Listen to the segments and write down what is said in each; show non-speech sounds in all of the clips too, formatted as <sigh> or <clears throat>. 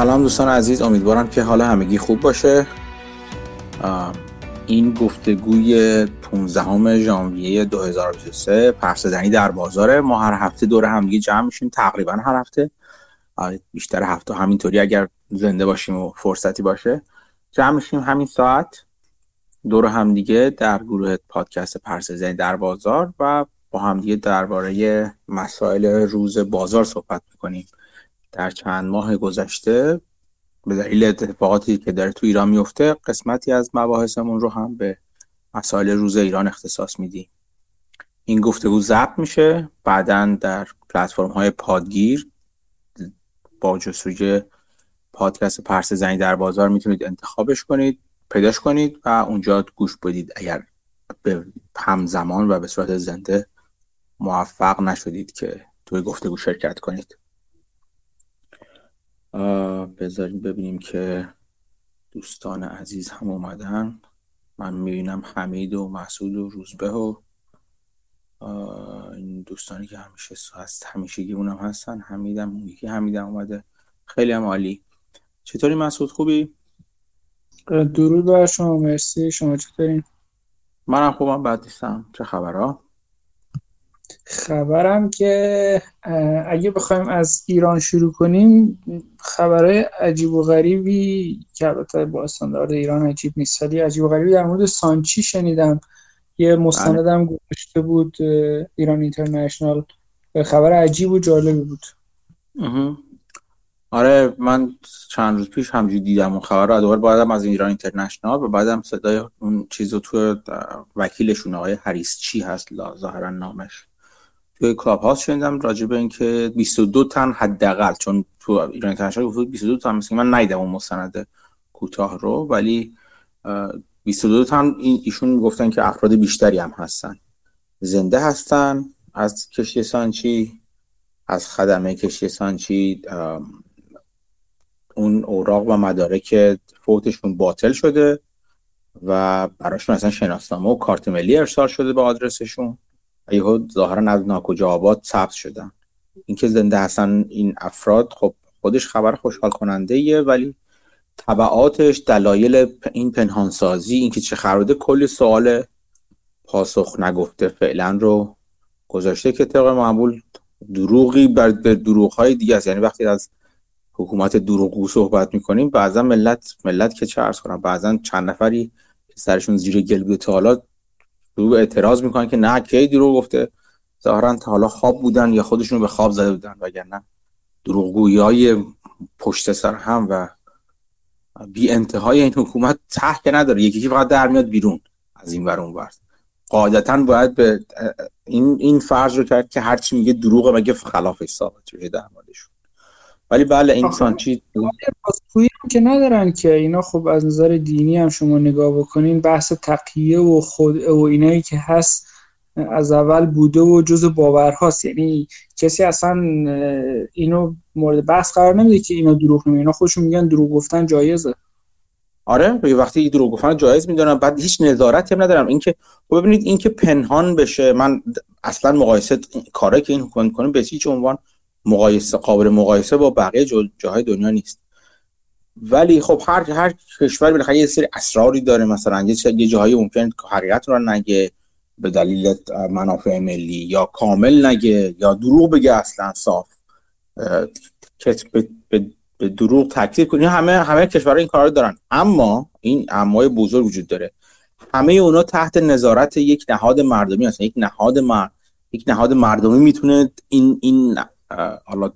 سلام دوستان عزیز امیدوارم که حال همگی خوب باشه. این گفتگوی 15 ژانویه 2023 پرسدنی در بازار ما هر هفته دور همدیگه جمع میشیم تقریبا هر هفته. بیشتر هفته همینطوری اگر زنده باشیم و فرصتی باشه. جمع میشیم همین ساعت. دور همدیگه در گروه پادکست پرسدنی در بازار و با همدیگه درباره مسائل روز بازار صحبت می‌کنیم. در چند ماه گذشته به دلیل اتفاقاتی که داره تو ایران میفته قسمتی از مباحثمون رو هم به مسائل روز ایران اختصاص میدیم. این گفتگو ضبط میشه بعدا در پلتفرم های پادگیر با جستجوی پادکست پرس زنی در بازار می‌تونید انتخابش کنید پیداش کنید و اونجا گوش بدید. اگر به همزمان و به صورت زنده موفق نشدید که توی گفتگو شرکت کنید. بذاریم ببینیم که دوستان عزیز هم اومدن. من می‌بینم حمید و مسعود و روزبه و این دوستانی که همیشه هست همیشه هم هستن. حمیدم یکی حمیدم اومده. خیلی هم عالی. چطوری مسعود؟ خوبی؟ درود بر شما. مرسی. شما چطورین؟ منم خوبم. بد نیستم. چه خبرها؟ خبرم که اگه بخوایم از ایران شروع کنیم خبرهای عجیب و غریبی که البته با استاندارد ایران عجیب نیست ولی عجیب و غریبی در مورد سانچی شنیدم. یه مستندم بله. گذاشته بود ایران اینترنشنال. خبر عجیب و جالبی بود. آره من چند روز پیش همجوری دیدم اون خبر رو. دوباره بعدم از ایران اینترنشنال و بعدم صدای اون چیزو تو وکیلشون آقای هریس چی هست؟ ظاهرا نامش. توی کلاب هاست شنیدم راجع به اینکه 22 تن حداقل چون تو ایران اینترنشنال گفت 22 تن مثل من ندیدم اون مستند کوتاه رو ولی 22 تن ایشون گفتن که افراد بیشتری هم هستن. زنده هستن از کشتی سانچی از خدمه کشتی سانچی اون اوراق و مدارک فوتشون باطل شده و براشون اصلا شناسنامه و کارت ملی ارسال شده به آدرسشون. یهو ظاهرا از ناکجا آباد ثبت شدن. اینکه زنده هستن این افراد خب خودش خبر خوشحال کننده ایه ولی طبعاتش دلایل این پنهانسازی اینکه چه خرده کلی سوال پاسخ نگفته فعلا رو گذاشته که طبق معمول دروغی بر دروغ های دیگه است. یعنی وقتی از حکومت دروغگو صحبت می‌کنیم بعضا ملت ملت که چه ارز کنم بعضا چند نفری سرشون زیر گل بوده تا حالا رو اعتراض می‌کنن که نه کی دروغ گفته؟ ظاهرا تا حالا خواب بودن یا خودشون به خواب زده بودن وگرنه دروغگویی های پشت سر هم و بی انتهای این حکومت ته که نداره. یکی فقط در میاد بیرون از این ور اون ور. قاعدتا باید به این این فرض رو کرد که هرچی میگه دروغه مگه خلافش ثابت بشه در موردشون ولی بله این سانچی هم که ندارن که اینا خب از نظر دینی هم شما نگاه بکنین بحث تقیه و خود و اینایی که هست از اول بوده و جز باورهاست. یعنی کسی اصلا اینو مورد بحث قرار نمیده که اینا دروغ نمیگن. اینا خودشون میگن دروغ گفتن جایزه. آره وقتی دروغ گفتن جایز می‌دونم بعد هیچ نظارتی هم ندارم. اینکه خب ببینید اینکه پنهان بشه من اصلا مقایسه کاری که این حکومت کنه به هیچ عنوان مقایسه قابل مقایسه با بقیه جاهای دنیا نیست. ولی خب هر هر کشور بالاخره یه سری اسراری داره. مثلا یه جاهایی ممکن حقیقت رو نگه به دلیل منافع ملی یا کامل نگه یا دروغ بگه اصلا صاف. که به, دروغ تکذیب کنه همه همه کشورها این کار دارن. اما این امای بزرگ وجود داره. همه اونا تحت نظارت یک نهاد مردمی هستن. یک نهاد مرد یک نهاد مردمی می‌تونه این این حالا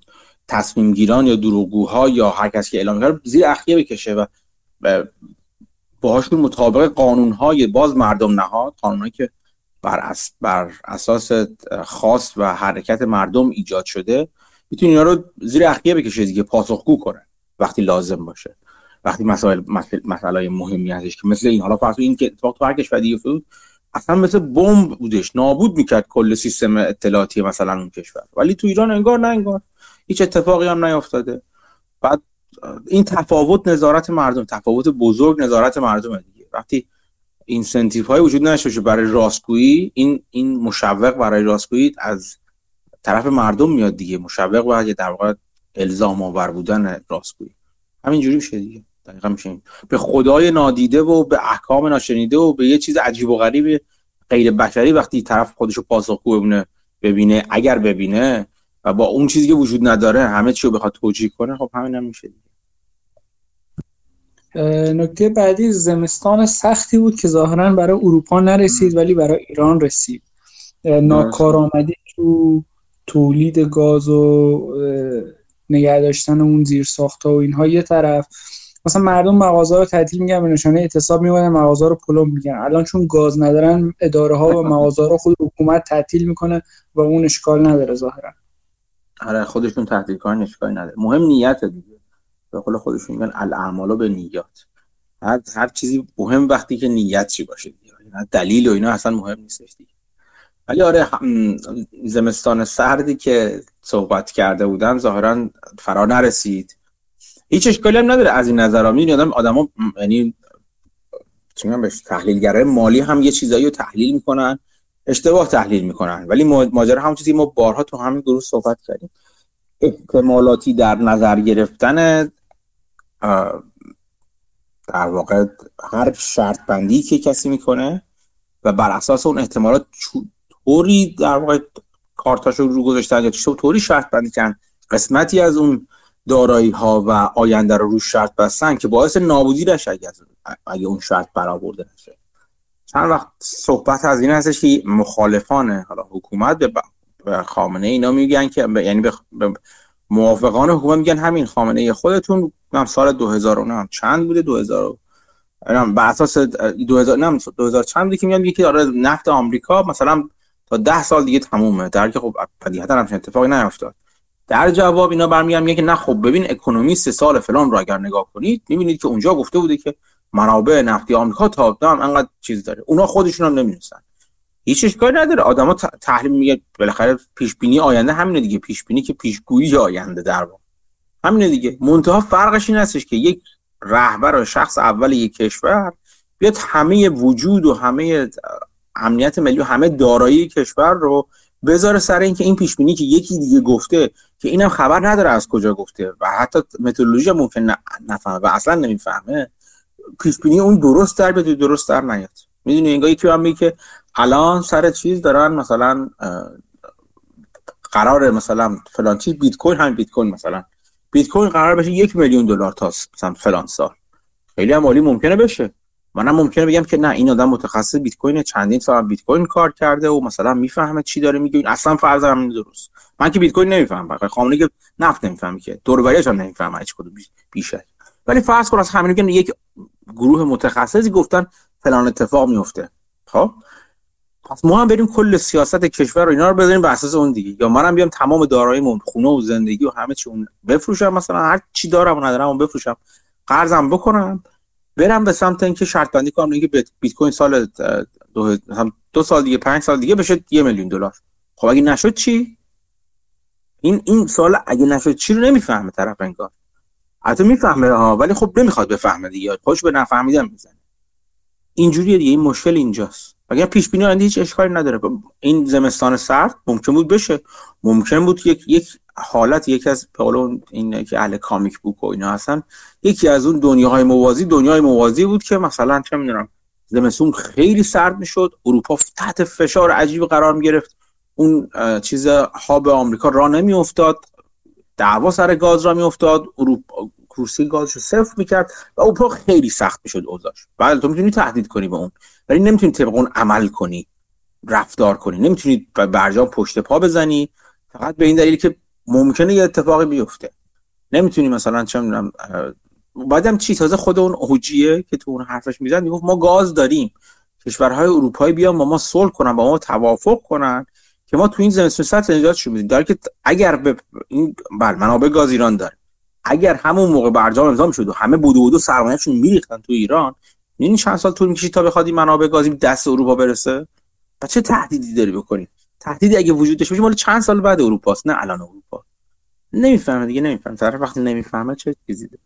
تصمیم گیران یا دروغگوها یا هر کسی که اعلام کرد زیر اخیه بکشه و باهاشون مطابق قانونهای باز مردم نهاد قانونهایی که بر, بر اساس خاص و حرکت مردم ایجاد شده می‌تونه اینا رو زیر اخیه بکشه دیگه پاسخگو کنه وقتی لازم باشه. وقتی مسائل مسائل مهمی هستش که مثل این حالا فرض این که تو هر کشوری اصلا مثل بمب بودش نابود می‌کرد کل سیستم اطلاعاتی مثلا اون کشور. ولی تو ایران انگار نه انگار هیچ اتفاقی هم نیافتاده بعد این تفاوت نظارت مردم تفاوت بزرگ نظارت مردم دیگه. وقتی اینسنتیو های وجود نشه برای راستگویی این این مشوق برای راستگویی از طرف مردم میاد دیگه. مشوق باید در واقع الزام آور بودن راستگویی. همینجوری میشه دیگه. دقیقا میشه به خدای نادیده و به احکام ناشنیده و به یه چیز عجیب و غریب غیر بشری وقتی طرف خودشو پاسخگو ببینه ببینه اگر ببینه و با اون چیزی که وجود نداره همه چی رو بخواد توجیه کنه خب همین هم میشه دیگه. نکته بعدی زمستان سختی بود که ظاهرا برای اروپا نرسید ولی برای ایران رسید. ناکارآمدی تو تولید گاز و نگه داشتن اون زیر ساخت و اینها یه طرف. مثلا مردم مغازه رو تعطیل میگن به نشانه اعتصاب میمونن مغازه رو پلم میگن الان چون گاز ندارن اداره ها و مغازه رو خود حکومت تعطیل می‌کنه و اون اشکال نداره ظاهرا. آره خودشون تعطیل کردن اشکال نداره. مهم نیت دیگه. به قول خودشون میگن الاعمال به نیات. هر هر چیزی مهم وقتی که نیت چی باشه دیگه. دلیل و اینا اصلا مهم نیستش دیگه. ولی آره زمستان سردی که صحبت کرده بودن ظاهرا فرا نرسید. هیچ اشکالی هم نداره از این نظر می‌دونی آدم آدما یعنی چی بهش تحلیلگرای مالی هم یه چیزایی رو تحلیل می‌کنن. اشتباه تحلیل می‌کنن. ولی ماجرا همون چیزی ما بارها تو همین گروه صحبت کردیم. احتمالاتی در نظر گرفتن در واقع هر شرط بندی که کسی می‌کنه و بر اساس اون احتمالات طوری در واقع کارتاشو رو گذاشتن یا طوری شرط بندی کردن قسمتی از اون دارایی ها و آینده رو رو شرط بستن که باعث نابودیش اگه, اگه اون شرط برآورده نشه. چند وقت صحبت از این هستش که مخالفان حالا حکومت به خامنه اینا میگن که یعنی به موافقان حکومت میگن همین خامنه خودتون. هم سال 2000 هم چند بوده؟ 2000 بر اساس 2000 نه 2000 چند بوده که میگن که آره نفت آمریکا مثلا تا 10 سال دیگه تمومه. در که خب بدیهتا هم اتفاقی نیفتاد در جواب اینا برمیگردن میگه که نه خب ببین اکونومی سه سال فلان رو اگر نگاه کنید می‌بینید که اونجا گفته بوده که منابع نفتی آمریکا تا هم انقدر چیز داره. اونا خودشون هم نمی‌دونن هیچ اشکالی نداره. آدما تحلیل میگه بالاخره پیش بینی آینده همینه دیگه. پیش بینی که پیشگویی آینده در واقع. همینه دیگه. منتها فرقش این هستش که یک رهبر و شخص اول یک کشور بیاد همه وجود و همه امنیت ملی و همه دارایی کشور رو بذاره سر اینکه این پیش بینی که یکی دیگه گفته که اینم خبر نداره از کجا گفته و حتی متدولوژی ممکن نفهمه و اصلا نمی‌فهمه پیش بینی اون درست در بیاد درست در نیاد. می‌دونی انگار یکی هم که الان سر چیز دارن مثلا قرار مثلا فلان چیز بیت کوین همین بیت کوین مثلا. بیت کوین قرار بشه یک میلیون دلار تا مثلا فلان سال. خیلی هم عالی ممکنه بشه. منم ممکنه بگم که نه این آدم متخصص بیت کوین چندین سال بیت کوین کار کرده و مثلا می‌فهمه چی داره میگه. اصلا فرض هم درست. من که بیت کوین نمی‌فهمم فقط خامنه‌ای که نفت نمی‌فهمی که. دور هم نمی‌فهمه هیچ کدوم بیشه ولی فرض کن از همین که یک گروه متخصصی گفتن فلان اتفاق میفته خب؟ پس ما هم بریم کل سیاست کشور رو اینا رو بذاریم بر اساس اون دیگه. یا منم بیام تمام داراییمون خونه و زندگی و همه چی اون بفروشم مثلا هر چی دارم و ندارم اون بفروشم. قرضم بکنم. برم به سمت اینکه شرط بندی کنم اینکه بیت کوین سال دو, دو سال دیگه پنج سال دیگه بشه یه میلیون دلار. خب اگه نشد چی؟ این این سال اگه نشد چی رو نمی‌فهمه طرف انگار. حتی می‌فهمه ها ولی خب نمی‌خواد بفهمه دیگه. خوش به نفهمیدن می‌زنه. اینجوریه دیگه این مشکل اینجاست. اگر پیش بینی آینده هیچ اشکالی نداره. این زمستان سرد ممکن بود بشه. ممکن بود یک یک حالت یکی از به این که اهل کامیک بوک و اینا هستن یکی از اون دنیاهای موازی دنیای موازی بود که مثلا چه می‌دونم زمستون خیلی سرد می‌شد اروپا تحت فشار عجیب قرار می گرفت اون چیز هاب آمریکا را نمیافتاد. دعوا سر گاز را میافتاد. اروپا کورسی گازش رو صفر می‌کرد و اروپا خیلی سخت می‌شد اوضاعش. بعد تو می‌تونی تهدید کنی به اون. ولی نمی‌تونی طبق اون عمل کنی رفتار کنی. نمی‌تونی برجام پشت پا بزنی. فقط به این دلیل که ممکنه یه اتفاقی بیفته. نمی‌تونی مثلا چه می‌دونم بعدم چی؟ تازه خود اون اوجیه که تو اون حرفش میزن می‌گفت ما گاز داریم. کشورهای اروپایی بیان با ما صلح کنن با ما توافق کنن که ما تو این زمستون سطح نجاتشون میدیم. در که اگر به این بله منابع گاز ایران داره. اگر همون موقع برجام امضا شد و همه بودو بودو سرمایه‌شون میریختن تو ایران این چند سال طول می‌کشید تا بخواد این منابع گازی دست اروپا برسه؟ پس چه تهدیدی داری بکنید تهدیدی اگه وجود داشته باشه مال چند سال بعد اروپاست نه الان اروپا. نمی‌فهمه دیگه نمی‌فهمه. طرف وقتی نمی‌فهمه چه چیزی داره.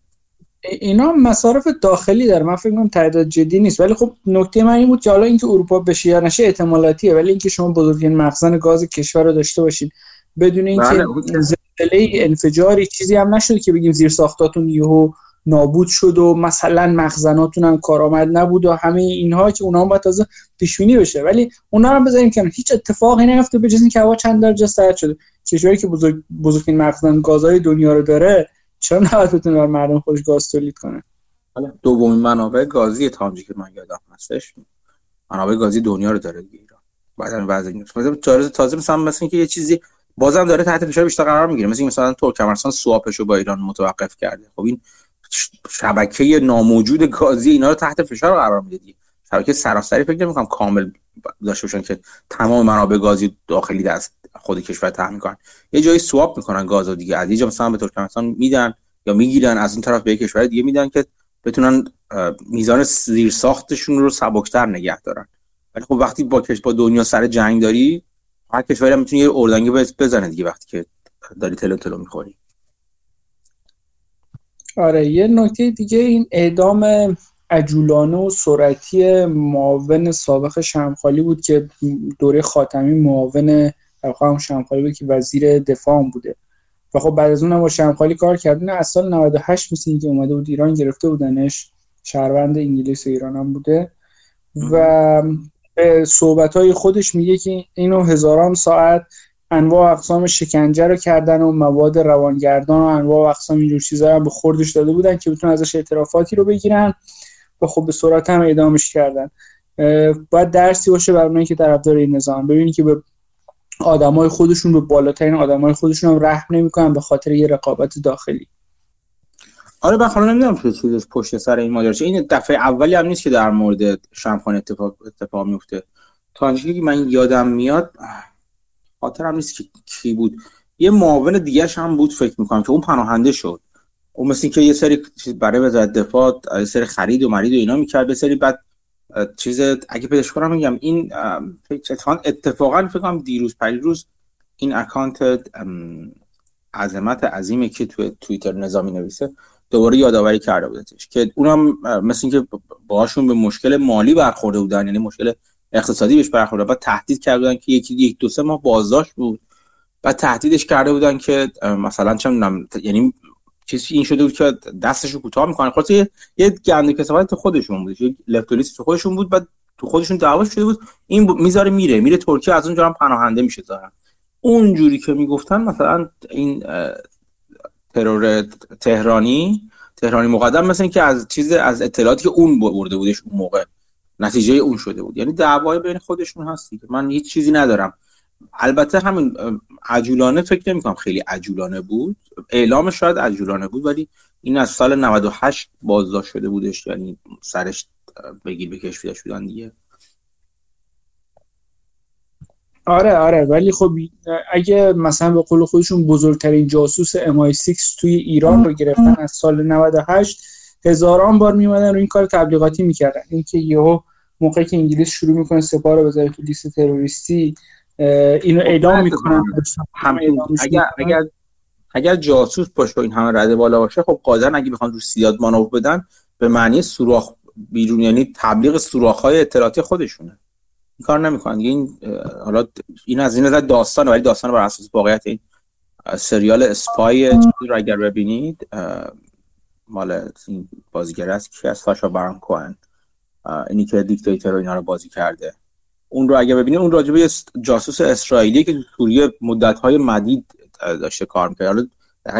اینا مصارف داخلی داره. من فکر کنم تعداد جدی نیست. ولی خب نکته من این بود که حالا اینکه اروپا بشه یا نشه احتمالاتیه. ولی اینکه شما بزرگترین مخزن گاز کشور رو داشته باشید بدون اینکه بله. زلزله انفجاری چیزی هم نشده که بگیم زیر ساختاتون یهو نابود شد و مثلا مخزناتون هم کارآمد نبود و همه اینها که اونا هم باید تازه پیش بشه. ولی اونا هم بذاریم که هیچ اتفاقی نیفته به جز اینکه هوا چند درجه سرد شده. کشوری که بزرگ بزرگترین مخزن گازهای دنیا رو داره چرا نباید بتونه بر مردم خودش گاز تولید کنه؟ دومین منابع گازی تامجی که من یادم هستش. منابع گازی دنیا رو داره دیگه ایران. بعد وضع تازه تازه مثلا مثلا که یه چیزی بازم داره تحت فشار بیشتر قرار می‌گیره. مثلا مثلا ترکمنستان سواپش رو با ایران متوقف کرده. خب این شبکه ناموجود گازی اینا رو تحت فشار قرار میده دیگه. شبکه سراسری فکر نمی‌کنم کامل داشته باشن که تمام منابع گازی داخلی دست خود کشور تامین کنن یه جایی سواپ می‌کنن گازو دیگه. از یه جا مثلا به ترکمنستان میدن یا می‌گیرن از این طرف به کشور دیگه میدن که بتونن میزان زیر ساختشون رو سبکتر نگه دارن. ولی خب وقتی با با دنیا سر جنگ داری هر کشوری هم می‌تونه یه اردنگی بزنه دیگه وقتی که داری تلو تلو می‌خوری. آره یه نکته دیگه این اعدام عجولانه و سرعتی معاون سابق شمخالی بود که دوره خاتمی معاون هم شمخالی بود که وزیر دفاع بوده. و خب بعد از اون هم با شمخالی کار کردن از سال 98 مثل اینکه اومده بود ایران گرفته بودنش. شهروند انگلیس ایران هم بوده. و به صحبت های خودش میگه که اینو هزاران ساعت انواع اقسام شکنجه رو کردن و مواد روانگردان و انواع اقسام اینجور چیزا هم به خوردش داده بودن که بتونن ازش اعترافاتی رو بگیرن و خب به سرعت هم اعدامش کردن. باید درسی باشه برای اونایی که طرفدار این نظام. ببینید که به آدمای خودشون به بالاترین آدمای خودشون هم رحم نمی‌کنن به خاطر یه رقابت داخلی. آره من حالا نمی‌دونم چه چیزش پشت سر این ماجرا این دفعه اولی هم نیست که در مورد شمخانه اتفاق اتفاق میفته تا که من یادم میاد خاطرم نیست که کی بود. یه معاون دیگه هم بود فکر می‌کنم که اون پناهنده شد. اون مثل که یه سری برای وزارت دفاع یه سری خرید و مرید و اینا می‌کرد. یه سری بعد چیز اگه پیداش کنم میگم این اتفاقا اتفاقا فکر کنم دیروز روز این اکانت عظمت عظیمی که تو توییتر نظامی نویسه دوباره یادآوری کرده بودتش که اونم مثل اینکه باهاشون به مشکل مالی برخورده بودن یعنی مشکل اقتصادی بهش برخورده بعد تهدید کرده بودن که یکی یک دو سه ماه بازداشت بود. بعد تهدیدش کرده بودن که مثلا چه یعنی چیزی این شده بود که دستش رو کوتاه می‌کنه. خلاص یه یه گند کسافت تو خودشون بود. یه لپتولیست تو خودشون بود بعد تو خودشون دعوا شده بود. این می‌ذاره میره. میره ترکیه از اونجا هم پناهنده میشه ظاهرا. اونجوری که می‌گفتن مثلا این ترور تهرانی تهرانی مقدم مثلا که از چیز از اطلاعاتی که اون برده بودش اون موقع. نتیجه اون شده بود. یعنی دعوای بین خودشون هستی که من هیچ چیزی ندارم. البته همین عجولانه فکر نمی کنم خیلی عجولانه بود. اعلام شاید عجولانه بود ولی این از سال 98 بازداشت شده بودش. یعنی سرش بگیر بکش فیداش بودن دیگه. آره آره. ولی خب اگه مثلا به قول خودشون بزرگترین جاسوس MI6 توی ایران رو گرفتن از سال 98 هزاران بار میومدن رو این کار تبلیغاتی می‌کردن. اینکه یهو موقعی که انگلیس شروع می‌کنه سپاه رو بذاره تو لیست تروریستی اینو اعدام خب، می‌کنن اگر اگر اگر جاسوس باشه این همه رده بالا باشه خب قادرن اگه بخوان رو سیاد مانور بدن به معنی سوراخ بیرون یعنی تبلیغ سوراخ های اطلاعاتی خودشونه. این کار نمی‌کنن. این حالا این از این نظر داستان ولی داستان بر اساس واقعیت این سریال اسپای رو اگر ببینید مال این بازیگر است که از ساشا باران کوهن. اینی که دیکتاتور اینا رو بازی کرده. اون رو اگه ببینید اون راجبه جاسوس اسرائیلی که سوریه مدت های مدید داشته کار می‌کرد. حالا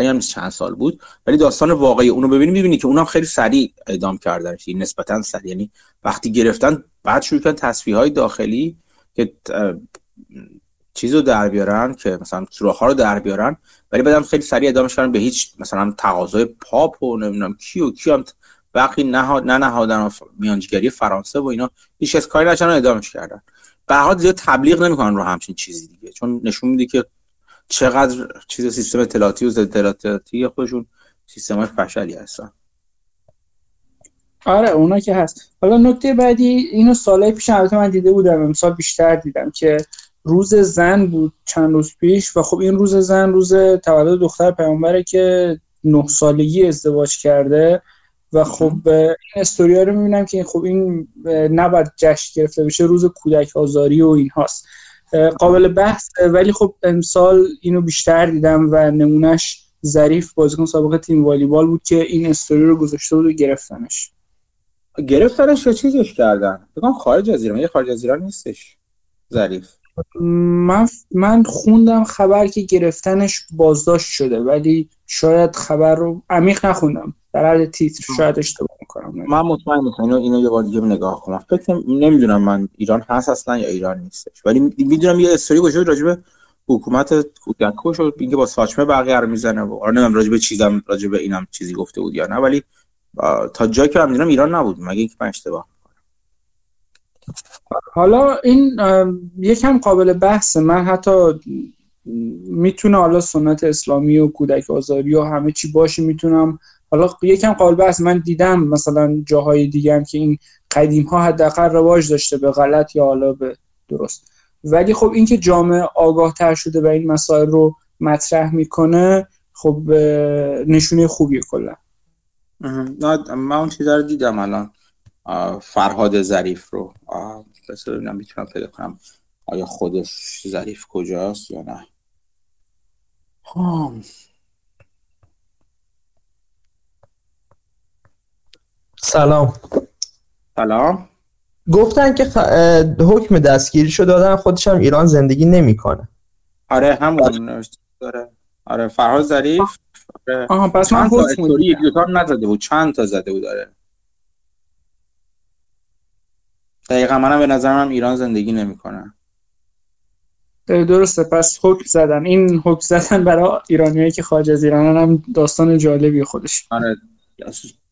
هم چند سال بود. ولی داستان واقعی اونو ببینید می‌بینی که اونم خیلی سریع اعدام کردن نسبتا سریع. یعنی وقتی گرفتن بعد شروع کردن تصفیه های داخلی که چیز رو در بیارن که مثلا سوراخ ها رو در بیارن ولی بعدم خیلی سریع اعدامش کردن. به هیچ مثلا تقاضای پاپ و نمی‌دونم کی و بقی نه نه نهادن میانجیگری فرانسه و اینا هیچ از کاری نشدن اعدامش کردن. به حال زیاد تبلیغ نمی‌کنن رو همچین چیزی دیگه. چون نشون میده که چقدر چیز سیستم اطلاعاتی و اطلاعاتی خودشون سیستم فشلی هستن. آره اونا که هست. حالا نکته بعدی اینو سالهای پیش البته من دیده بودم امسال بیشتر دیدم که روز زن بود چند روز پیش و خب این روز زن روز تولد دختر پیامبره که نه سالگی ازدواج کرده. و خب این استوریا رو می‌بینم که خب این نباید جشن گرفته بشه روز کودک آزاری و این قابل بحث ولی خب امسال اینو بیشتر دیدم و نمونهش ظریف بازیکن سابق تیم والیبال بود که این استوری رو گذاشته بود و گرفتنش. گرفتنش یا چیزش کردن؟ بگم خارج از ایران یه خارج از ایران نیستش ظریف. من من خوندم خبر که گرفتنش بازداشت شده ولی شاید خبر رو عمیق نخوندم. در حد تیتر شاید اشتباه می‌کنم من مطمئن اینو اینو یه بار دیگه نگاه کنم. فکر نمی‌دونم من ایران هست اصلا یا ایران نیستش. ولی می‌دونم یه استوری راجع به حکومت کودکو شد اینکه با ساچمه بقیه رو می‌زنه و آره نمی‌دونم راجع به چیزم راجع به اینم چیزی گفته بود یا نه ولی تا جایی که من می‌دونم ایران نبود. مگه اینکه من اشتباه حالا این یکم قابل بحثه من حتی می‌تونه حالا سنت اسلامی و کودک آزاری و همه چی باشه می‌تونم حالا یکم قابل بحث من دیدم مثلا جاهای دیگه هم که این قدیم ها حداقل رواج داشته به غلط یا حالا به درست. ولی خب اینکه جامعه آگاه تر شده و این مسائل رو مطرح می‌کنه خب نشونه خوبیه کلا. من اون چیزا رو دیدم الان. فرهاد ظریف رو. بس ببینم می‌تونم پیدا کنم آیا خودش ظریف کجاست یا نه. سلام. سلام. گفتن که حکم دستگیری شده دادن خودش هم ایران زندگی نمی‌کنه. آره همون داره. آره فرهاد ظریف. آره. آها پس من حکم یک دو تا نزده بود. چند تا زده بود؟ داره دقیقا منم به نظرم ایران زندگی نمی‌کنه. درسته. پس حکم زدن. این حکم زدن برای ایرانیایی که خارج از ایران هم داستان جالبی خودش. آره.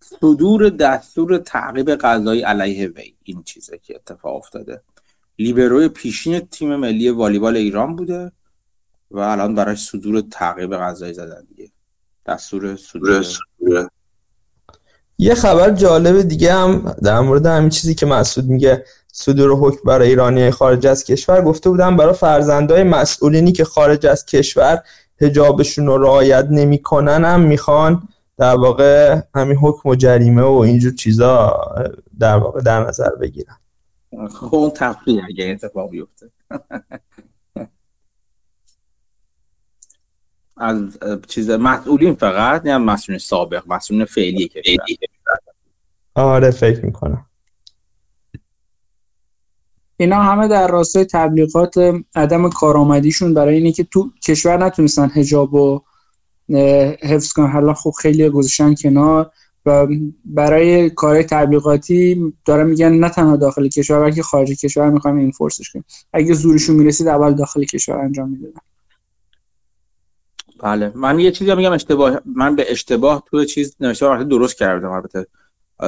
صدور دستور تعقیب قضایی علیه وی. این چیزه که اتفاق افتاده. لیبروی پیشین تیم ملی والیبال ایران بوده و الان برای صدور تعقیب قضایی زدن دیگه. دستور صدور. یه خبر جالب دیگه هم در مورد همین چیزی که مسعود میگه صدور حکم برای ایرانی خارج از کشور گفته بودم برای فرزندای مسئولینی که خارج از کشور هجابشون رو رعایت نمی‌کنن هم می‌خوان در واقع همین حکم و جریمه و اینجور چیزا در واقع در نظر بگیرن. خب اون تفریح اگه اتفاق بیفته. از چیز مسئولین فقط نه مسئولین سابق؟ مسئولین فعلی که آره فکر می‌کنم. اینا همه در راستای تبلیغات عدم کارآمدیشون برای اینه که تو کشور نتونستن حجاب و حفظ کنن حالا خب خیلی گذاشتن کنار و برای کار تبلیغاتی داره میگن نه تنها داخل کشور بلکه خارج کشور می‌خوایم این فورسش کنیم. اگه زورشون می‌رسید اول داخل کشور انجام می‌دادن. بله. من یه چیزی میگم اشتباه من به اشتباه تو چیز نوشته درست کردم. البته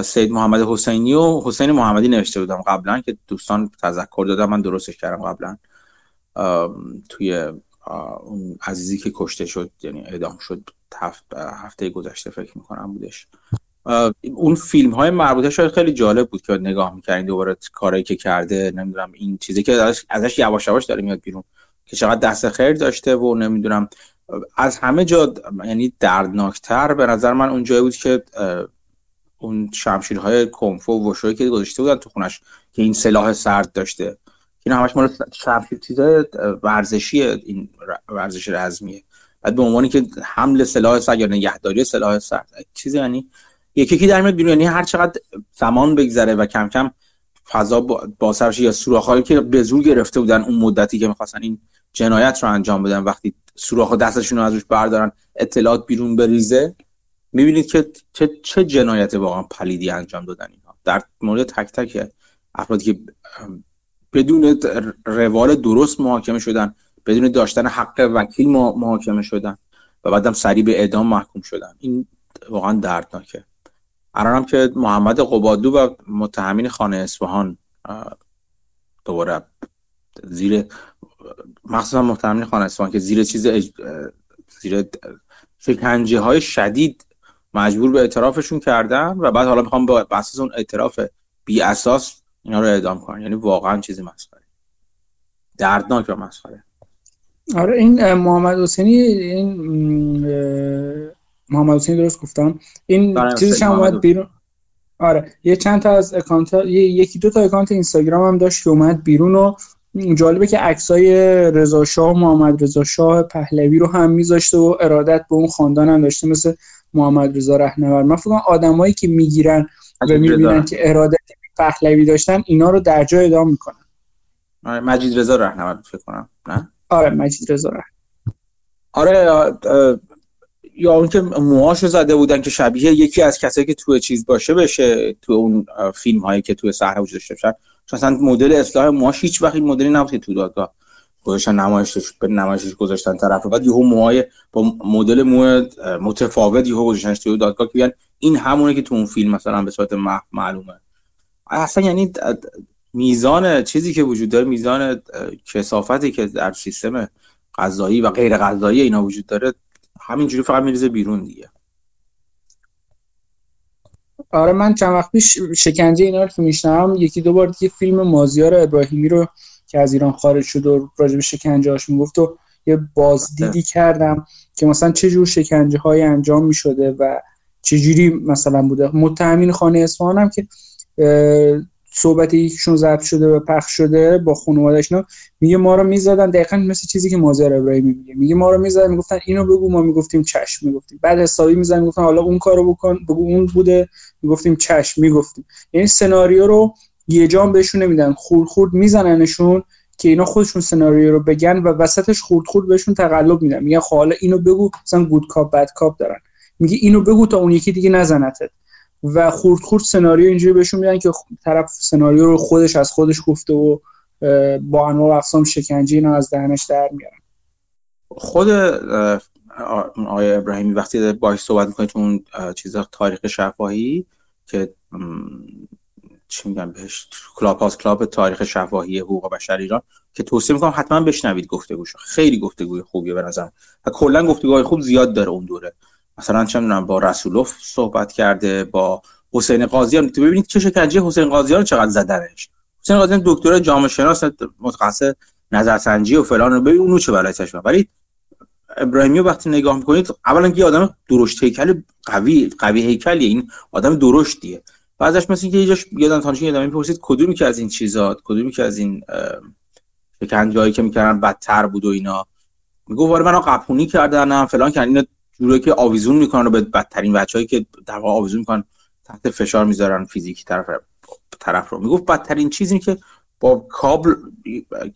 سید محمد حسینی و حسین محمدی نوشته بودم قبلا که دوستان تذکر دادم من درستش کردم قبلا. توی اون عزیزی که کشته شد یعنی اعدام شد هفته گذشته فکر می‌کنم بودش. اون فیلم های مربوطه شاید خیلی جالب بود که نگاه می‌کردین دوباره کارایی که کرده نمی‌دونم این چیزی که ازش یواش یواش داره میاد بیرون که چقدر دست خیر داشته و نمی‌دونم. از همه جا یعنی دردناکتر به نظر من اون جایی بود که اون شمشیرهای کنفو و وشوی که گذاشته بودن تو خونش که این سلاح سرد داشته. این همش مال چیزای ورزشی این ورزش رزمیه. بعد به عنوانی که حمل سلاح سرد یا نگهداری سلاح سرد چیزی یعنی یکی یکی در میاد بیرون. یعنی هر چقدر زمان بگذره و کم کم فضا بازتر یا سوراخ‌هایی که به زور گرفته بودن اون مدتی که می‌خواستن این جنایت رو انجام بدن وقتی سوراخ دستشون رو از روش بردارن اطلاعات بیرون بریزه می‌بینید که چه, چه جنایت واقعا پلیدی انجام دادن اینها در مورد تک تک افرادی که بدون روال درست محاکمه شدن بدون داشتن حق وکیل محاکمه شدن و بعدم سریع به اعدام محکوم شدن. این واقعا دردناکه. الان که محمد قبادو و متهمین خانه اصفهان دوباره زیر مخصوصا متهمین خانه اصفهان که زیر چیز زیر شکنجه های شدید مجبور به اعترافشون کردن و بعد حالا می‌خوام با اساس اون اعتراف بی اساس اینا رو اعدام کنن. یعنی واقعا چیزی مسخره. دردناک و مسخره. آره این محمد حسینی این محمد حسینی درست گفتم. این چیزش هم اومد بیرون. آره یه چند تا از اکانت یکی دو تا اکانت اینستاگرام هم داشت که اومد بیرون و جالبه که عکسای رضا شاه محمد رضا شاه پهلوی رو هم میذاشته و ارادت به اون خاندان هم داشته مثل محمد رضا رهنورد. من فکر آدمایی که می‌گیرن و می‌بینن که ارادت پهلوی داشتن اینا رو در جای ادام می‌کنن. آره مجید رضا رهنورد فکر کنم نه؟ آره مجید رضا آره یا اون که موهاشو زده بودن که شبیه یکی از کسایی که توی چیز باشه بشه تو اون فیلم هایی که توی صحنه وجود داشته باشن مثلا مدل اصلاح موهاش هیچ وقت این مدلی نبود که تو دادگاه گذاشتن نمایشش به نمایشش گذاشتن طرف بعد یهو موهای با مدل مو متفاوت یهو گذاشتنش توی دادگاه که این همونه که تو اون فیلم مثلا به صورت معلومه. اصلا یعنی میزان چیزی که وجود داره میزان کسافتی که در سیستم قضایی و غیر قضایی اینا وجود داره همینجوری فقط میریزه بیرون دیگه. آره من چند وقت پیش شکنجه اینا رو که میشنم یکی دو بار دیگه فیلم مازیار ابراهیمی رو که از ایران خارج شد و راجع به شکنجه هاش می‌گفت و یه بازدیدی کردم که مثلا چه جور شکنجه های انجام می‌شده و چجوری مثلا بوده. متهمین خانه اصفهان هم که صحبت یکیشون ضبط شده و پخش شده با خانواده‌اش میگه ما رو می‌زدن دقیقا مثل چیزی که مازر ابراهیمی میگه. میگه ما رو می‌زدن می‌گفتن اینو بگو ما می‌گفتیم چشم می‌گفتیم. بعد حسابی می‌زدن می‌گفتن حالا اون کارو بکن بگو اون بوده می‌گفتیم چشم می‌گفتیم. یعنی سناریو رو یه جام بهشون نمیدن. خورد خورد میزننشون که اینا خودشون سناریو رو بگن و وسطش خورد خورد بهشون تقلب میدن. میگن خب حالا اینو بگو مثلا گود کاپ بد کاپ دارن. میگه اینو بگو تا اون یکی دیگه نزنتت. و خورد خورد سناریو اینجوری بهشون میدن که طرف سناریو رو خودش از خودش گفته و با انواع اقسام شکنجه اینا از دهنش در میارن. خود آقای ابراهیمی وقتی باش صحبت می‌کنید اون چیزا تاریخ شفاهی که چی میگم بهش کلاب هاست کلاب تاریخ شفاهی حقوق بشر ایران که توصیه می‌کنم حتما بشنوید گفتگوش خیلی گفتگوی خوبیه به نظر و کلا گفتگوهای خوب زیاد داره اون دوره. مثلا چه می‌دونم با رسولوف صحبت کرده با حسین قاضیان. تو ببینید چه شکنجه حسین قاضیان چقدر زدنش حسین قاضیان دکتر جامعه شناس متخصص نظرسنجی و فلان رو ببین اونو چه برای چشم ولی ابراهیمی وقتی نگاه می‌کنید اولا که آدم درشت هیکل قوی قوی هیکلیه. این آدم درشتیه. بعدش مثل که یه یادم تانشین یادم می‌پرسید کدومی که از این چیزا کدومی که از این شکنجهایی که می‌کردن بدتر بود و اینا. میگه واره منو قپونی کردن فلان کردن. جوری که آویزون می‌کنن رو به بدترین بچه‌ای که در واقع آویزون می‌کنن تحت فشار می‌ذارن فیزیکی طرف طرف رو. می‌گفت بدترین چیزی که با کابل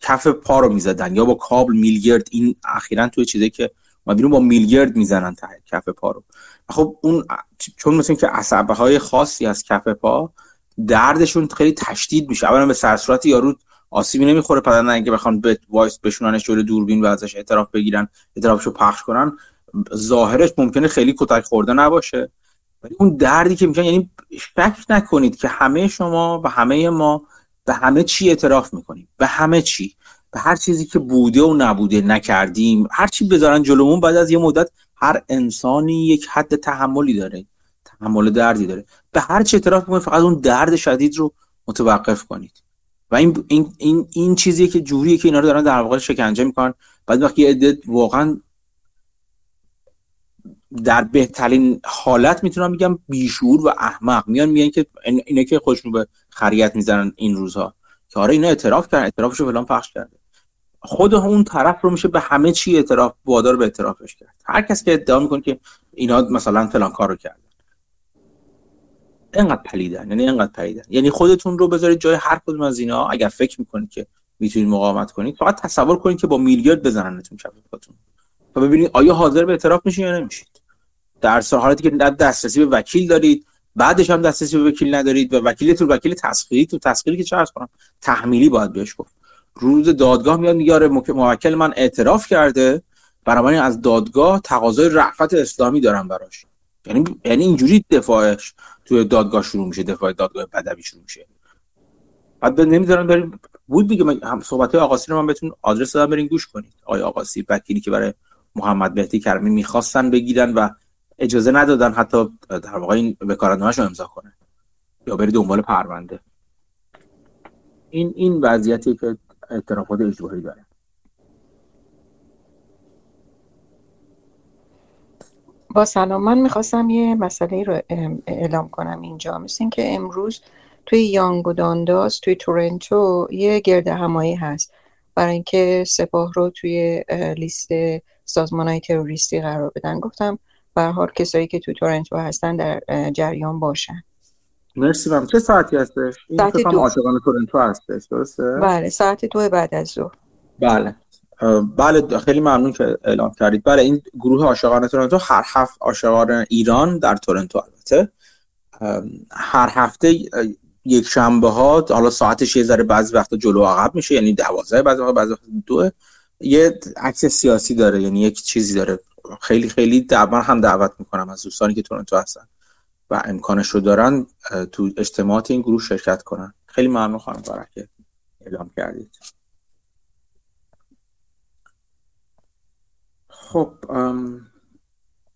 کف پا رو می‌زدن یا با کابل میلگرد این اخیرا توی چیزی که ما بیرون با میلگرد می‌زنن تا کف پا رو. خب اون چون مثل که عصبه های خاصی از کف پا دردشون خیلی تشدید میشه. اولا به سرصورت یارو آسیبی نمی‌خوره پدن اگه بخوان به وایس بشوننش جلوی دوربین و ازش اعتراف بگیرن اعترافشو پخش کنن. ظاهرش ممکنه خیلی کتک خورده نباشه. ولی اون دردی که میگن یعنی شک نکنید که همه شما و همه ما به همه چی اعتراف می‌کنیم. به همه چی. به هر چیزی که بوده و نبوده نکردیم. هر چی بذارن جلومون بعد از یه مدت هر انسانی یک حد تحملی داره. تحمل دردی داره. به هر چی اعتراف می‌کنید فقط اون درد شدید رو متوقف کنید. و این این این, این چیزیه که جوریه که اینا رو دارن در واقع شکنجه می‌کنن. بعد وقتی یه واقعا در بهترین حالت می‌تونم بگم بیشور و احمق. میان میگن که اینه که خودشون به خریت می‌زنن این روزها. که آره اینا اعتراف کردن اعترافشو فلان پخش کرده. خود اون طرف رو میشه به همه چی اعتراف وادار به اعترافش کرد. هر کس که ادعا می‌کنه که اینا مثلا فلان کار رو کردن. اینقدر پلیدن یعنی اینقدر پلیدن. یعنی خودتون رو بذارید جای هر کدوم از اینا. اگر فکر می‌کنید که می‌تونید مقاومت کنید فقط تصور کنید که با میلیارد بزننتون کف پاتون تا ببینید آیا حاضر به اعتراف میشین یا نمیشید در حالتی که دسترسی به وکیل دارید بعدش هم دسترسی به وکیل ندارید و وکیلتون وکیل تسخیری تو تسخیری که چه کنم تحمیلی باید بهش گفت. روز دادگاه میاد میگه آره موکل من اعتراف کرده بنابراین از دادگاه تقاضای رعفت اسلامی دارم براش. یعنی یعنی اینجوری دفاعش توی دادگاه شروع میشه دفاع دادگاه بدوی شروع میشه. بعد نمی‌ذارن بریم بود دیگه هم صحبت آقاسی رو من بهتون آدرس دادم برین گوش کنید. آقای آقاسی وکیلی که برای محمد مهدی کرمی می‌خواستن بگیرن و اجازه ندادن حتی در واقع این وکالتنامه‌شو امضا کنه یا بری دنبال پرونده. این این وضعیتی که اعترافات اجباری داره. با سلام من می‌خواستم یه مسئله رو اعلام کنم اینجا. مثل این که امروز توی یانگو دانداز توی تورنتو یه گرد همایی هست. برای اینکه سپاه رو توی لیست سازمان های تروریستی قرار بدن. گفتم به حال کسایی که تو تورنتو هستن در جریان باشن. مرسی بم چه ساعتی هستش؟ ساعت دو. عاشقان تورنتو هستش درسته؟ بله ساعت دو بعد از ظهر. بله. بله خیلی ممنون که اعلام کردید. بله این گروه عاشقان تورنتو هر هفت عاشقان ایران در تورنتو البته. هر هفته یک شنبه ها حالا ساعتش یه ذره بعضی وقتا جلو عقب میشه یعنی 12 بعضی وقتا بعضی وقتا دو. یه عکس سیاسی داره یعنی یک چیزی داره. خیلی خیلی دعوت هم دعوت می‌کنم از دوستانی که تورنتو هستن و امکانش رو دارن تو اجتماعات این گروه شرکت کنن. خیلی ممنون خانم برکه اعلام کردید. خب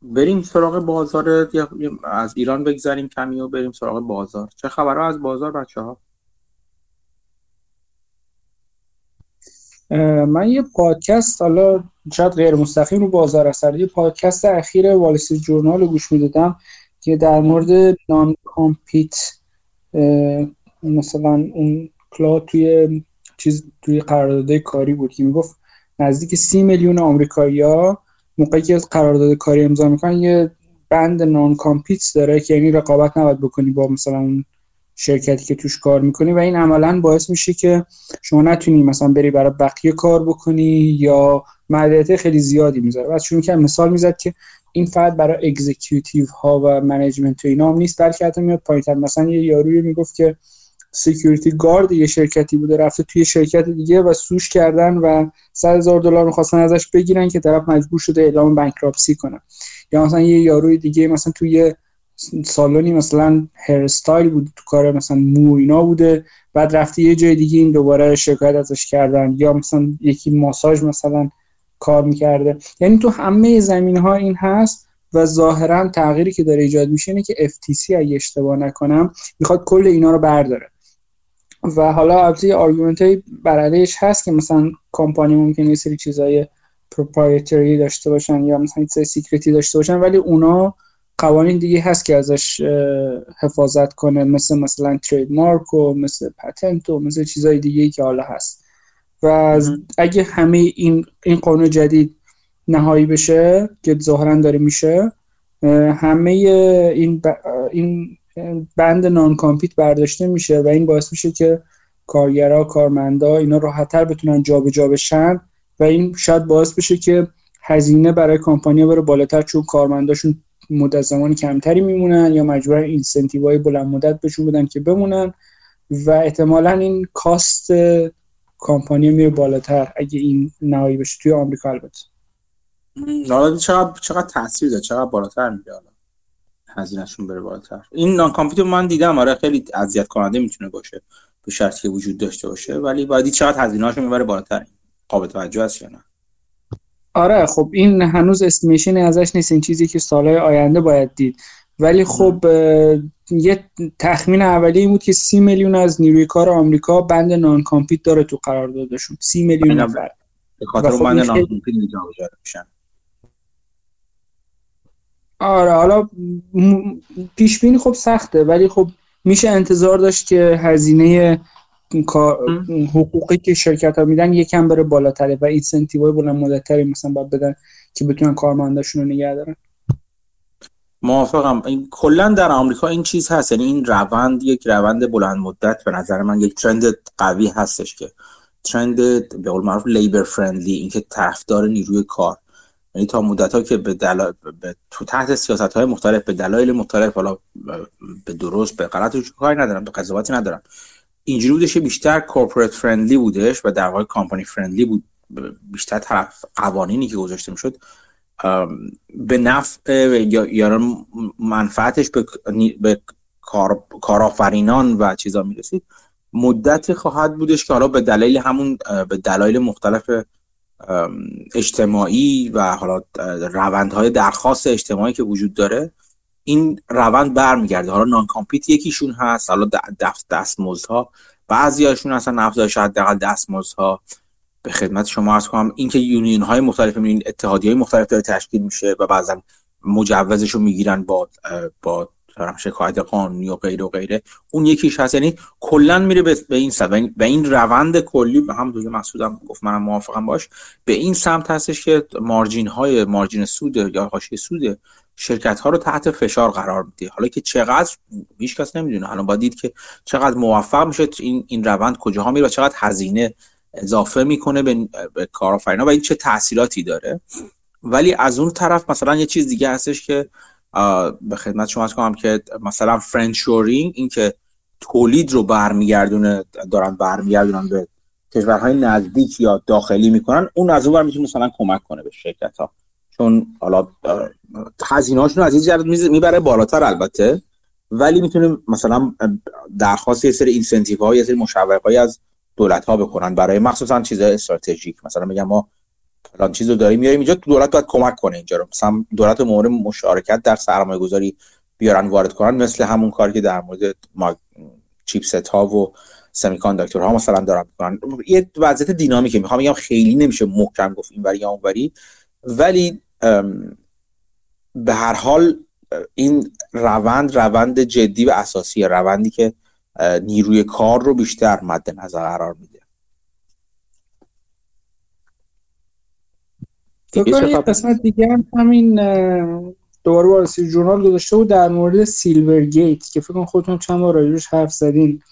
بریم سراغ بازار. از ایران بگذاریم کمی و بریم سراغ بازار. چه خبرها از بازار بچه ها من یه پادکست حالا شاید غیر مستقیم رو بازار اثر یه پادکست اخیر والیسی جورنال رو گوش می‌دادم که در مورد نان کامپیت مثلا اون کلا توی چیز توی قرارداد کاری بود که می‌گفت نزدیک سی میلیون آمریکایی‌ها موقعی که قرارداد کاری امضا می‌کنن یه بند non-compete داره که یعنی رقابت نباید بکنی با مثلا اون شرکتی که توش کار می‌کنی و این عملا باعث میشه که شما نتونی مثلا بری برای بقیه کار بکنی یا محدودیت خیلی زیادی می‌ذاره. بعد چون که مثال می‌زد که این فقط برای executive ها و management و اینا هم نیست بلکه حتی میاد پایینتر. مثلا یه یاروی می‌گفت که security guard یه شرکتی بوده رفته توی شرکت دیگه و sue ش کردن و 100 هزار دلار می‌خواستن ازش بگیرن که طرف مجبور شده اعلام bankruptcy کنه. یا مثلا یه یاروی دیگه مثلا توی سالونی مثلا hair style بود تو کار مثلا مو اینا بوده. بعد رفته یه جای دیگه این دوباره شکایت ازش کردن. یا مثلا یکی ماساژ مثلا کار می‌کرده. یعنی تو همه زمین ها این هست و ظاهرا تغییری که داره ایجاد میشه اینه که FTC اگه اشتباه نکنم می‌خواد کل اینا رو برداره. و حالا البته argument های برعلیش هست که مثلا کمپانی ممکنه یه سری چیزای proprietary داشته باشن یا مثلا یه secret ی داشته باشن ولی اونا قوانین دیگه هست که ازش حفاظت کنه مثل مثلا trademark و مثل patent و مثل چیزای دیگه که حالا هست. و اگه همه این این قانون جدید نهایی بشه که ظاهرا داره میشه همه این این بند non-compete برداشته میشه و این باعث میشه که کارگرا کارمندا اینا راحتتر بتونن جابجا جا بشن و این شاید باعث بشه که هزینه برای کمپانیا بره بالاتر چون کارمنداشون مدت زمان کمتری میمونن یا مجبورن اینسنتیو های بلند مدت بهشون بدن که بمونن و احتمالا این کاست کمپانی میره بالاتر اگه این نهایی بشه توی آمریکا البته. چقدر چقدر تاثیر داره؟ چقدر بالاتر میره حالا؟ هزینهشون بره بالاتر. این نان کامپیوتر من دیدم آره خیلی اذیت کننده می‌تونه باشه به شرطی که وجود داشته باشه ولی باید چقدر هزینه‌هاشو می‌بره بالاتر؟ قابل توجه است یا نه؟ آره خب این هنوز estimation ازش نیست این چیزی که سالهای آینده باید دید. ولی خب یه تخمین اولیه بود که سی میلیون از نیروی کار آمریکا بند non-compete داره تو قرار دادشون سی میلیون نفر. به خاطر خب بند non-compete میشن. آره حالا پیش بینی خب سخته ولی خب میشه انتظار داشت که هزینه حقوقی که شرکت ها میدن یکم بره بالاتره و اینسنتیو های بلند مدتری مثلا باید بدن که بتونن کارمنداشون رو نگه دارن. موافقم. این کلا در آمریکا این چیز هست. یعنی این روند یک روند بلند مدت به نظر من یک ترند قوی هستش که. ترند به قول معروف لیبر فرندلی اینکه طرفدار نیروی کار. یعنی تا مدت ها که به, دل... به تو تحت سیاست های مختلف به دلایل مختلف حالا به درست به غلط کاری ندارم به قضاوتی ندارم. اینجوری بودش بیشتر کورپوریت فرندلی بودش و در واقع کامپانی فرندلی بود. بیشتر طرف قوانینی که گذاشته می‌شد به نفع یا منفعتش به, به کار... کارآفرینان و چیزا می‌رسید. مدتی خواهد بودش که حالا به دلیل همون به دلایل مختلف اجتماعی و حالا روندهای درخواست اجتماعی که وجود داره این روند برمیگرده. حالا نان کامپیت یکیشون هست حالا دست دستمزدها. بعضی هاشون اصلا افزایش حداقل دستمزدها. به خدمت شما ارز کنم اینکه یونیون های مختلف این اتحادی های مختلف داره تشکیل میشه و بعضا مجوزش رو می‌گیرن با با شکایت قانونی و غیره و غیره. اون یکیش هست. یعنی کلا میره به این سمت. به این روند کلی به هم دوی مسعودم گفت منم موافقم باش. به این سمت هستش که مارجین های مارجین سود یا حاشیه سود شرکت ها رو تحت فشار قرار میده حالا که چقدر هیچ کس نمی‌دونه. حالا با دید که چقدر موفق میشه این این روند کجاها میره و چقدر هزینه اضافه می‌کنه به, به کارآفرینا و این چه تاثیراتی داره. ولی از اون طرف مثلا یه چیز دیگه هستش که به خدمت شما کنم که مثلا friendshoring این که تولید رو برمیگردونه دارن برمیگردونن به کشورهای نزدیک یا داخلی می‌کنن اون از اون می‌تونه مثلا کمک کنه به شرکت ها چون حالا هزینه هاشون از این می‌بره بالاتر البته ولی می‌تونه مثلا درخواست یه سری incentive های یه سری مشوق از دولت ها بکنن. برای مخصوصا چیزهای استراتژیک. مثلا میگم ما فلان چیزو داریم میاریم اینجا دولت باید کمک کنه اینجا رو. مثلا دولت مورد مشارکت در سرمایه گذاری بیارن وارد کنن مثل همون کاری که در مورد چیپست ها و سمی ها مثلا دارن می‌کنن. یه وضعیت دینامیکه می‌خوام بگم خیلی نمیشه محکم گفت یا اونوری ولی به هر حال این روند روند جدی و اساسی روندی که نیروی کار رو بیشتر مد نظر قرار میده. یه قسمت دیگه هم همین دوباره وال استریت جورنال گذاشته بود در مورد سیلور گیت که فکر کنم خودتون چند بار راجبش حرف زدین.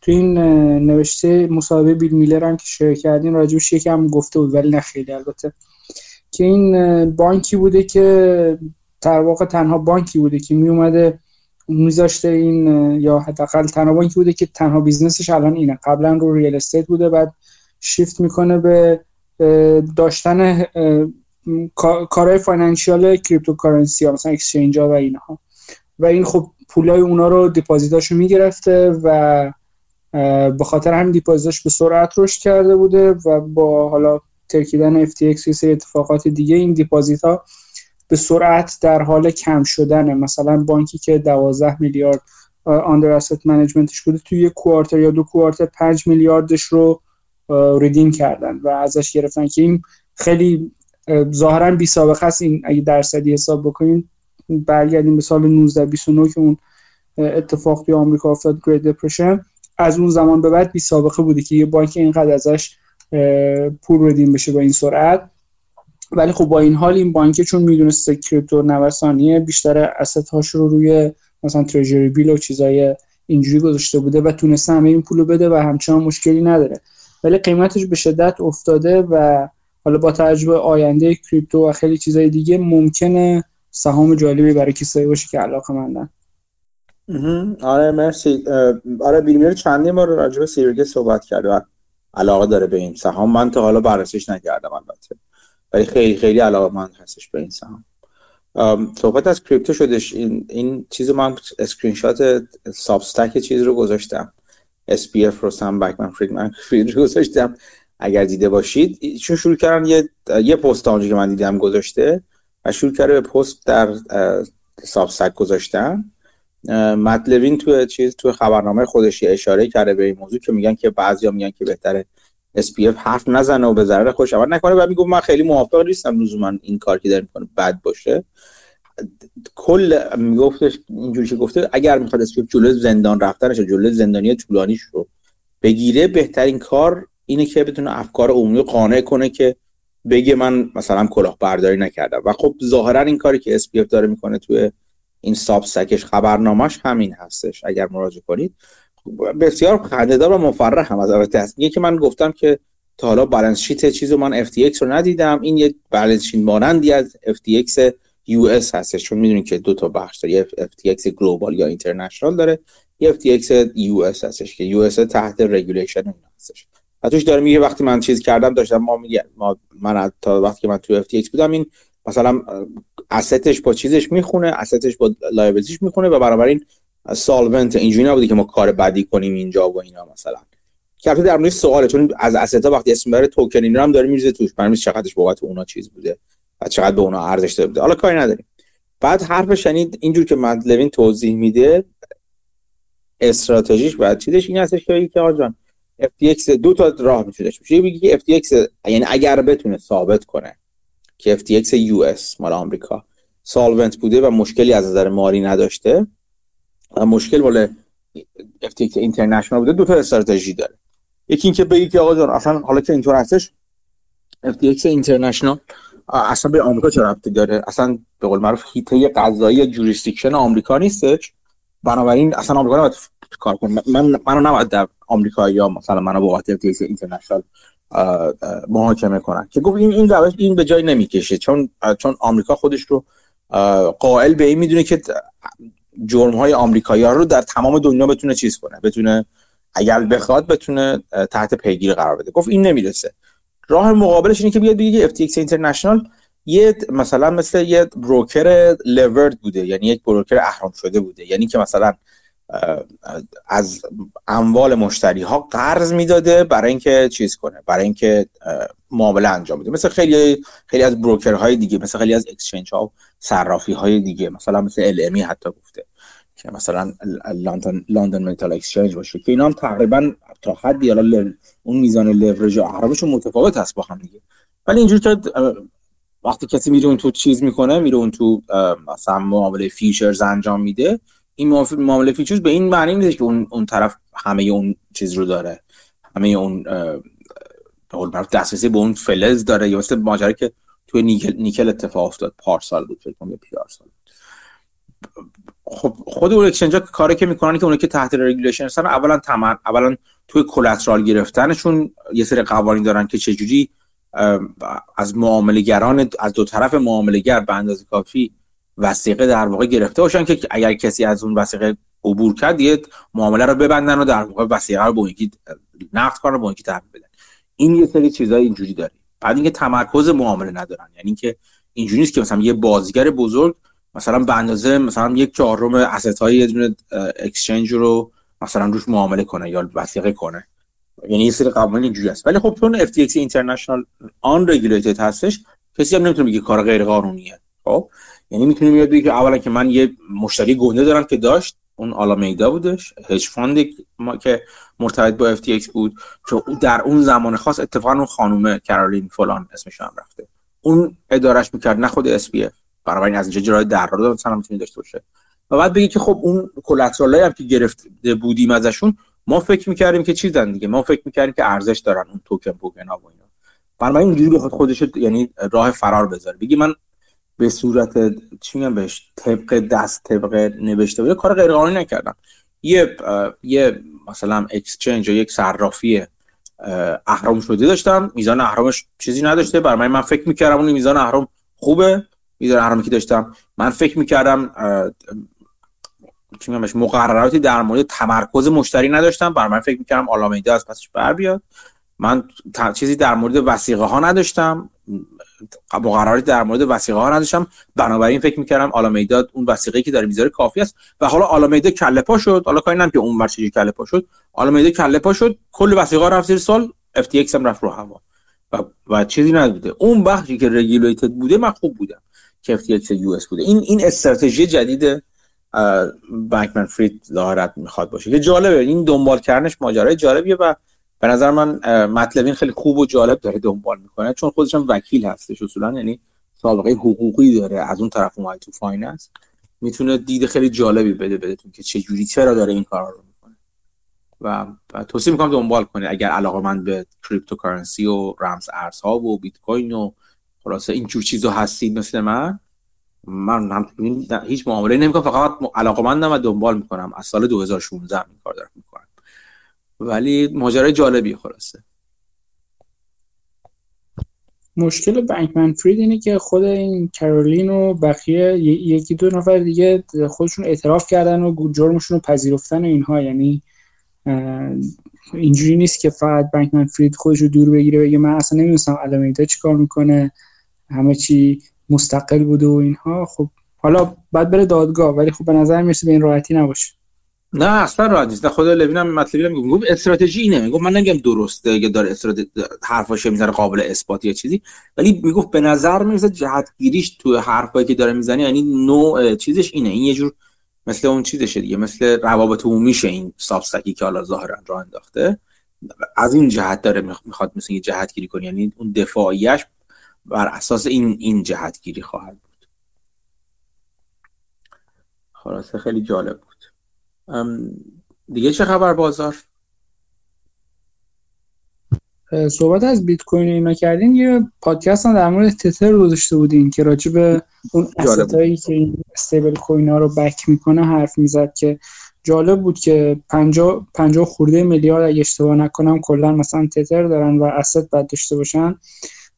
تو این نوشته مصاحبه بیل میلر هم که شروع کردین راجبش یکم گفته بود ولی نه خیلی البته که این بانکی بوده که در واقع تنها بانکی بوده که می اومده میذاشته این یا حداقل تنها بانکی بوده که تنها business ش الان اینه. قبلا رو real estate بوده بعد شیفت می‌کنه به داشتن کارهای financial cryptocurrency ها مثلا exchange ها و اینها. و این خب پولای اونا رو deposit اشو می‌گرفته و به خاطر همین deposit اش به سرعت رشد کرده بوده و با حالا ترکیدن FTX و سری اتفاقات دیگه. این deposit ها به سرعت در حال کم شدنه. مثلا بانکی که 12 میلیارد under asset management ش بوده توی یک quarter یا دو quarter 5 میلیاردش رو ریدیم کردن و ازش گرفتن که این خیلی ظاهرا بی سابقه است. این اگه درصدی حساب بکنیم برگردیم به سال 1929 که اون اتفاق توی آمریکا افتاد گریت دپرشن از اون زمان به بعد بی سابقه بوده که یه بانک اینقدر ازش پول ردیم بشه با این سرعت. ولی خب با این حال این بانک چون می‌دونسته کریپتو نوسانیه بیشتر اسست هاش رو روی مثلا تریجری بیل و چیزای اینجوری گذاشته بوده و تونسته همه این پولو بده و همچنان مشکلی نداره. ولی قیمتش به شدت افتاده و حالا با تجربه آینده کریپتو و خیلی چیزای دیگه ممکنه سهام جالبی برای کسایی باشه که علاقه مندن. آره مرسی. آره بیلمیر چندی ما راجع به صحبت کرده و علاقه داره به این سهام. من تا حالا بررسیش نکردم البته. ولی خیلی خیلی علاقه من هستش به این سهام. صحبت از کریپتو شدش. این, این چیز من اسکرین شات سابستک چیز رو گذاشتم. SBF رو سم بنکمن فریدمن فرید رو گذاشتم. اگر دیده باشید چون شروع کردن یه یه پست آنجا که من دیدم گذاشته و شروع کرده به پست در سابستک گذاشتن. مت لوین تو چیز تو خبرنامه خودش اشاره کرده به این موضوع که میگن که بعضیا میگن که بهتره SBF حرف نزنه و به ضرر خودش عمل نکنه و میگم من خیلی موافق نیستم لزوما این کار که داره می‌کنه بد باشه. کل میگفتش اینجوری که گفته اگر می‌خواد اسپیف جلوی زندان رفتنش جلوی زندانی طولانیش رو بگیره بهترین کار اینه که بتونه افکار عمومی قانع کنه که بگه من مثلا کلاهبرداری نکردم. و خب ظاهرا این کاری که اسپیف داره می‌کنه توی این ساب سکش خبرنامهش همین هستش اگر مراجعه کنید. بسیار خنده‌دار و مفرح هم از البته هست. که من گفتم که تا حالا بالانس شیت چیزو من FTX رو ندیدم. این یه بالانس شیت مانندی از FTX US هستش. چون می‌دونید که دو تا بخش داره. یه FTX گلوبال یا اینترنشنال داره. یه FTX US هستش که US تحت رگولیشن اون هستش. و توش داره میگه وقتی من چیز کردم داشتم ما میگه ما من تا وقتی که من تو FTX بودم این مثلا استش با چیزش می‌خونه استش با لایبیلیتیش می‌خونه و بنابراین سالونت اینجوری نبوده که ما کار بدی کنیم اینجا و اینا مثلا. که در مورد سواله چون از استا وقتی اسم بره توکن اینا هم داره میریزه توش. برمیز چقدرش بابت اونا چیز بوده و چقدر به اونا ارزش داده بوده. حالا کاری نداریم. بعد حرف شنید اینجور که لوین توضیح میده استراتژیش بعد چیزش این هستش که که آجان FTX دو تا راه می‌تونه داشته باشه. یکی FTX یعنی اگر بتونه ثابت کنه. که FTX US مال آمریکا. سالونت بوده و مشکلی از نظر مالی نداشته مشکل بالا FTX اینترنشنال بوده. دو تا استراتژی داره. یکی اینکه بگی که آقا جان اصلا حالا که اینطور هستش FTX اینترنشنال اصلا به آمریکا چه ربطی داره؟ اصلا به قول معروف هیته قضایی جوریسدیکشن آمریکا نیستش. بنابراین اصلا آمریکا نباید کار کنه. من منو نباید در آمریکا یا مثلا منو با FTX اینترنشنال محاکمه کنن. که گفت این روش این به جای نمی‌کشه. چون چون آمریکا خودش رو قائل به این می‌دونه که جرم های آمریکایی ها رو در تمام دنیا بتونه چیز کنه. بتونه اگر بخواد بتونه تحت پیگیری قرار بده. گفت این نمی‌رسه. راه مقابلش اینه که بیاد بگه FTX اینترنشنال یه مثلا مثل یه بروکر لیورد بوده. یعنی یک بروکر اهرام شده بوده. یعنی که مثلا از اموال مشتری ها قرض می‌داده برای اینکه چیز کنه برای اینکه معامله انجام بده. مثل خیلی خیلی از بروکر های دیگه مثل خیلی از اکسچنج ها و صرافی های دیگه مثلا مثل ال حتی گفته که مثلا لندن London Metal Exchange باشه که اینا هم تقریبا تا حدی حالا اون میزان لورج و متفاوت هست با هم دیگه. ولی اینجوری که وقتی کسی میره اون تو چیز می‌کنه میره اون تو مثلا معامله futures انجام میده این معامله futures به این معنی نیست که اون اون طرف همه اون چیز رو داره. همه اون دسترسی به اون فلز داره. یا مثل ماجرا که توی نیکل, نیکل اتفاق افتاد. پارسال بود فکر کنم پیرار سال خب خود اون exchange کاری که می‌کنن که اون که تحت regulation هستن اولا تمام اولا توی collateral گرفتنشون یه سری قوانین دارن که چجوری از معامله‌گران از دو طرف معامله‌گر به اندازه کافی وثیقه در واقع گرفته باشن که اگر کسی از اون وثیقه عبور کرد یه معامله رو ببندن و در واقع وثیقه رو با یکی نقد کنن و با یکی تحویل بدن. این یه سری چیزای اینجوری داره. بعد اینکه تمرکز معامله ندارن. یعنی اینکه اینجوری نیست که مثلا یه بازیگر بزرگ مثلا به اندازه مثلا یک چهارم asset های یه دونه exchange رو مثلا روش معامله کنه یا وثیقه کنه. یعنی یه سری قوانین اینجوری است ولی خب چون FTX International unregulated هستش کسی هم نمی‌تونه بگه کار غیر قانونیه خب؟ یعنی می‌تونیم میاد بگه که اولا که من یه مشتری گنده دارم که داشت اون آلامیدا بودش hedge fund که مرتبط با FTX بود که در اون زمان خاص اتفاقا اون خانومه کرولین فلان اسمش هم رفته. اون ادارش می‌کرد نه خود SPF برای از اینجا جرای رو مثلا می‌تونی داشته باشه. و بعد بگی که خب اون کلاترالای هم که گرفته بودیم ازشون ما فکر می‌کردیم که چیزن دیگه؟ ما فکر می‌کردیم که ارزش دارن اون توکن پوکن ها و اینا. بنابراین اینجوری بخواد خودش یعنی راه فرار بذاره. بگی من به صورت چی میگم بهش طبق دست طبق نوشته بوده کار غیر قانونی نکردم. یه یه مثلا اکسچنج یا یک صرافی اهرام شده داشتم. میزان اهرامش چیزی نداشته. برای من فکر می‌کردم اون میزان اهرام خوبه. میزان اهرامی که داشتم من فکر می‌کردم چی مقرراتی در مورد تمرکز مشتری نداشتم. برای من فکر می‌کردم آلامیده از پسش بر بیاد من چیزی در مورد وسیقه ها نداشتم. مقرراتی در مورد وسیقه ها نداشتم. بنابراین فکر می‌کردم آلامیدا اون وسیقه که داره می‌ذاره کافی است. و حالا آلامیدا کله پا شد. حالا کاری نم که اون ور کله پا شد. آلامیدا کله پا شد. کل وثیقه رفت زیر سوال. FTX هم رفت رو هوا. و, و چیزی نبوده. اون بخشی که regulated بوده من خوب بودم که FTX US بوده. این این استراتژی جدید بنکمن فرید ظاهرا می‌خواد باشه. که جالبه. این دنبال کردنش ماجرای جالبیه و به نظر من مت لوین خیلی خوب و جالب داره دنبال می‌کنه چون خودش هم وکیل هستش اصولا یعنی سابقه حقوقی داره از اون طرف اومد تو finance. می‌تونه دید خیلی جالبی بده بهتون که چه جوری چرا داره این کار رو می‌کنه. و توصیه می‌کنم دنبال کنه اگر علاقه من به cryptocurrency و رمز ارزها و بیت کوین و خلاصه این جور چیزا هستید مثل من من هم هیچ معامله نمی‌کنم فقط علاقه مندم و دنبال می‌کنم. از سال 2016 این کار دارم می‌کنم. ولی ماجرای جالبی خلاصه. مشکل بنکمن فرید اینه که خود این کرولین و بقیه یکی دو نفر دیگه خودشون اعتراف کردن و جرمشون رو پذیرفتن و اینها. یعنی اینجوری نیست که فقط بنکمن فرید خودش رو دور بگیره بگه من اصلا نمی‌دونستم علامه چی کار می‌کنه همه چی مستقل بوده و اینها. خب حالا باید بره دادگاه ولی خب به نظر می‌رسه به این راحتی نباشه. نه اصلا راحت نیست. خود لوین هم مطلبی هم میگم استراتژی اینه. میگم من نمیگم درسته اگه داره استراتژی حرفاش می‌زنه قابل اثبات یا چیزی. ولی می‌گفت به نظر می‌رسه جهتگیریش تو حرفایی که داره می‌زنه یعنی نوع چیزش اینه. این یه جور مثل اون چیزشه دیگه. مثل روابط عمومیشه این سابستکی که حالا ظاهرا راه انداخته. از این جهت داره می‌خواد مثل یه جهتگیری کنه. یعنی اون دفاعیش بر اساس این این جهتگیری خواهد بود. خلاصه خیلی جالب بود. دیگه چه خبر بازار؟ صحبت از بیت کوین اینا کردین یه پادکست هم در مورد تتر گذاشته بودین که راجع به اون هایی که این stablecoin ها رو back می‌کنه حرف می‌زد که جالب بود که 50 50 خورده میلیارد اگه اشتباه نکنم کلا مثلا تتر دارن و asset بعد داشته باشن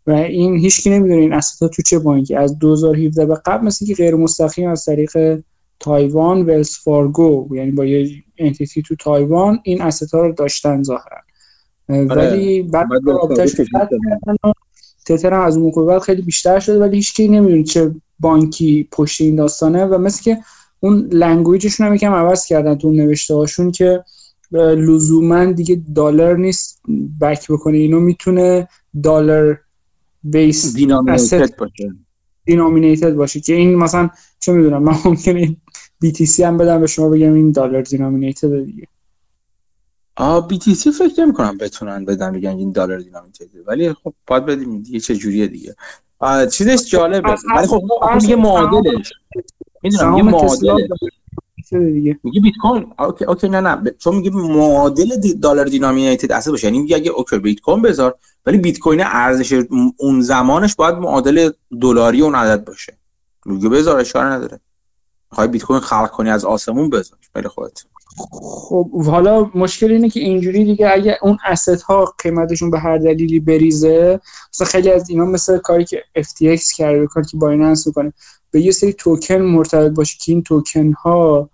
و این هیچکی نمی‌دونه این ها تو چه بانکی. از 2017 به قبل مثل که غیر مستقیم از طریق تایوان ولز فارگو یعنی با یه entity تو تایوان این asset ها رو داشتن ظاهرا. آره. ولی بعد تتر هم از اون موقع خیلی بیشتر شده ولی هیچکی نمی‌دونه چه بانکی پشت این داستانه. و مثل که اون لنگویجشون هم یکم عوض کردن تو نوشته هاشون که لزوما دیگه دلار نیست. بک بکنه اینو می‌تونه دلار بیس دینامینیتد باشه. دینامینیتد باشه. که این مثلا چه می‌دونم من ممکنه BTC هم بدم به شما بگم این دلار دینامینیتد دیگه. آ بی تی سی فکر نمی کنم بتونن بدن بگن این دلار دینامیته ولی خب باید بدیم. دیگه چه جوریه دیگه. چیزش جالبه. ولی خب میگه معادلش می‌دونم یه معادل میگه بیت کوین اوکی اوکی نه نه. چون میگه معادل دلار دینامیتد اصلا باشه. یعنی میگه اگه اوکی بیت کوین بذار ولی بیت کوین ارزش اون زمانش باید معادل دلاری اون عدد باشه. میگه بذار اشاره نداره. می‌خوای بیت کوین خلق کنی از آسمون بذار. خیلی خودت خب حالا مشکل اینه که اینجوری دیگه اگه اون asset ها قیمتشون به هر دلیلی بریزه مثلا خیلی از اینا مثل کاری که FTX کرده کاری که بایننس می‌کنه. به یه سری توکن مرتبط باشه که این توکن ها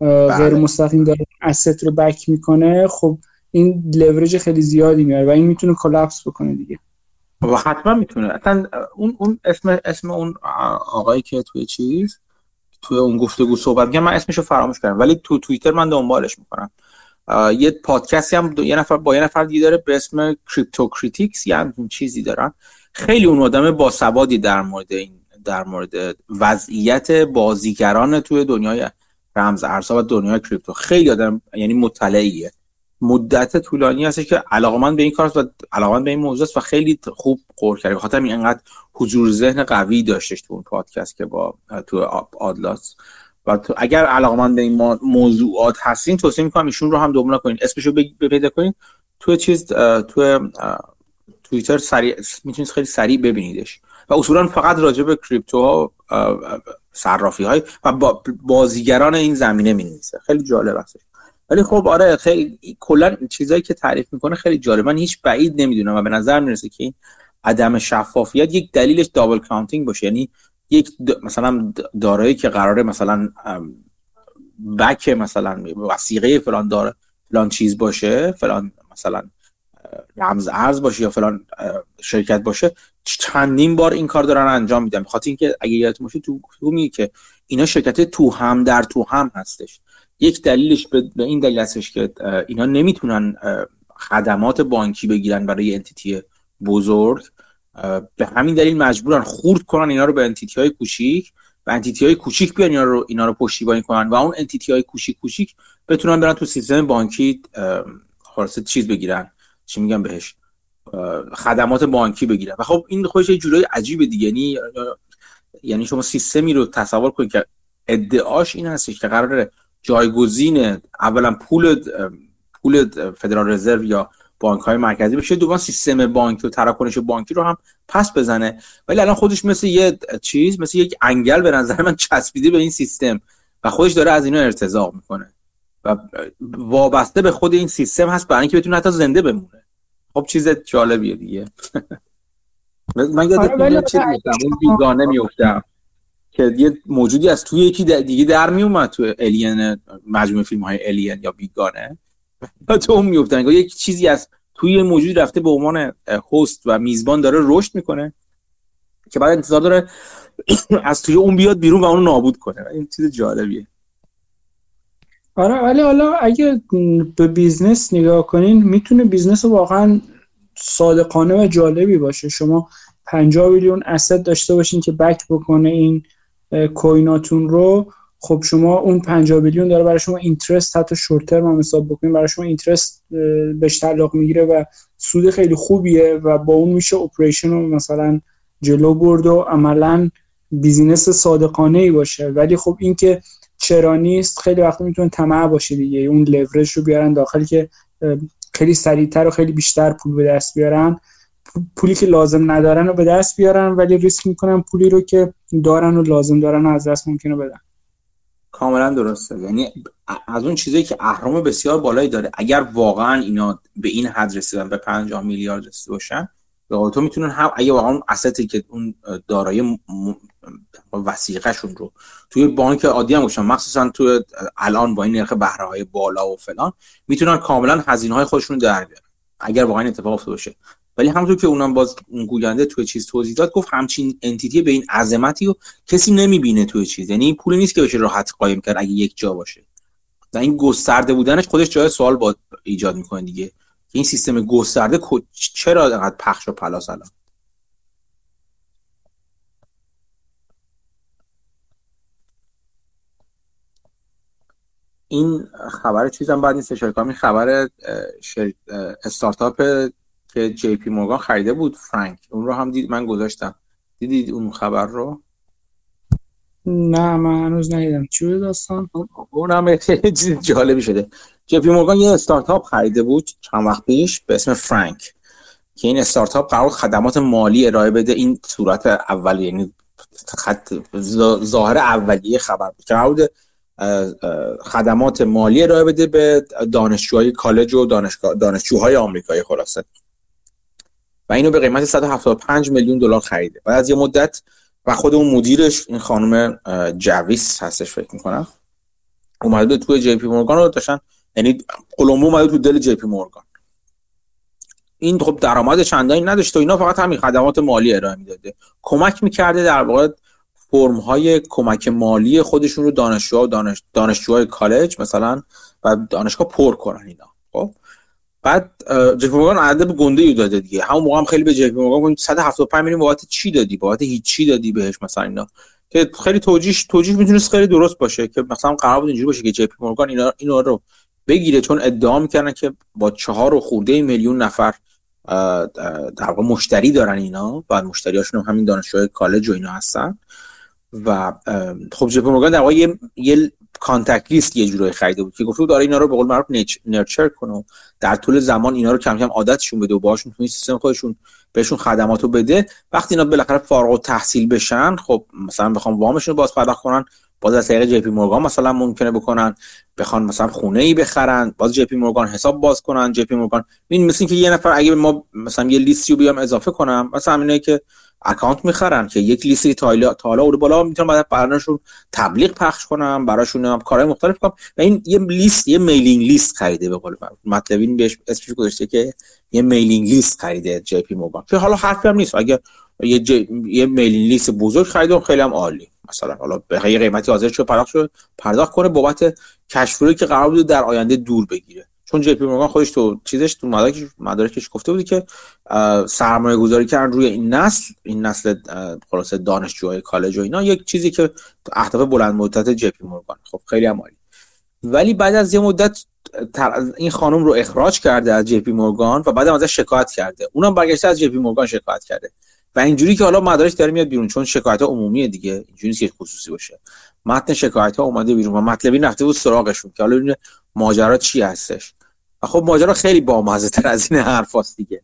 غیر بله. مستقیم داره asset رو back می‌کنه خب این لورج خیلی زیادی میاره و این می‌تونه collapse بکنه دیگه. و حتما می‌تونه. اصلا اون اون اسم اسم اون آقایی که توی چیز توی اون گفتگو صحبت می‌کنم من اسمشو فراموش کردم ولی تو توییتر من دنبالش می‌کنم. یه پادکستی هم یه نفر با یه نفر دیگه داره به اسم Crypto Critics یا اون چیزی دارن. خیلی اون آدم باسوادی در مورد این در مورد وضعیت بازیگران توی دنیای رمز ارزها و دنیای کریپتو. خیلی آدم یعنی مطلعیه. مدت طولانی هست که علاقمند به این کار و علاقمند به این موضوع است و خیلی خوب قور کرد خاطر اینقدر حضور ذهن قوی داشتش تو اون پادکست که با تو آدلاس. و تو اگر علاقمند به این موضوعات هستین توصیه می‌کنم ایشون رو هم دنبال کنین. اسمشو پیدا کنین. تو چیز تو توییتر سریع می‌تونید خیلی سریع ببینیدش. و اصولا فقط راجع به کریپتو صرافی های و بازیگران این زمینه می خیلی جالب است ولی خب آره خیلی کلا چیزایی که تعریف می‌کنه خیلی جالب. من هیچ بعید نمی‌دونم و به نظر می‌رسه که این عدم شفافیت یک دلیلش دابل کانتینگ باشه. یعنی یک مثلا دارایی که قراره مثلا بک مثلا وسیقه فلان داره فلان چیز باشه فلان مثلا رمز ارز باشه یا فلان شرکت باشه چندین بار این کار دارن انجام میدن. بخاطر اینکه اگه یادتون باشه تو میگه که اینا شرکت تو هم در تو هم هستش. یک دلیلش به این دلیل هستش که اینا نمی‌تونن خدمات بانکی بگیرن برای entity بزرگ. به همین دلیل مجبورن خورد کنن اینا رو به entity های کوچیک و entity های کوچیک بیان اینا رو اینا رو پشتیبانی کنن و اون entity های کوچیک کوچیک بتونن برن تو سیستم بانکی خلاص چیز بگیرن. چی میگم بهش؟ خدمات بانکی بگیرن. و خب این خودش یه جورایی عجیبه دیگه. یعنی یعنی شما سیستمی رو تصور کنید که ادعاش این هستش که قراره جایگزین اولا پول پول فدرال رزرو یا بانک های مرکزی بشه دوم سیستم بانکی و تراکنش بانکی رو هم پس بزنه. ولی الان خودش مثل یه چیز مثل یک انگل به نظر من چسبیده به این سیستم و خودش داره از اینا ارتزاق می‌کنه. و وابسته به خود این سیستم هست برای اینکه بتونه حتی زنده بمونه. خب چیز جالبیه دیگه. <laughs> من یاد آره، چیز بیگانه میفتم که یه موجودی از توی یکی دیگه در میومد تو الین مجموعه فیلم های الین یا بیگانه تو اون میفتن یک چیزی از توی موجود رفته به عنوان هست و میزبان داره رشد می‌کنه که بعد انتظار داره <clears throat> از توی اون بیاد بیرون و اونو نابود کنه. این چیز جالبیه. آره ولی حالا اگه به بیزنس نگاه کنین می‌تونه بیزنس واقعا صادقانه و جالبی باشه. شما 50 میلیون asset داشته باشین که back بکنه این coin اتون رو خب شما اون 50 میلیون داره برای شما interest حتی short term هم حساب بکنید برای شما interest بهش تعلق می‌گیره و سود خیلی خوبیه و با اون میشه operation رو مثلا جلو برد و عملا business صادقانه ای باشه. ولی خب اینکه چرا نیست خیلی وقت می‌تونه طمع باشه دیگه. اون لورج رو بیارن داخل که خیلی سریعتر و خیلی بیشتر پول به دست بیارن. پولی که لازم ندارن رو به دست بیارن ولی ریسک می‌کنن پولی رو که دارن و لازم دارن و از دست ممکنه بدن. کاملا درسته. یعنی از اون چیزی که اهرام بسیار بالایی داره اگر واقعا اینا به این حد رسیدن به 50 میلیارد رسیده باشن به تو می‌تونن هم اگه واقعا اون استی که اون دارایی وسیقهشون رو توی بانک عادی هم باشن مخصوصا توی الان با این نرخ بهره های بالا و فلان می‌تونن کاملا هزینه های خودشون در بیارن. اگر واقعا اتفاق افتاده باشه. ولی همونطور که اونم باز اون گوینده توی چیز توضیح داد گفت همچین انتیتی به این عظمتی رو کسی نمی‌بینه توی چیز. یعنی این پول نیست که بشه راحت قایم کرد اگه یک جا باشه. و این گسترده بودنش خودش جای سوال با ایجاد می‌کنه دیگه. این سیستم گسترده چرا انقدر پخش و پلاس الان؟ این خبر چیزم بد نیست. اشاره این خبر استارتاپ که جی پی مورگان خریده بود فرانک. اون رو هم دید من گذاشتم. دیدید اون خبر رو؟ نه من هنوز ندیدم. چی داستان؟ اون هم چیز جالبی شده. جی پی مورگان یه استارتاپ خریده بود چند وقت پیش به اسم فرانک که این استارتاپ قرار خدمات مالی ارائه بده. این صورت اولی یعنی خط ظاهر اولیه خبر بود. که خدمات مالی ارائه بده به دانشجوهای کالج و دانشگاه دانشجوهای آمریکایی خلاصه. و اینو به قیمت 175 میلیون دلار خریده. بعد از یه مدت و خود اون مدیرش این خانم جویس هستش فکر می‌کنم اومده تو جی پی مورگان رو داشتن. یعنی کلمبو اومده تو دل جی پی مورگان. این خب درآمد چندانی نداشته و اینا فقط همین خدمات مالی ارائه می‌داده. کمک می‌کرده در واقع فرم های کمک مالی خودشون رو دانشجوها دانش دانشجوهای کالج مثلا و دانشگاه پر کنن اینا. خب؟ بعد جی پی عدد گنده داده دیگه. همون موقع هم خیلی به پی مورگان 175 میلیون بابت چی دادی؟ بابت هیچی دادی بهش مثلا اینا. که خیلی توجیه توجیه می‌تونست خیلی درست باشه که مثلا قرار بود اینجوری باشه که جی پی مورگان اینا اینا رو بگیره. چون ادعا می‌کنن که با چهار و خورده میلیون نفر در واقع مشتری دارن اینا و مشتریاشون هم همین دانشجوهای کالج و اینا هستن. و خب جی پی مورگان در واقع یه, یه contact list یه جورایی خریده بود که گفته بود آره اینا رو به قول معروف nurture کنه و در طول زمان اینا رو کم کم عادتشون بده و باهاشون تو سیستم خودشون بهشون خدماتو بده. وقتی اینا بالاخره فارغ التحصیل بشن خب مثلا بخوام وامشون باز پرداخت کنن باز از طریق جی پی مورگان مثلا ممکنه بکنن. بخوان مثلا خونه ای بخرن باز جی پی مورگان حساب باز کنن جی پی مورگان. این مثل که یه نفر اگه ما مثلا یه لیستی رو بیام اضافه کنم مثلا همینه که اکانت می‌خرن که یک لیستی تا حالا اور بالا می‌تونم بعد براشون تبلیغ پخش کنم براشون هم کارهای مختلف کنم و این یه لیست یه میلینگ لیست خریده به قول مطلبین بهش اسمش گذاشته که یه میلینگ لیست خریده جی پی مورگان که حالا حرفی هم نیست. اگه یه, جی... یه میلینگ لیست بزرگ خریده خیلی هم عالی. مثلا حالا به یه قیمتی حاضر شد پرداخت پرداخت کنه بابت کشفی که قرار بود در آینده دور بگیره. چون جی پی مورگان خودش تو چیزش تو مدارکش مدارکش گفته بودی که سرمایه گذاری کردن روی این نسل این نسل خلاصه دانشجوهای کالج و اینا یک چیزی که اهداف بلند مدت جی پی مورگان. خب خیلی هم عالی. ولی بعد از یه مدت این خانم رو اخراج کرده از جی پی مورگان و بعد ازش شکایت کرده. اونم برگشته از جی پی مورگان شکایت کرده. و اینجوری که حالا مدارک داره میاد بیرون چون شکایت ها عمومیه دیگه اینجوری که خصوصی باشه. متن شکایت ها اومده بیرون و مت لوین رفته بود سراغشون که حالا ماجرا چی هستش. و خب ماجرا خیلی بامزه تر از این حرفاست دیگه.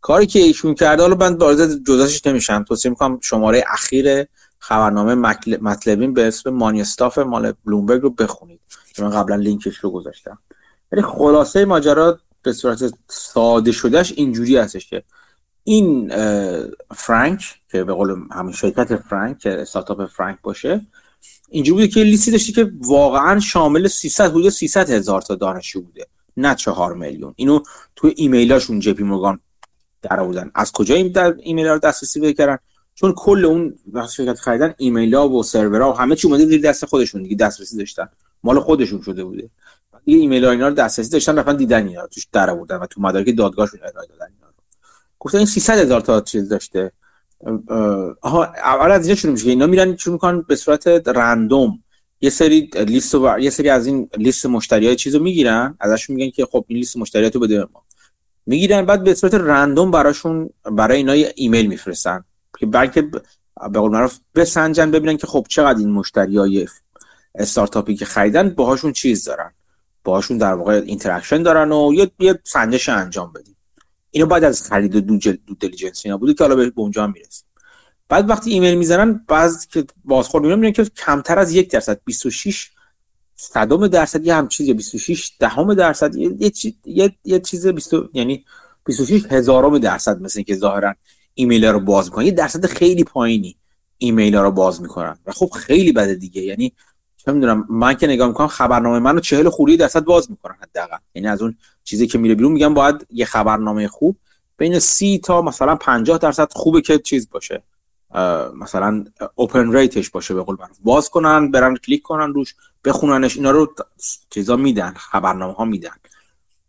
کاری که ایشون کرده حالا من وارد جزئیاتش نمیشم. توصیه می‌کنم شماره اخیر خبرنامه مطلبین به اسم مانیستاف مال بلومبرگ رو بخونید. که من قبلا لینکش رو گذاشتم. ولی خلاصه ماجرا به صورت ساده شدهش اینجوری هستش که این فرانک که به قول همین شرکت فرانک که استارتاپ فرانک باشه اینجوری بوده که لیستی داشته که واقعا شامل 300 حدود 300 هزار تا دانشجو بوده. نه چهار میلیون. اینو تو ایمیلاشون جی پی مورگان در بودن از کجا این در ایمیل رو دسترسی پیدا کردن؟ چون کل اون بخش شرکت خریدن ایمیل ها و سرورها و همه چی اومده زیر دست خودشون دیگه دسترسی داشتن. مال خودشون شده بوده. یه ایمیل ها اینا رو دسترسی داشتن رفتن دیدن اینا توش در بودن و تو مدارک دادگاهشون ارائه دادن اینا رو. گفتن این 300 هزار تا چیز داشته. آها اول از اینجا شروع میشه اینا میرن شروع می‌کنن به صورت random. یه سری لیست و یه سری از این لیست مشتری چیزو می‌گیرن ازشون میگن که خب این لیست مشتریاتو بده ما. می‌گیرن بعد به صورت random براشون برای اینا ایمیل میفرستن که بلکه به قول معروف بسنجن ببینن که خب چقدر این مشتری های استارتاپی که خریدن باهاشون چیز دارن. باهاشون در واقع interaction دارن و یه یه سنجش انجام بدیم. اینو بعد از خرید due, due diligence که حالا به اونجا می‌رسیم. بعد وقتی ایمیل می‌زنن بعض که بازخورد می‌بینن که کمتر از یک درصد 26 صدم درصد یه هم چیزی 26 دهم درصد یه یه یه چیز 20 یعنی 26 هزارم درصد مثل که ظاهرا ایمیل رو باز می‌کنن. یه درصد خیلی پایینی ایمیل رو باز می‌کنن. و خب خیلی بده دیگه. یعنی چه می‌دونم من که نگاه می‌کنم خبرنامه منو 40 خوری درصد باز می‌کنن حداقل. یعنی از اون چیزی که میره بیرون میگم باید یه خبرنامه خوب بین 30 تا مثلا 50 درصد خوبه که چیز باشه. مثلا open rate ش باشه به قول معروف باز کنن برن کلیک کنن روش بخوننش اینا رو چیزا میدن خبرنامه ها میدن.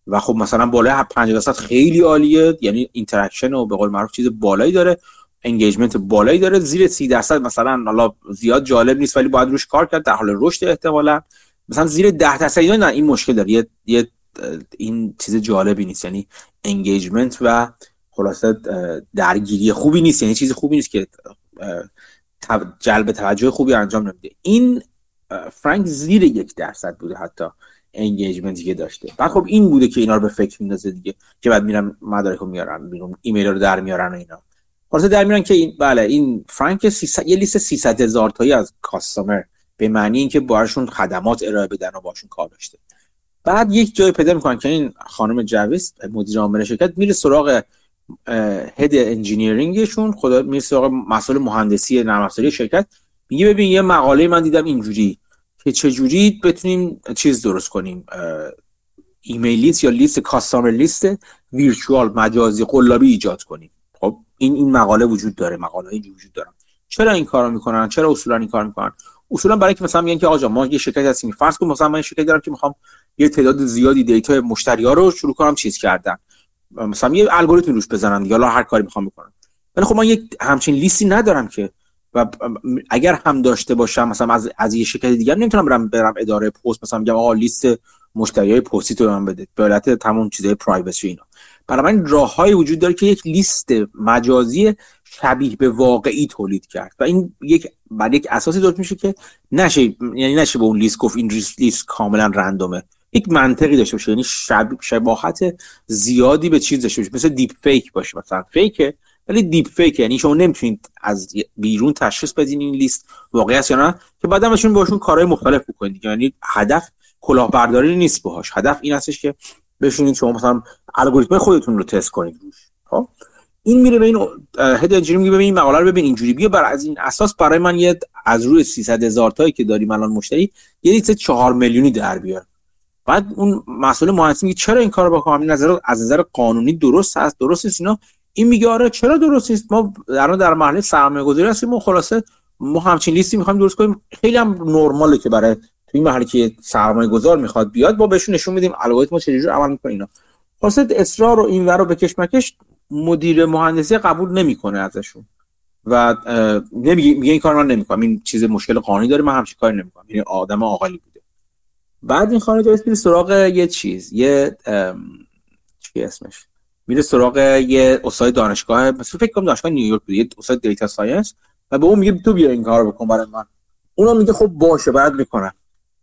و خب مثلا بالای 50 درصد خیلی عالیه یعنی interaction و به قول معروف چیز بالایی داره engagement بالایی داره زیر 30 درصد مثلا حالا زیاد جالب نیست ولی باید روش کار کرد در حال رشد احتمالا. مثلا زیر 10 درصد نه این مشکل داره. یه, یه این چیز جالبی نیست یعنی engagement و خلاصه درگیری خوبی نیست یعنی چیز خوبی نیست که جلب توجه خوبی انجام نمیده. این فرانک زیر یک درصد بوده حتی engagement ی که داشته. بعد خب این بوده که اینا رو به فکر میندازه دیگه که بعد میرن مدارک رو میارن بیرون ایمیل رو در میارن و اینا. خلاصه در میارن که این بله این فرانک یه لیست 300 هزار تایی از customer به معنی اینکه باشون خدمات ارائه بدن و باشون کار داشته. بعد یک جای پیدا می‌کنن که این خانم جاویس مدیر عامل شرکت میره سراغ head engineering شون خود میره سراغ مسئول مهندسی نرم افزاری شرکت. میگه ببین یه مقاله من دیدم اینجوری که چجوری بتونیم چیز درست کنیم. email list یا لیست customer لیست virtual مجازی قلابی ایجاد کنیم. خب این این مقاله وجود داره. مقاله اینجوری وجود دارن. چرا این کارو می‌کنن؟ چرا اصولا این کار می‌کنن؟ اصولا برای که مثلا میگن که آقا ما یه شرکت هستیم. فرض کن مثلا من شرکت دارم که می‌خوام یه تعداد زیادی دیتا مشتری ها رو شروع کنم چیز کردن. مثلا یه الگوریتم روش بزنم یا هر کاری می‌خوام بکنم ولی خب من یک همچین لیستی ندارم که و اگر هم داشته باشم مثلا از از یه شرکت دیگر نمی‌تونم برم برم اداره پست مثلا میگم آقا لیست مشتریای پستی تو من بده به حالت تمام چیزای پرایوسی اینا. برای من راههایی وجود داره که یک لیست مجازی شبیه به واقعی تولید کرد. و این یک بعد یک اساسی درست میشه که نشه یعنی نشه به اون لیست گفت این لیست کاملا random ه. یک منطقی داشته باشه یعنی شب... شباهت زیادی به چیز داشته باشه مثل deep fake باشه مثلا. fake ه ولی deep fake یعنی شما نمی‌تونید از بیرون تشخیص بدین این لیست واقعی است یا نه که بعدا بهشون باشون کارهای مختلف بکنید. یعنی هدف کلاهبرداری نیست باهاش. هدف این هستش که بتونید شما مثلا الگوریتم خودتون رو تست کنید روش. خب؟ این میره به این هد انجینیر میگه ببین مقاله رو ببین اینجوری بیا بر از این اساس برای من یه از روی 300 هزار تایی که داریم الان مشتری یه لیست 4 میلیونی در بیار. بعد اون مسئول مهندسی میگه چرا این کارو بکنم؟ این نظر از نظر قانونی درست هست؟ درست نیست اینا؟ این میگه آره چرا درست نیست؟ ما در در مرحله سرمایه گذاری هستیم و خلاصه ما همچین لیستی می‌خوایم درست کنیم. خیلی هم نرماله که برای تو این مرحله که سرمایه گذار می‌خواد بیاد با بهشون نشون میدیم الگوریتم چجوری عمل می‌کنه اینا. خلاصه اصرار و این رو به کشمکش مدیر مهندسی قبول نمی‌کنه ازشون. و نمیگه میگه این کار من نمی‌کنم. این چیز مشکل قانونی داره من همچین کاری نمی‌کنم. یعنی آدم عاقلی بعد این خانم جاویس میره سراغ یه چیز یه چی اسمش؟ میره سراغ یه استاد دانشگاه مثلا فکر کنم دانشگاه نیویورک بود یه استاد data science و به اون میگه تو بیا این کارو بکن برای من. اونم میگه خب باشه بعد می‌کنه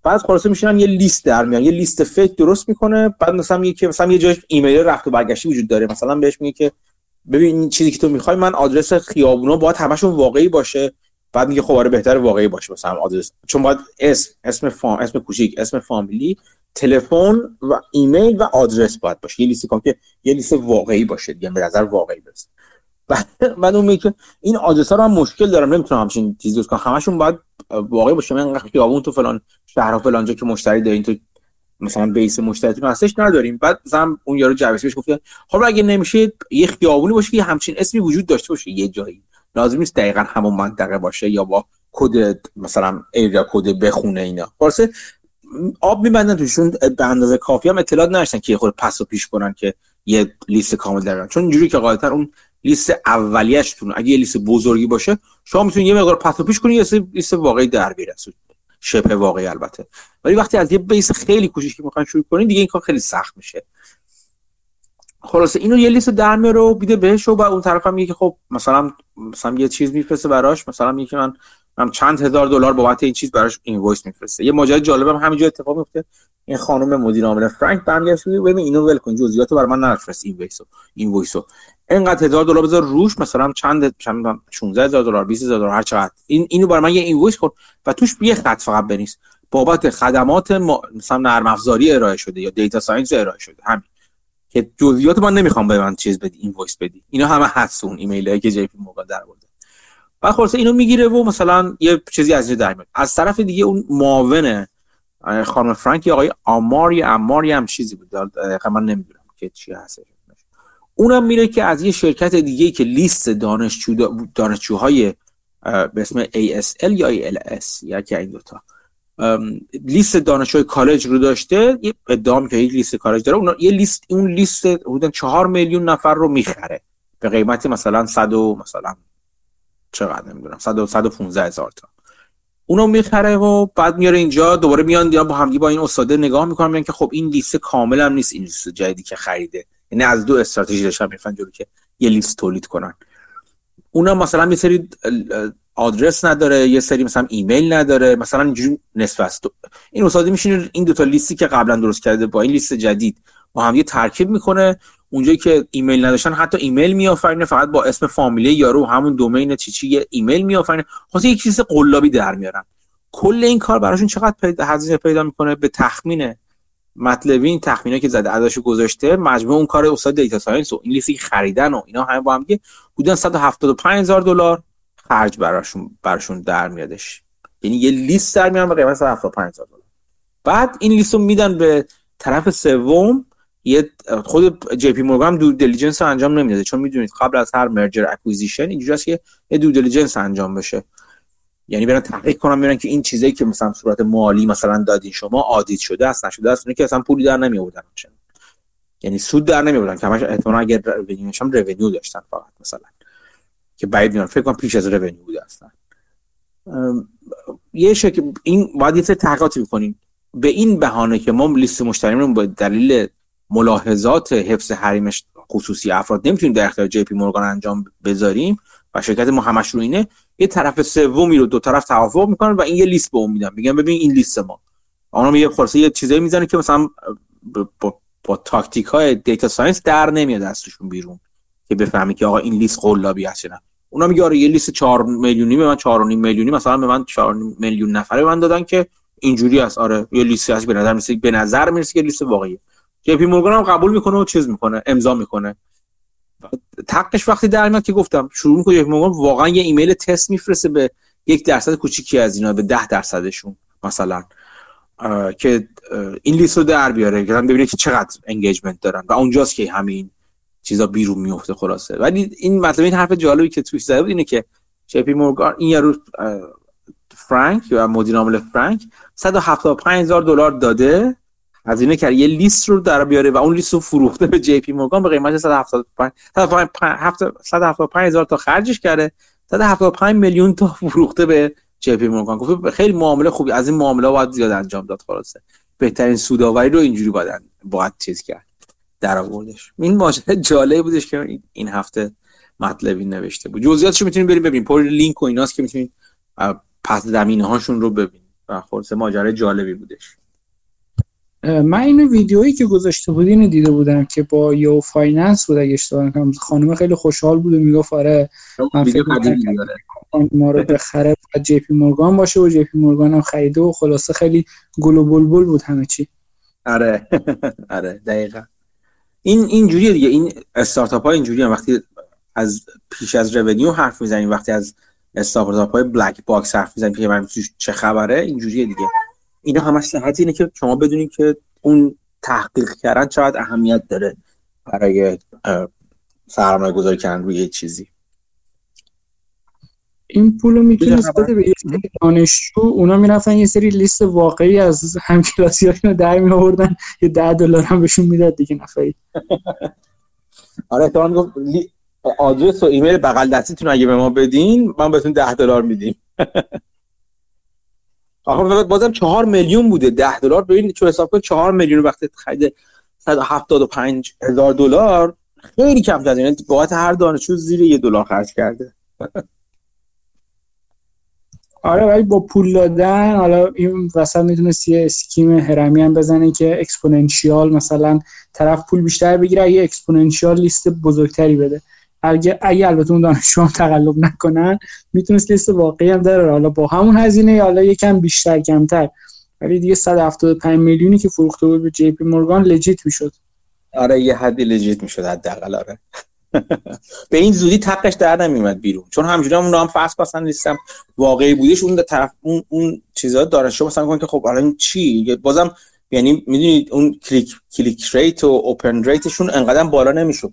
بعد خلاصه میشینن یه لیست در میان یه لیست fake درست می‌کنه بعد مثلا میگه که مثلا یه جای ایمیل رفت و برگشتی وجود داره. مثلا بهش میگه که ببین چیزی که تو می‌خوای من آدرس خیابونا باید همشون واقعی باشه. بعد میگه خب آره بهتر واقعی باشه مثلا آدرس. چون باید اسم اسم فام اسم کوچیک اسم فامیلی تلفن و ایمیل و آدرس باید باشه. یه لیست کام که یه لیست واقعی باشه دیگه به نظر واقعی برسه بعد اون میگه این آدرس ها رو هم مشکل دارم نمی‌تونم همچین چیز درست کنم. همشون باید واقعی باشه. من خیابون تو فلان شهر و فلان جا که مشتری دارین تو مثلا بیس مشتریتون هستش نداریم. بعد مثلا اون یارو جوابش بهش گفته خب اگه نمیشه یه خیابونی باشه که همچین اسمی وجود داشته باشه. یه جایی. لازم نیست دقیقا همون منطقه باشه یا با کد مثلا ایریا کد بخونه اینا. واسه آب میبندن توشون به اندازه کافی هم اطلاعات نداشتن که خود پس و پیش کنن که یه لیست کامل دارن. چون اینجوری که غالبا اون لیست اولیه‌شون اگه یه لیست بزرگی باشه شما می‌تونید یه مقدار پس و پیش کنید یه لیست واقعی در بیاره شبه واقعی البته. ولی وقتی از یه base خیلی کوچیک که می‌خواین شروع کنین دیگه این کار خیلی سخت میشه. خلاصه اینو یه لیست در رو بیده بهش و اون طرف هم میگه خب مثلا مثلا یه چیز میفرسته براش مثلا میگه من هم چند هزار دلار بابت این چیز براش invoice میفرسته. یه ماجرا جالبم همینجا اتفاق میفته. این خانم مدیر عامل فرانک برمیگشت میگه ببین اینو ول کن جزئیاتو برای من نفرست invoice و invoice و. اینقدر هزار دلار بذار روش مثلا چند 16 هزار دلار 20 هزار دلار هر چقدر. این اینو برای من یه invoice کن و توش یه خط فقط بنویس. بابت خدمات مثلا نرم افزاری ارائه شده یا data science ارائه شده همین. که جزئیات من نمی‌خوام به من چیز بدی invoice بدی. اینا همه هست اون ایمیل که جی پی مورگان در آورده بعد خلاصه اینو می‌گیره و مثلا یه چیزی از در میاد. از طرف دیگه اون معاون خانم فرانک آقای آمار یا امار هم چیزی بود. دقیقا من نمی‌دونم که چی هست اونم میره که از یه شرکت دیگه که لیست دانشجو دانشجوهای به اسم ASL یا ALS یا که این دوتا. لیست دانشجوی کالج رو داشته ادعا که یک لیست کالج داره. اون یه لیست اون لیست حدودا چهار میلیون نفر رو می‌خره. به قیمت مثلا 100 مثلا چقدر نمی‌دونم 100 115 هزار تا. اونو می‌خره و بعد میاره اینجا دوباره میان با همگی با این استاده نگاه می‌کنن میگن که خب این لیست کامل هم نیست این لیست جدیدی که خریده. یعنی از دو استراتژی داشتن می‌فهمن جلو که یه لیست تولید کنن. اونم مثلا یه سری آدرس نداره یه سری مثلا ایمیل نداره مثلا اینجوری نصف است. این استاد میشینه این دو تا لیستی که قبلا درست کرده با این لیست جدید با هم یه ترکیب می‌کنه. اونجایی که ایمیل نداشتن حتی ایمیل میآفرینه فقط با اسم فامیلی یارو همون domain چی چی ایمیل میآفرینه. خلاصه یک چیز قلابی در میارن. کل این کار براشون چقدر پیدا هزینه پیدا می‌کنه؟ به تخمین مطلبی این تخمینه که زده ازش گذاشته مجموع اون کار استاد data science و این لیستی خریدن و اینا همه با هم دیگه حدود 175 هزار دلار. خرج براشون براشون در میادش. یعنی یه لیست در میارن به قیمت 175 هزار دلار. بعد این لیست رو میدن به طرف سوم یه خود جی پی مورگان due diligence انجام نمیده چون می‌دونید قبل از هر merger acquisition اینجوری است که یه due diligence انجام بشه. یعنی برن تحقیق کنن میرن که این چیزایی که مثلا صورت مالی مثلا دادین شما audit شده است نشده است که اصلا پولی در نمی آوردن یعنی سود در نمی آوردن که همش احتمالاً اگر رونیو داشتن فقط مثلا. که بعید میان فکر کنم پیش از رونیو بوده اصلا. یه شکل این باید یه تحقیقاتی بکنیم. به این بهانه که ما لیست مشتریمون با دلیل ملاحظات حفظ حریمش خصوصی افراد نمی‌تونیم در اختیار جی پی مورگان انجام بذاریم و شرکت ما همش رو اینه یه طرف سومی رو دو طرف توافق می‌کنن و این یه لیست به اون میدن. میگن ببین این لیست ما. اونا یه خلاصه یه چیزایی می‌زنه که مثلا با, با تاکتیک های data science در نمیاد دستشون بیرون که بفهمی که آقا این لیست قلابی هست نه. اونا میگه آره یه لیست 4 میلیونی به من 4.5 میلیونی مثلا به من 4 میلیون نفره من دادن که اینجوری است. آره یه لیست هست به نظر میسه به نظر می‌رسه که لیست واقعیه. جی پی مورگان هم قبول می‌کنه و چیز می‌کنه امضا می‌کنه. تقش وقتی در میاد که گفتم شروع می‌کنه جی پی مورگان واقعا یه ایمیل تست میفرسته به یک درصد کوچیکی از اینا به ده درصدشون مثلا که این لیست رو در بیاره که ببینه که چقدر engagement دارن. و اونجاست که همین چیزا بیرون میفته خلاصه. ولی این مطلب این حرف جالبی که توش زده بود اینه که جی پی مورگان این یارو فرانک یا مدیر عامل فرانک 175 هزار دلار داده. هزینه کرد یه لیست رو در بیاره و اون لیست رو فروخته به جی پی مورگان به قیمت 175 175 هزار تا خرجش کرده. 175 میلیون تا فروخته به جی پی مورگان. گفت خیلی معامله خوبی. از این معامله باید زیاد انجام داد خلاصه. بهترین سوداوری رو اینجوری باید باید چیز کرد. در آوردش این ماجرا جالب بودش که این هفته مطلبی نوشته بود. جزئیاتش می‌تونید بریم ببینید پر لینک و ایناست که می‌تونید پس زمینه هاشون رو ببینید و خلاصه ماجرا جالبی بودش. من اینو ویدیویی که گذاشته بود اینو دیده بودم که با Yahoo Finance بود اگه اشتباه نکنم. خانم خیلی خوشحال بود و می‌گفت آره من فکر ما رو بخره و جی پی مورگان باشه و جی پی مورگان هم خریده و خلاصه خیلی گل و بلبل بود همه چی. آره. <laughs> آره دقیقا. این اینجوریه دیگه. این استارتاپ ها اینجوری هم وقتی از پیش از revenue حرف می‌زنیم وقتی از استارتاپ های black box حرف می‌زنیم که من چه خبره اینجوریه دیگه. اینا همش صحبت اینه که شما بدونید که اون تحقیق کردن چقدر اهمیت داره برای سرمایه گذاری کردن روی چیزی. این پول رو می‌تونست بده به یه دانشجو اونا می‌رفتن یه سری لیست واقعی از همکلاسی رو در می آوردن یه ده دلار هم بهشون می‌داد دیگه نفعی. <laughs> آره تو گفت آدرس و ایمیل بغل دستیتون اگه به ما بدین من بهتون ده دلار میدیم. <laughs> آخه بازم چهار میلیون بوده. ده دلار ببین چون حساب کن چهار میلیون وقتی خرید 175 هزار دلار خیلی کم کرده یعنی بابت هر دانشجو زیر یه دلار خرج کرده. <laughs> آره ولی با پول دادن حالا این وسط می‌تونست یه scheme هرمی هم بزنه که exponential مثلا طرف پول بیشتر بگیره یه exponential لیست بزرگتری بده. اگه اگه البته اون دانشجو هم تقلب نکنن می‌تونست لیست واقعی هم داره حالا با همون هزینه حالا یکم بیشتر کمتر. ولی دیگه 175 میلیونی که فروخته بود به جی پی مورگان legit می‌شد. آره یه حدی legit می‌شد حداقل آره. به این زودی تقش در نمیومد بیرون. چون همجوری هم هم فرض پسند نیستم واقعی بودیش اون طرف اون اون چیزا دانشجو مثلا کنه که خب الان چی؟ بازم یعنی می‌دونید اون click click rate و open rate شون انقدر بالا نمی‌شد.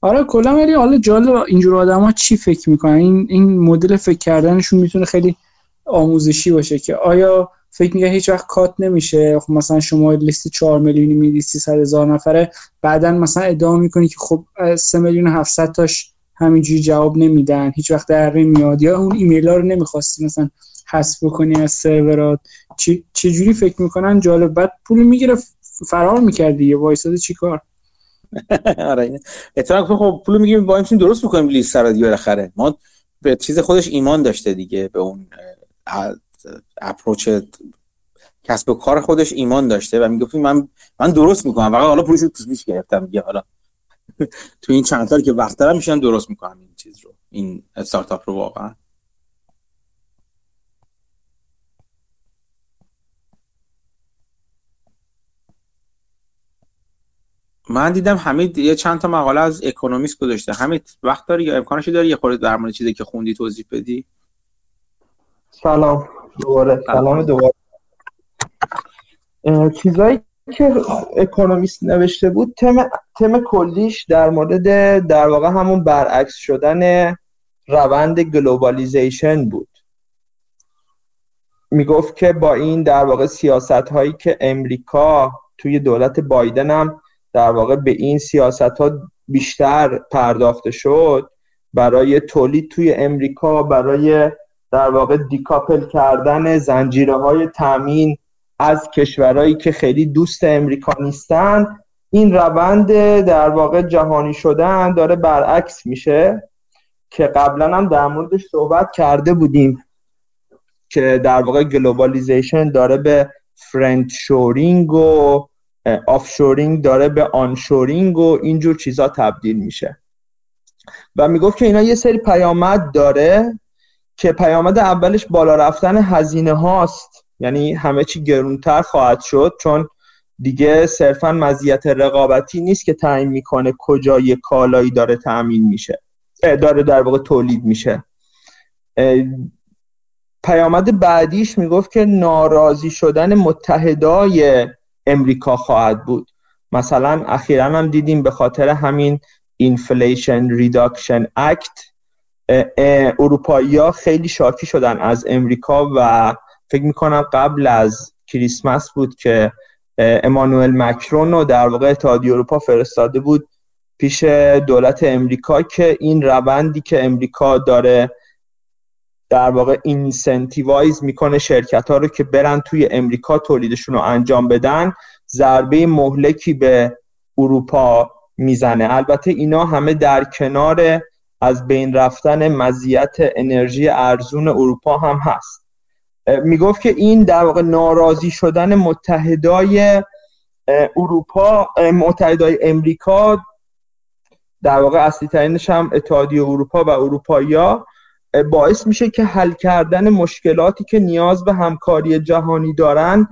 آره کلا ولی حالا جالب اینجور آدما چی فکر می‌کنن؟ این این مدل فکر کردنشون می‌تونه خیلی آموزشی باشه که آیا فکر میگه هیچ وقت کات نمیشه؟ خب مثلا شما لیست 4 میلیونی میدی 300 هزار نفره بعدا مثلا ادعا می‌کنی که خب 3 میلیون 700 تاش همینجوری جواب نمیدن هیچ وقت در نمیاد یا اون ایمیل ها رو نمی‌خواستی مثلا حذف بکنی از سرورات. چی چه جوری فکر می‌کنن؟ جالب. بعد پول می‌گیره فرار می‌کردی یه وایساده چیکار <laughs> آره اتفاقا خب پول میگیم با این درست می‌کنیم لیست رو دیگه بالاخره ما به چیز خودش ایمان داشته دیگه به اون اپروچ کسب و کار خودش ایمان داشته و می‌گفت من من درست می‌کنم. واقعا حالا تو پیش گرفتم میگه حالا <laughs> تو این چند سالی که وقت دارم میشن درست می‌کنم این چیز رو. این استارتاپ رو واقعا. من دیدم حمید یه چند تا مقاله از اکونومیست گذاشته. حمید وقت داری یا امکانش داری یه خورده در مورد چیزی که خوندی توضیح بدی؟ سلام. دوباره. سلام دوباره. چیزایی که اکونومیست نوشته بود تم تم کلیش در مورد در واقع همون برعکس شدن روند globalization بود. می‌گفت که با این در واقع سیاست هایی که امریکا توی دولت بایدن هم در واقع به این سیاست ها بیشتر پرداخته شد برای تولید توی امریکا برای در واقع decouple کردن زنجیره های تامین از کشورهایی که خیلی دوست امریکا نیستن این روند در واقع جهانی شدن داره برعکس میشه که قبلا هم در موردش صحبت کرده بودیم که در واقع globalization داره به friend-shoring و offshoring داره به onshoring و اینجور چیزا تبدیل میشه. و می‌گفت که اینا یه سری پیامد داره که پیامد اولش بالا رفتن هزینه هاست. یعنی همه چی گرونتر خواهد شد چون دیگه صرفا مزیت رقابتی نیست که تعیین می‌کنه کجا یه کالایی داره تأمین میشه. داره در واقع تولید میشه. پیامد بعدیش می‌گفت که ناراضی شدن متحدای امریکا خواهد بود. مثلا اخیرا هم دیدیم به خاطر همین Inflation Reduction Act اروپایی ها خیلی شاکی شدن از امریکا و فکر می‌کنم قبل از کریسمس بود که امانوئل مکرون رو در واقع اتحادیه اروپا فرستاده بود پیش دولت امریکا که این روندی که امریکا داره در واقع incentivize می‌کنه شرکت ها رو که برن توی امریکا تولیدشون رو انجام بدن ضربه مهلکی به اروپا می‌زنه. البته اینا همه در کنار از بین رفتن مزیت انرژی ارزون اروپا هم هست. می‌گفت که این در واقع ناراضی شدن متحدای اروپا متحدای امریکا در واقع اصلی ترینش هم اتحادیه اروپا و اروپایی باعث میشه که حل کردن مشکلاتی که نیاز به همکاری جهانی دارن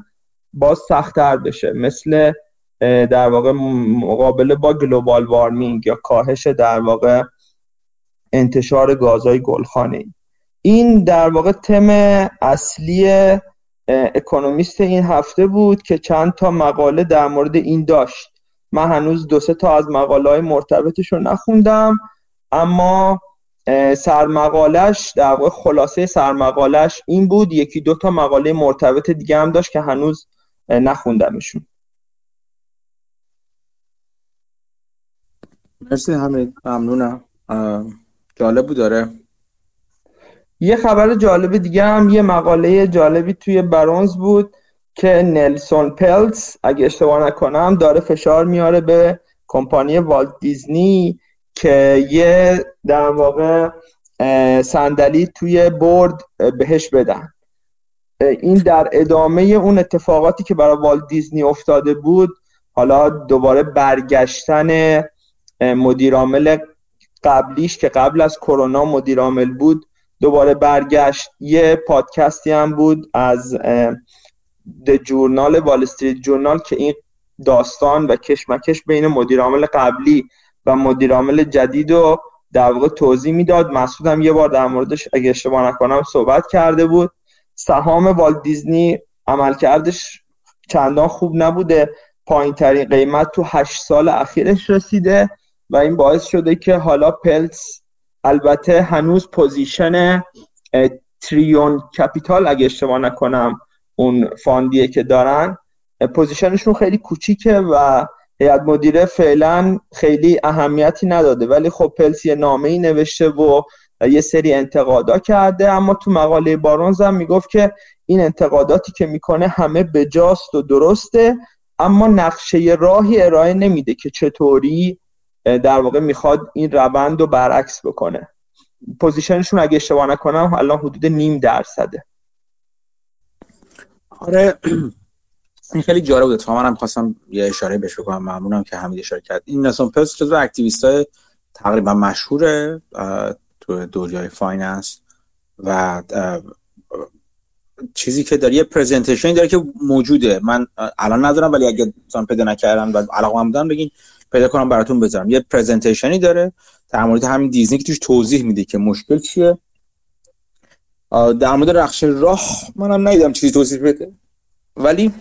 باز سختتر بشه. مثل در واقع مقابله با گلوبال وارمینگ یا کاهش در واقع انتشار گازهای گلخانه این در واقع تم اصلی اکونومیست این هفته بود که چند تا مقاله در مورد این داشت. من هنوز دو سه تا از مقاله های مرتبطش رو نخوندم اما سرمقالش در واقع خلاصه سرمقالش این بود. یکی دو تا مقاله مرتبط دیگه هم داشت که هنوز نخوندمشون. مرسی همین ممنونم. جالب بود داره یه خبر جالب دیگه هم یه مقاله جالبی توی برونز بود که نلسون پلتس اگه اشتباه نکنم داره فشار میاره به کمپانی والت دیزنی که یه در واقع صندلی توی برد بهش بدن. این در ادامه اون اتفاقاتی که برای والت دیزنی افتاده بود حالا دوباره برگشتن مدیرعامل قبلیش که قبل از کرونا مدیرعامل بود دوباره برگشت. یه پادکستی هم بود از د جورنال وال استریت جورنال که این داستان و کشمکش بین مدیرعامل قبلی و مدیرعامل جدید رو در واقع توضیح می‌داد. مسعود هم یه بار در موردش اگه اشتباه نکنم صحبت کرده بود. سهام والت دیزنی عملکردش چندان خوب نبوده. پایین ترین قیمت تو هشت سال اخیرش رسیده. و این باعث شده که حالا پلتز البته هنوز position Trian Capital اگه اشتباه نکنم اون fund یه که دارن position شون خیلی کوچیکه و هیئت مدیره فعلا خیلی اهمیتی نداده. ولی خب پلس یه نامه ای نوشته و یه سری انتقادا کرده. اما تو مقاله بارونز هم می‌گفت که این انتقاداتی که می‌کنه همه بجاست و درسته اما نقشه راهی ارائه نمیده که چطوری در واقع می‌خواد این روند رو برعکس بکنه. پوزیشنشون اگه اشتباه نکنم الان حدود نیم درصده. آره این خیلی جالب بوده تا منم خواستم یه اشاره بهش بکنم. ممنونم که حمید اشاره کرد. این نلسون پلتز جزو activist های تقریبا مشهوره تو دنیای finance و چیزی که داره یه presentation داره که موجوده. من الان ندارم ولی اگه پیدا نکردم و علاقه هم دارم بگین پیدا کنم براتون بذارم. یه presentation ی داره در مورد همین دیزنی که توش توضیح میده که مشکل چیه. در مورد رخش راه منم ندیدم چیزی توضیح بده. ولی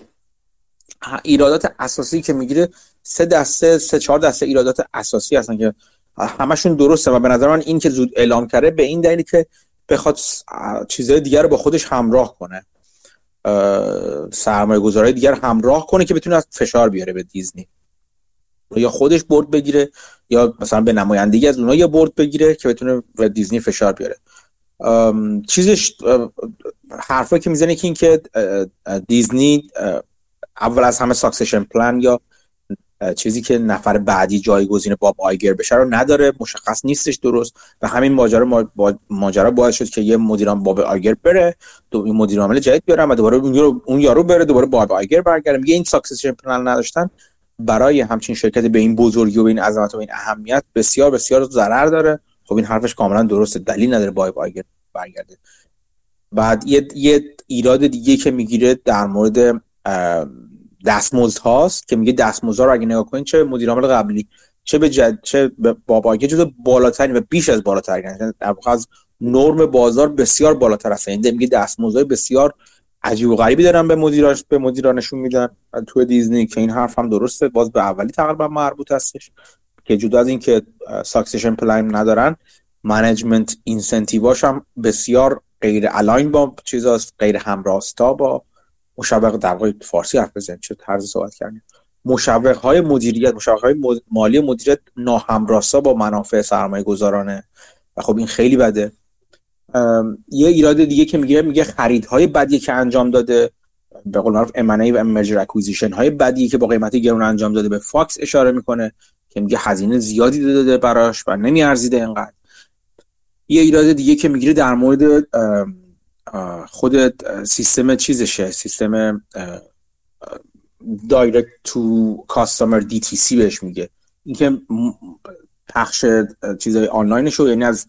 ایرادات اساسی که می‌گیره سه دسته سه چهار دسته ایرادات اساسی هستن که همشون درسته و به نظر من این که زود اعلام کرده به این دلیلی که بخواد چیزهای دیگر رو با خودش همراه کنه. سرمایه گذارهای دیگر همراه کنه که بتونه از فشار بیاره به دیزنی. یا خودش برد بگیره یا مثلا به نمایندگی از اونها یه برد بگیره که بتونه به دیزنی فشار بیاره. چیزش حرفایی که می‌زنه که این که دیزنی اول از همه succession plan یا چیزی که نفر بعدی جایگزین باب آیگر بشه رو نداره مشخص نیستش درست و همین ماجرا ماجرا باعث شد که یه مدیران باب آیگر بره دو مدیر عامل جدید بیارن و دوباره اون یارو بره دوباره باب آیگر برگرده. میگه این succession plan نداشتن برای همچین شرکت به این بزرگی و به این عظمت و به این اهمیت بسیار بسیار ضرر داره. خب این حرفش کاملا درسته دلیل نداره باب آیگر برگرده. بعد یه, یه ایراد دیگه که می‌گیره در مورد دستمزد هاست که میگه دستمزد رو اگه نگاه کنید چه مدیر عامل قبلی چه به جد چه به بابا جزو بالاترین و بیش از بالاتر یعنی از نرم بازار بسیار بالاتر هست یعنی میگه دستمزد بسیار عجیب و غریبی دارن به مدیراش به مدیرانشون میدن. تو دیزنی که این حرف هم درسته باز به اولی تقریبا مربوط هستش. که جدا از اینکه succession plan ندارن management incentive اش هم بسیار غیر align با چیزاست غیر همراستا با مشوق در واقع فارسی حرف بزنیم. چه طرز صحبت کردیم؟ مشوق های مدیریت مشوق های مالی مدیریت ناهمراستا با منافع سرمایه گذارانه و خب این خیلی بده. یه ایراد دیگه که میگه میگه خریدهای بدی که انجام داده به قول معروف M&A و merger acquisition های بدی که با قیمت گرون انجام داده به فاکس اشاره می‌کنه که میگه هزینه زیادی داده براش و نمیارزیده اینقدر. یه ایراد دیگه که می‌گیره در مورد خود سیستم چیزشه سیستم direct to customer DTC بهش میگه. اینکه پخش چیزای آنلاینش رو یعنی از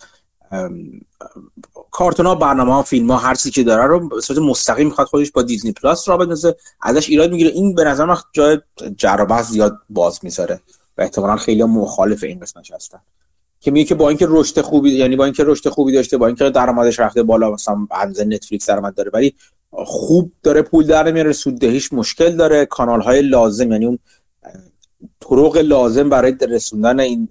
کارتون ها برنامه ها فیلم ها هر چیزی که داره رو به صورت مستقیم می‌خواد خودش با دیزنی پلاس راه بندازه. ازش ایراد می‌گیره. این به نظر من جای جر زیاد باز می‌ذاره و احتمالا خیلی مخالف این قسمتش هستن. که میگه که با اینکه رشد خوبی یعنی با اینکه رشد خوبی داشته با اینکه درآمدش رفته بالا مثلا اندازه نتفلیکس درآمد داره ولی خوب داره پول در میاره سوددهیش مشکل داره. کانال های لازم یعنی اون طرق لازم برای رسوندن این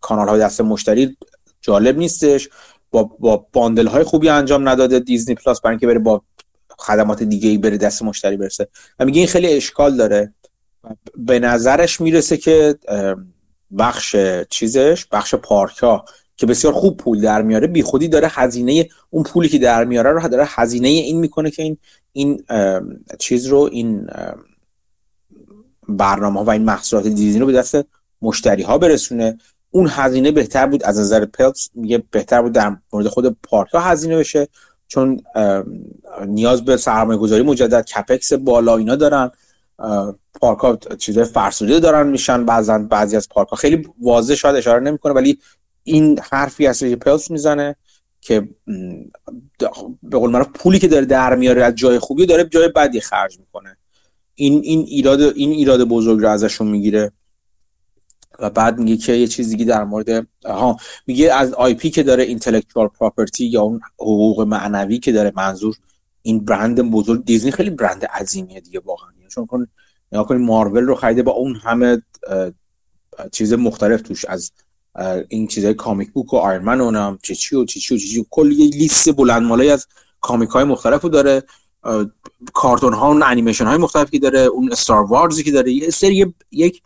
کانال های دست مشتری جالب نیستش. با با باندل های خوبی انجام نداده دیزنی پلاس برای اینکه بره با خدمات دیگه ای بره دست مشتری برسه. و میگه این خیلی اشکال داره. به نظرش می‌رسه که بخش چیزش بخش پارک ها که بسیار خوب پول در میاره بی خودی داره هزینه اون پولی که در میاره رو داره هزینه این می‌کنه که این این چیز رو این برنامه ها و این محصولات دیزنی رو به دست مشتری ها برسونه. اون هزینه بهتر بود. از نظر پلس میگه بهتر بود در مورد خود پارک ها هزینه بشه. چون نیاز به سرمایه گذاری مجدد کپکس بالا اینا دارن. پارک ها چیزای فرسوده دارن میشن بعضا بعضی از پارک ها. خیلی واضح شاید اشاره نمی‌کنه ولی این حرفی هست که پلس می‌زنه که به قول من پولی که داره در میاره از جای خوبی داره جای بدی خرج می‌کنه. این این ایراد این ایراد بزرگ رو ازشون می‌گیره. و بعد میگه که یه چیز دیگه در مورد ها میگه از IP که داره intellectual property یا اون حقوق معنوی که داره منظور این برند بزرگ دیزنی خیلی برند عظیمیه دیگه واقعا. چون کن نگاه کنید مارول رو خریده با اون همه چیز مختلف توش از این چیزای comic book و آیرن من و چی و چی چی و چی چی کلی یه لیست بلند از comic های مختلف رو داره کارتون ها و انیمیشن های مختلفی داره اون استار وارزی که داره یه سری یک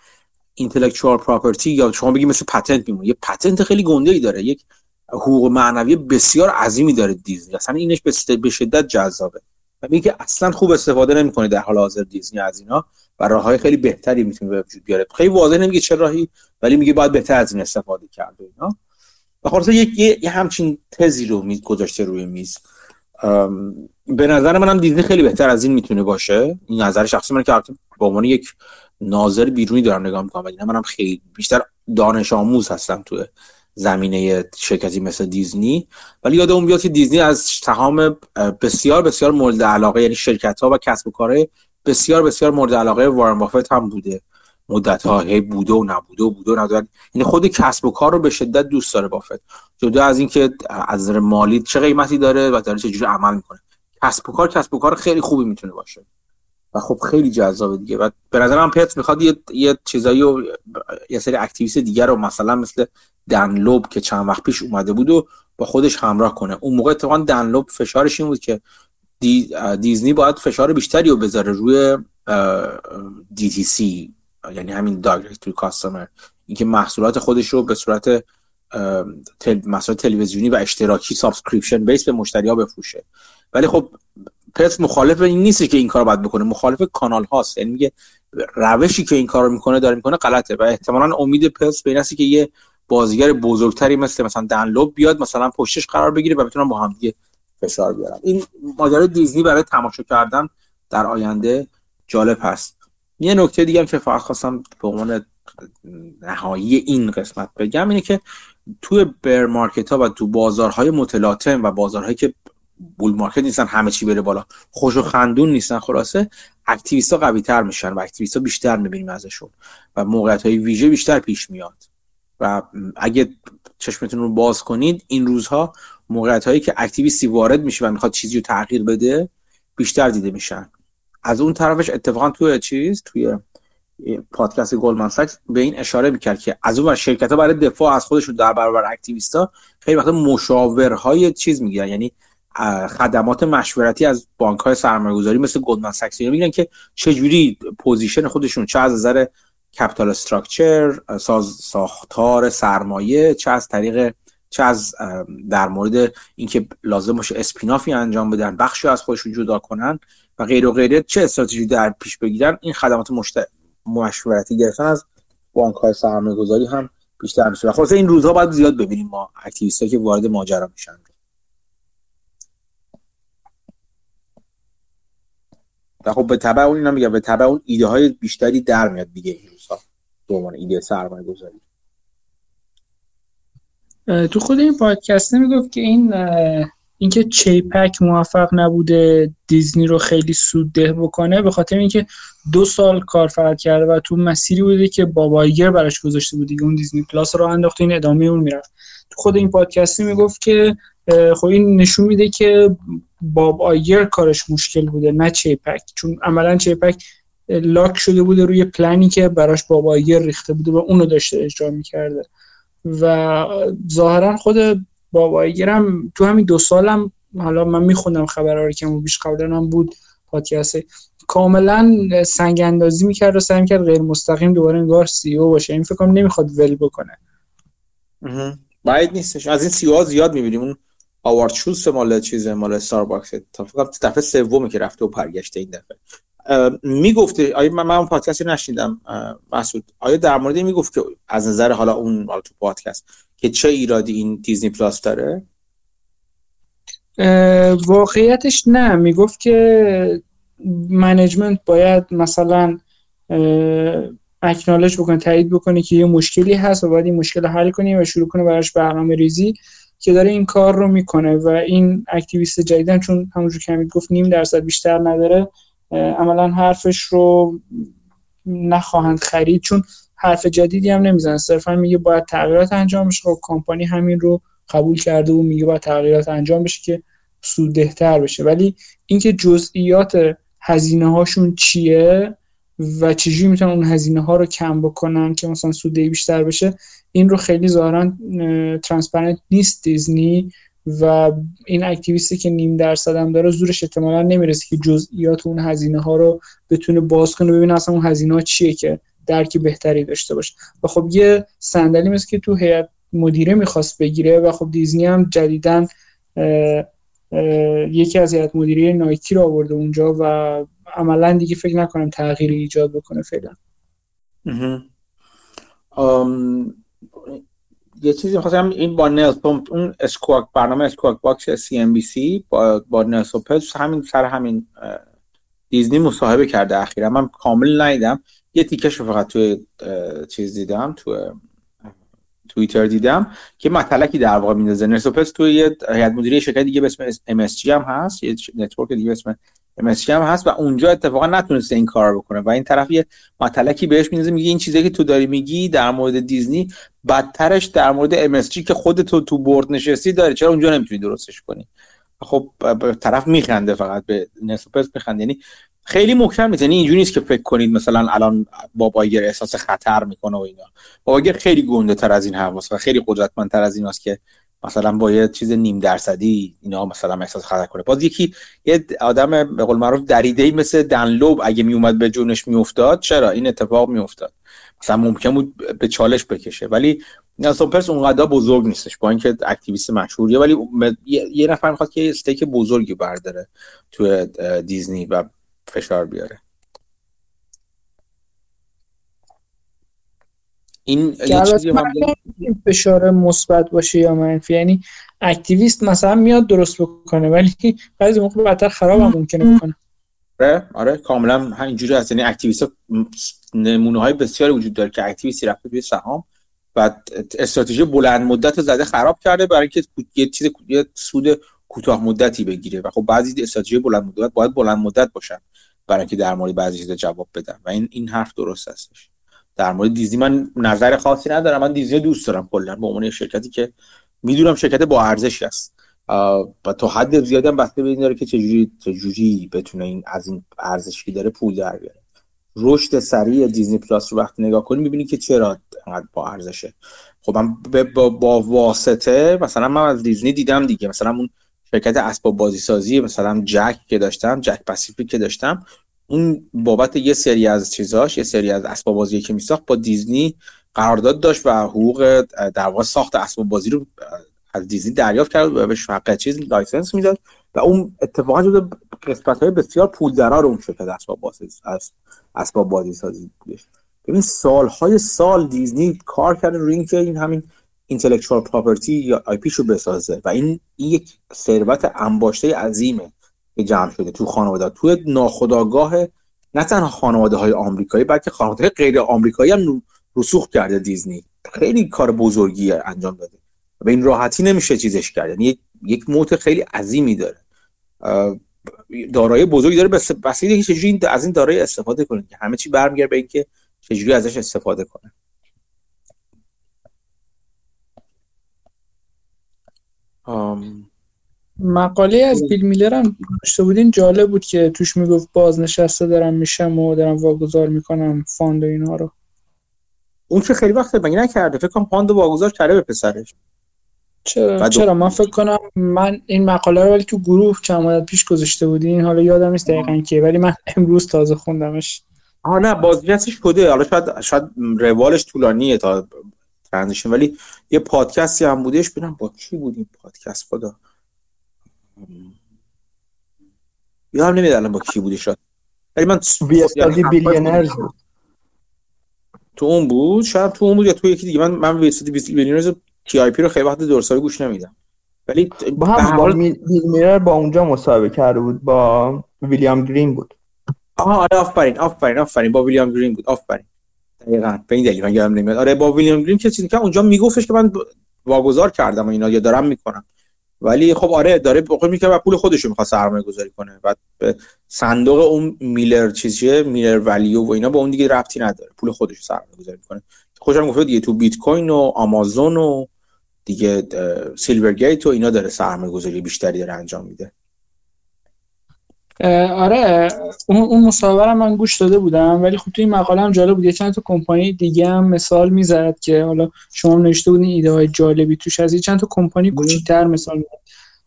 اینتלקچوال پراپرتی یا شما بگید مثل پتنت میمونه. یه پتنت خیلی گنده ای داره. یک حقوق معنوی بسیار عظیمی داره دیزنی. اصلا اینش به شدت جذابه. و میگه اصلا خوب استفاده نمی‌کنه در حال حاضر دیزنی از اینا و راه های خیلی بهتری می‌تونه به وجود بیاره. خیلی واضح نمیگه چه راهی ولی میگه باید بهتر از این استفاده کرد اینا. و خلاص یک یه, همچین تزی رو میز گذاشته روی میز. به نظر منم دیزنی خیلی بهتر از این می‌تونه باشه. این نظر شخصی من که به عنوان یک ناظر بیرونی دارم نگاه می‌کنم و منم خیلی بیشتر دانش آموز هستم تو زمینه شرکتی مثل دیزنی. ولی یاد اون بیاد که دیزنی از سهام بسیار بسیار مورد علاقه یعنی شرکت ها و کسب و کارهای بسیار بسیار مورد علاقه وارن بافت هم بوده. مدت ها هی بوده و نبوده و بوده و نبوده. یعنی خود کسب و کار رو به شدت دوست داره بافت. جدا از اینکه از نظر مالی چه قیمتی داره و داره چجوری عمل می‌کنه. کسب و کار کسب و کار خیلی خوبی می‌تونه باشه. و خب خیلی جذابه دیگه. و به نظر من پلتز می‌خواد یه, یه چیزایی و یه سری activist دیگر رو مثلا مثل دن لوب که چند وقت پیش اومده بود و با خودش همراه کنه. اون موقع اتفاقا دن لوب فشارش این بود که دیزنی باید فشار بیشتری رو بذاره روی D2C یعنی همین direct to customer. اینکه محصولات خودش رو به صورت تل... تلویزیونی و اشتراکی subscription base به مشتری ها بفروشه. ولی خب پلتز مخالف این نیست که این کار باید بکنه. مخالف کانال هاست. یعنی میگه روشی که این کار می‌کنه داره می‌کنه غلطه. و احتمالا امید پلتز به این که یه بازیگر بزرگتری مثل مثلا دن لوب بیاد مثلا پشتش قرار بگیره و بتونن با هم دیگه فشار بیارن. این ماجرای دیزنی برای تماشا کردن در آینده جالب هست. یه نکته دیگه هم که فقط خواستم به عنوان نهایی این قسمت بگم اینه که توی bear market ها و تو بازارهای متلاطم و بازارهایی که bull market نیستن همه چی بره بالا. خوش و خندون نیستن خلاصه. activist ها قوی تر میشن و activist ها بیشتر می‌بینیم ازشون و موقعیت های ویژه بیشتر پیش میاد. و اگه چشمتون رو باز کنید این روزها موقعیت هایی که activist ی وارد میشه و می‌خواد چیزی رو تغییر بده بیشتر دیده میشن. از اون طرفش اتفاقا توی چیز توی پادکست گلدمن ساکس به این اشاره می‌کرد که از اون شرکت ها برای دفاع از خودشون در برابر activist ا خیلی وقت مشاورهای چیز می‌گیرن. یعنی خدمات مشورتی از بانک های سرمایه گذاری مثل گلدمن ساکس میگن که چجوری position خودشون چه از نظر capital structure ساز ساختار سرمایه چه از طریق چه از در مورد اینکه لازم باشه spin-off ی انجام بدن بخشی از خودشون جدا کنن و غیر و غیره چه استراتژی در پیش بگیرن این خدمات مشت... مشورتی گرفتن از بانک های سرمایه گذاری هم بیشتر میشه. خلاصه این روزها باید زیاد ببینیم ما اکتیویست که وارد ماجرا میشن. و خب به تبع اون اینا میگم به تبع اون ایده های بیشتری در میاد دیگه این روزها. به عنوان ایده سرمایه گذاری تو خود این پادکست می‌گفت که این اینکه چیپک موفق نبوده دیزنی رو خیلی سودده بکنه به خاطر اینکه دو سال کار فقط کرده و تو مسیری بوده که بابایگر براش گذاشته بود دیگه. اون دیزنی پلاس رو انداخته این ادامه اون می‌رفت. خود این پادکستی می‌گفت که خب این نشون میده که باب آیر کارش مشکل بوده نه چیپک. چون عملا چیپک لاک شده بوده روی پلنی که براش باب آیر ریخته بوده و اونو داشته اجرا می‌کرده. و ظاهرا خود بابایی گرم تو همین دو سالم حالا من میخوندم خبرها رو که بیش قبلا هم بود پادکست کاملا سنگ اندازی می‌کرد و سعی می‌کرد غیر مستقیم دوباره انگار سی او باشه. این فکر نمی‌خواد ول بکنه. باید نیستش. از این سی او زیاد می‌بینیم. اون آوارد شولز مال چیز مال ستارباکس تا فکر دفعه سومی که رفته و برگشته این دفعه. می‌گفته آیا من من پادکست نشنیدم مسعود. آیا در مورد می‌گفت که از نظر حالا اون حالا تو پادکست که چه ایرادی این دیزنی پلاس داره؟ واقعیتش نه. می‌گفت که management باید مثلا acknowledge بکنه تایید بکنه که یه مشکلی هست و باید این مشکل حل کنیم و شروع کنه براش برنامه ریزی که داره این کار رو می‌کنه و این activist جدیدن چون همونجور که حمید گفت نیم درصد بیشتر نداره عملا حرفش رو نخواهند خرید چون حرف جدیدی هم نمیزن صرفا میگه باید تغییرات انجام بشه. خب کمپانی همین رو قبول کرده و میگه باید تغییرات انجام بشه که سوددهتر بشه. ولی اینکه جزئیات هزینه هاشون چیه؟ و چجوری می‌تونن اون هزینه ها رو کم بکنن که مثلا سودی بیشتر بشه این رو خیلی ظاهرا ترانسپرنت نیست دیزنی و این اکتیویستی که نیم درصد هم داره زورش احتمالا نمی‌رسه که جزئیات اون هزینه ها رو بتونه باز کنه ببینه اصلا اون هزینه ها چیه که درکی بهتری داشته باشه. و خب یه صندلی مثل که تو هیئت مدیره می‌خواست بگیره و خب دیزنی هم جدیدن یکی از هیئت مدیره نایکی رو آورده اونجا و عملا دیگه فکر نکنم تغییری ایجاد بکنه فعلا. یه چیزی خواستم این با نلسون اون اسکواک برنامه اسکواک باکس سی ام بی سی با با نلسون پس همین سر همین دیزنی مصاحبه کرده اخیرا. من کامل ندیدم. یه تیکش فقط توی چیز دیدم تو توییتر دیدم که مطلقی در واقع میندازه. نرسوپس توی یه هیئت مدیره شرکت دیگه به اسم MSG هم هست یه نتورک دیگه به اسم MSG هم هست و اونجا اتفاقا نتونسته این کار بکنه و این طرف یه مطلقی بهش میندازه میگه این چیزی که تو داری میگی در مورد دیزنی بدترش در مورد MSG که خودت تو تو برد نشستی داری چرا اونجا نمی‌تونی درستش کنی؟ خب طرف میخنده فقط به نسوپس میخنده یعنی خیلی محکم نیست. یعنی اینجوری نیست که فکر کنید مثلا الان باباگر احساس خطر می‌کنه و اینا. باباگر خیلی گنده تر از این حواس و خیلی قدرتمندتر از این که مثلا با یه چیز نیم درصدی اینا مثلا احساس خطر کنه. باز یکی یه آدم به قول معروف دریده مثل دنلوب اگه میومد به جونش میافتاد چرا؟ این اتفاق میافتاد. مثلا ممکن بود به چالش بکشه. ولی نلسون پرس اونقدر بزرگ نیستش با اینکه اکتیویست مشهوریه ولی یه نفر می‌خواد که استیک بزرگی برداره تو دیزنی و فشار بیاره. این فشار مثبت باشه یا منفی یعنی activist مثلا میاد درست بکنه ولی بعضی موقع بدتر خراب هم ممکنه بکنه. آره آره کاملا همینجوری هست. یعنی activist نمونه های بسیاری وجود داره که activist ی رفته توی سهام و استراتژی بلند مدت زده خراب کرده برای اینکه یه چیز یه سود کوتاه مدتی بگیره. و خب بعضی استراتژی بلند مدت باید بلند مدت باشن. برای اینکه در مورد بعضی چیزا جواب بدم. و این این حرف درست هستش. در مورد دیزنی من نظر خاصی ندارم. من دیزنی دوست دارم کلا. به عنوان شرکتی که می‌دونم شرکت با ارزشی است. و تا حد زیادی هم بسته به این داره که چجوری چجوری بتونه این از این ارزشی داره پول در بیاره. رشد سریع دیزنی پلاس رو وقتی نگاه کنی می‌بینی که چرا انقدر با ارزشه. خب من با, با واسطه مثلا من از دیزنی دیدم دیگه. مثلا اون شرکت اسباب بازی سازی مثلا جک که داشتم جک پاسیفیک که داشتم اون بابت یه سری از چیزاش یه سری از اسباب بازی که میساخت با دیزنی قرارداد داشت و حقوق در واقع ساخت اسباب بازی رو از دیزنی دریافت کرد و بهش حق چیز license می‌داد و اون اتفاقا جزو قسمت های بسیار پولدار اون شرکت اسباب بازی از اسباب بازی سازی بودش ببین سالهای سال دیزنی کار کرده روی اینکه این همین intellectual property یا IP رو بسازه. و این یک ثروت انباشته عظیمه که جمع شده تو خانواده. تو ناخودآگاه نه تنها خانواده های آمریکایی بلکه خانواده غیر آمریکایی هم رسوخ کرده دیزنی. خیلی کار بزرگی انجام داده. به این راحتی نمیشه چیزش کرد. یعنی یک موت خیلی عظیمی داره. دارایی بزرگی داره. بس بس که چجوری از این دارایی استفاده کنه. که همه چی برمیگرده به اینکه چجوری ازش استفاده کنه. مقاله از بیل میلر هم داشته بودین جالب بود که توش می‌گفت بازنشسته دارم میشم و دارم واگذار می‌کنم fund و اینها رو. اون که خیلی وقت مگه نکرده؟ فکر کنم fund واگذار کرده به پسرش. چرا چرا؟ من فکر کنم من این مقاله رو ولی تو گروه چند مدت پیش گذاشته بودین. حالا یادم نیست دقیقا که ولی من امروز تازه خوندمش. آه نه بازنشستش شده حالا شاید شاید روالش طولانیه تا ترانزیشن ولی یه پادکستی هم بودش ببینم با کی بود این پادکست خدا. یادم نمیاد الان با کی بودی شد ولی من بیلیونرز بود تو اون بود؟ شاید تو اون بود یا تو یکی دیگه. من من ویستادی بیلیونرز تی آی پی رو خیلی وقت درسایی گوش نمیدم. ولی با هم با میلر با اونجا مصاحبه کرده بود با ویلیام گرین بود. آها آره آفرین آفرین آفرین. با ویلیام گرین بود. آفرین. دقیقاً به این دلیل من یادم نمیاد. آره با ویلیام گرین که که اونجا میگفتش که من واگذار کردم و اینا یا دارم می‌کنم. ولی خب آره داره بخور می‌کنه و پول خودش رو می‌خواد سرمایه گذاری کنه و صندوق اون میلر چیزیه میلر ولیو و اینا با اون دیگه ربطی نداره. پول خودش رو سرمایه گذاری می‌کنه خوشم گفت دیگه تو بیت کوین و آمازون و دیگه سیلور گیت و اینا داره سرمایه گذاری بیشتری داره انجام میده. آره اون اون مصاحبه من گوش داده بودم ولی خب تو این مقاله هم جالب بود. یه چند تا کمپانی دیگه هم مثال می‌زد که حالا شما نوشته بودین ایده های جالبی توش از چند تا کمپانی کوچیک‌تر مثال می‌زد.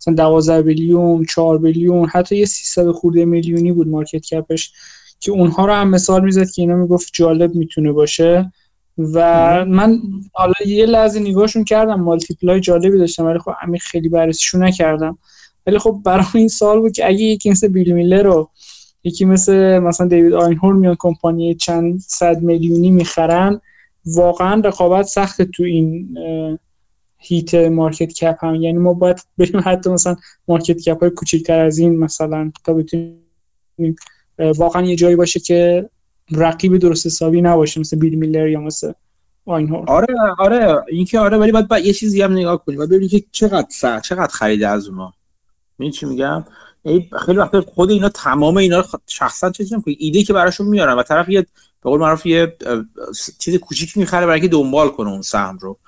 مثلا 12 بیلیون 4 بیلیون حتی یه 300 خورده میلیونی بود مارکت کپش که اونها رو هم مثال می‌زد که اینا می‌گفت جالب می‌تونه باشه. و من حالا یه لحظه نگاهشون کردم مالتیپلای جالبی داشتم ولی خب همین خیلی بررسیشون نکردم. ولی خب برای این سال بود که اگه یکی مثل بیل میلر رو یکی مثل مثلا دیوید آینهورن میان کمپانی چند صد میلیونی می‌خرن واقعا رقابت سخت تو این هیت مارکت کپ هم. یعنی ما باید بریم حتی مثلا مارکت کپ های کوچکتر از این مثلا تا بتونیم واقعا یه جایی باشه که رقیب درست حسابی نباشه مثل بیل میلر یا مثل آینهورن آره آره. اینکه آره ولی باید, یه چیزی هم نگاه کنیم. و ببینید که چقدر سر چقدر خریده از اونها این چی میگم؟ خیلی وقت خود اینا تمام اینا رو شخصا چیزی نمی‌کنه ایده که براشون میارن و طرف یه به قول معروف یه چیز کوچیک می‌خره برای اینکه دنبال کنه اون سهم رو.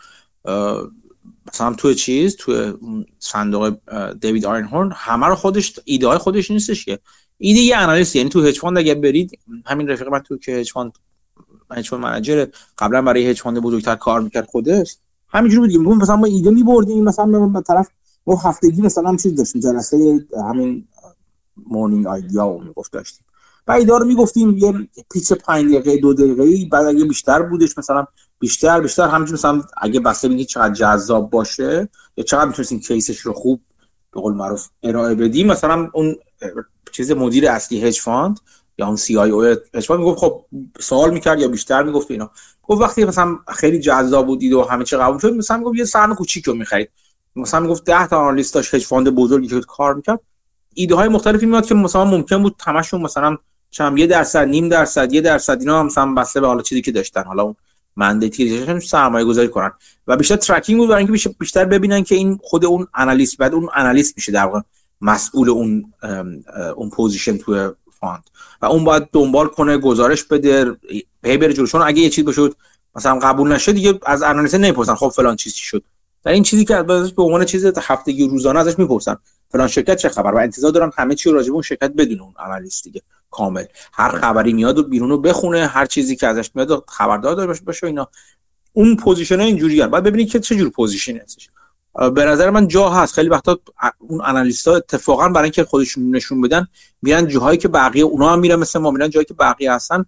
مثلا تو چیز تو صندوق دیوید آینهورن همه رو خودش ایده های خودش نیستش که. ایده یه analyst یعنی تو هج اگه برید همین رفیق من تو که hedge fund hedge manager قبلا برای hedge fund بزرگتر کار می‌کرد خودش همینجوری بود. مثلا ما ایده میبردیم مثلا به طرف ما هفتگی مثلا چیز داشتیم جلسه همین morning idea رو می‌گفت داشتیم. ایده رو می‌گفتیم یه pitch 5 دقیقه دو دقیقه بعد اگه بیشتر بودش مثلا بیشتر بیشتر همینجور مثلا اگه بسته بگید چقدر جذاب باشه یا چقدر می‌تونستیم case ش رو خوب به قول معروف ارائه بدیم مثلا اون چیز مدیر اصلی hedge fund یا اون CIO hedge fund می‌گفت خب سوال می‌کرد یا بیشتر می‌گفت اینا. گفت وقتی مثلا خیلی جذاب بودید و همه چی قبول شد مثلا می‌گفت یه سهم کوچیک رو می‌خرید. مثلا می‌گفت 10 تا analyst داشت hedge fund بزرگی که کار می‌کرد. ایده های مختلفی میاد که مثلا ممکن بود تمشون مثلا چم یه درصد نیم درصد یه درصد اینا هم مثلا بسته به حالا چیزی که داشتن. حالا اون mandate ی سرمایه گذاری کنن. و بیشتر tracking بود برای اینکه بیشتر ببینن که این خود اون analyst بعد اون analyst میشه در واقع مسئول اون اون position تو fund و اون باید دنبال کنه گزارش بده پی بره جلو. اگه یه چیز بشه مثلا قبول نشه دیگه از analyst نمی‌پرسن خب فلان چیزی شد. در این چیزی که ازش به عنوان چیز هفتگی روزانه ازش می‌پرسن. فلان شرکت چه خبر؟ و انتظار دارن همه چی راجع به اون شرکت بدون اون analyst دیگه. کامل. هر خبری میاد و بیرونو بخونه هر چیزی که ازش میاد خبردار داره باشه باشه اینا. اون position اینجوری بعد ببینید که چه جور position ی هستش. به نظر من جا هست. خیلی وقتا اون analyst ها اتفاقا برای اینکه خودشون نشون بدن میرن جاهایی که بقیه اونا هم میرن مثل ما. میرن جایی که بقیه هستن.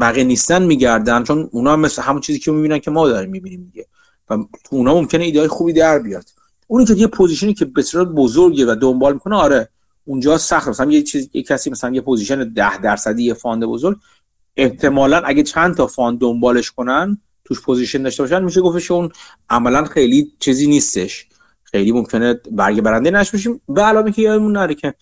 بقیه نیستن میگردن. چون اونا هم مثل همون چیزی که می‌بینن که ما داریم می‌بینیم دیگه. و اونا ممکنه ایده خوبی در بیاد. اونی که یه position ی که بسیار بزرگه و دنبال می‌کنه آره اونجا سخت. مثلا یه چیز یه کسی مثلا یه position 10 درصدی یه fund بزرگ احتمالا اگه چند تا fund دنبالش کنن توش position داشته باشن میشه گفتش اون عملا خیلی چیزی نیستش. خیلی ممکنه برگ برنده‌ش نبشیم به علاوه که یادمون نره که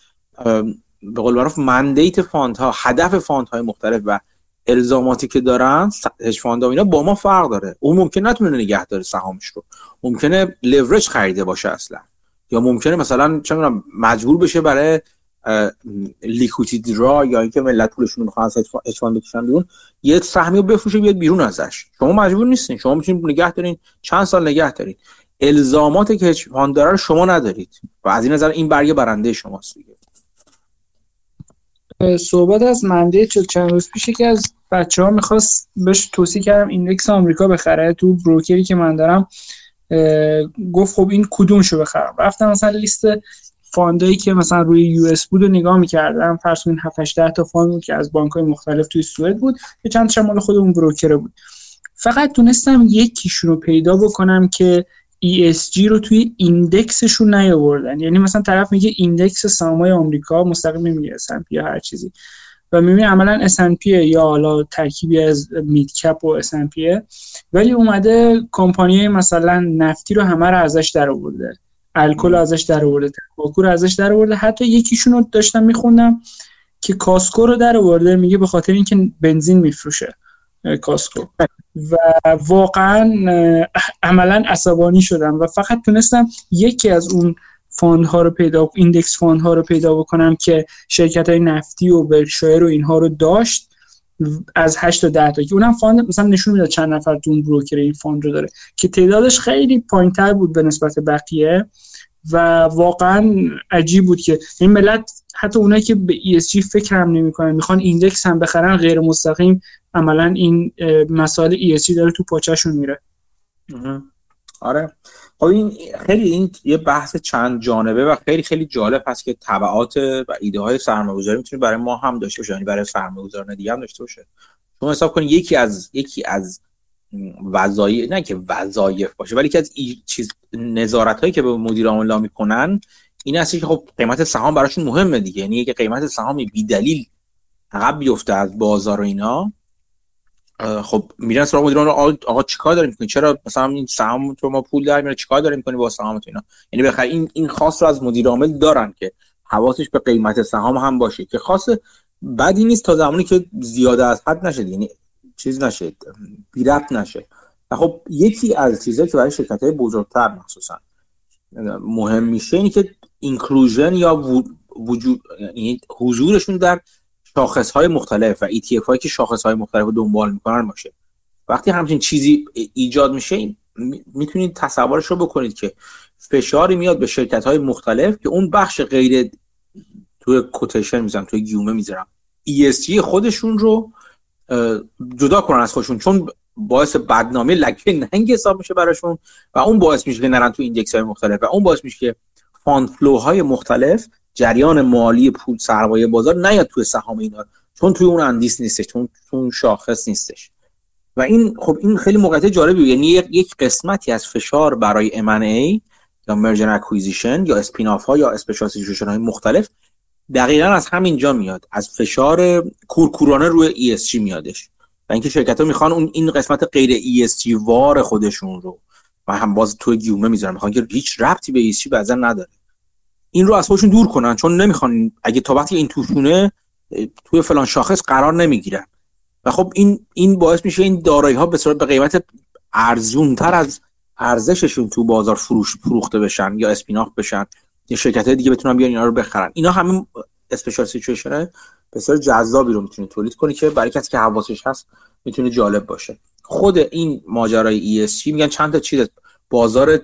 به قول معروف mandate fund ها هدف fund های مختلف و الزاماتی که دارن hedge fund اینا با ما فرق داره. اون ممکن نتونه نگه داره سهامش رو. ممکنه لورج خریده باشه اصلا. یا ممکنه مثلا چه مجبور بشه برای liquidity درا یا اینکه ملت پولشون می‌خوان hedge fund بکشن بیرون یه سهمی رو بفروشه بیاد بیرون ازش. شما مجبور نیستین. شما می‌تونید نگه دارین. چند سال نگه دارین. الزاماتی که هج داره شما ندارید. و از این نظر این برگ برنده شماست دیگه. صحبت از منده چند روز پیش که از بچه ها می‌خواست بهش توصیه کردم index آمریکا بخره تو broker ی که من دارم. گفت خب این کدوم شو بخرم. رفتم مثلا لیست fund ایی که مثلا روی US بود و نگاه می‌کردم. فرض کنین 7 8 تا fund بود که از بانک های مختلف توی سوئد بود که چند تا مال خود اون broker بود. فقط تونستم یکیشون رو پیدا بکنم که ESG رو توی index شون نیاوردن. یعنی مثلا طرف میگه index سهام‌های آمریکا مستقیم نمیگه یا هر چیزی. و می‌بینی عملا S&P یا حالا ترکیبی از mid cap و S&P ولی اومده کمپانی مثلا نفتی رو همه رو ازش در آورده الکل ازش در آورده تنباکو رو ازش در آورده حتی یکیشون رو داشتم میخوندم که کاسکو رو در آورده میگه به خاطر اینکه بنزین میفروشه. کاسکو. و واقعا عملا عصبانی شدم و فقط تونستم یکی از اون ها رو پیدا index ها رو پیدا بکنم که شرکت های نفتی و برکشایر و اینها رو داشت از 8 تا 10 تا. که اونم fund مثلا نشون می‌داد چند نفر تو اون broker این fund رو داره. که تعدادش خیلی پایینتر بود به نسبت بقیه و واقعا عجیب بود که این ملت حتی اونایی که به ESG فکر هم نمی‌کنن می‌خوان index هم بخرن غیر مستقیم عملا این مسائل ESG داره تو پاچهشون میره. آره. خب این خیلی این یه بحث چند جانبه و خیلی خیلی جالب هست که تبعات و ایده های سرمایه‌گذاری می‌تونه برای ما هم داشته باشه یعنی برای سرمایه‌گذاران دیگه هم داشته باشه. شما حساب کنید یکی از یکی از وظایف نه که وظایف باشه ولی که از. چیز نظارت هایی که به مدیر عامل می‌کنن این هست که خب قیمت سهام براشون مهمه دیگه. یعنی که قیمت سهام بی دلیل عقب بیفته از بازار و اینا. خب میرن سراغ مدیران آقا چیکار داریم می‌کنی؟ چرا مثلا این سهام تو ما پول در میاره؟ چیکار داریم می‌کنی با سهام تو اینا؟ یعنی بخیر این این خاص رو از مدیر عامل دارن که حواسش به قیمت سهام هم باشه که خاص بدی نیست تا زمانی که زیاده از حد نشه. یعنی چیز نشه بی نشه. و خب یکی از چیزهایی که برای شرکت های بزرگتر مخصوصا مهم میشه اینه که اینکلوژن یا وجود یعنی حضورشون در شاخص های مختلف و ETF هایی که شاخص های مختلف رو دنبال می‌کنن باشه. وقتی همچین چیزی ایجاد میشه می‌تونید تصورش رو بکنید که فشاری میاد به شرکت های مختلف که اون بخش غیر توی کوتیشن می‌زنم توی گیومه می‌ذارم. ESG خودشون رو جدا کنن از خودشون چون باعث بدنامی لکه ننگ حساب میشه براشون و اون باعث میشه که نرن تو ایندکس های مختلف و اون باعث میشه که fund های مختلف جریان مالی پول سرمایه بازار نیاد توی سهام اینا. چون توی اون اندیس نیستش چون اون شاخص نیستش. و این خب این خیلی موقعیت جالبی یعنی یک قسمتی از فشار برای M&A یا merger acquisition یا spin-off ها یا specialization های مختلف دقیقا از همینجا میاد. از فشار کورکورانه روی ESG میادش. و اینکه شرکت ها می‌خوان اون این قسمت غیر ESG وار خودشون رو. و هم باز توی گیومه می‌ذارن می‌خوان که هیچ ربطی به ESG بعضا نداره. این رو از خودشون دور کنن. چون نمی‌خوان اگه تا وقتی این توشونه توی فلان شاخص قرار نمی‌گیرن. و خب این این باعث میشه این دارایی ها به صورت به قیمت ارزون تر از ارزششون تو بازار فروش فروخته بشن یا اسپیناف بشن یا شرکت های دیگه بتونن بیان اینا رو بخرن. اینا همین اسپیشال سیچویشن بسیار جذابی رو می‌تونه تولید کنی که برای کسی که حواسش هست می‌تونه جالب باشه. خود این ماجرای ESG میگن چند تا چیز بازار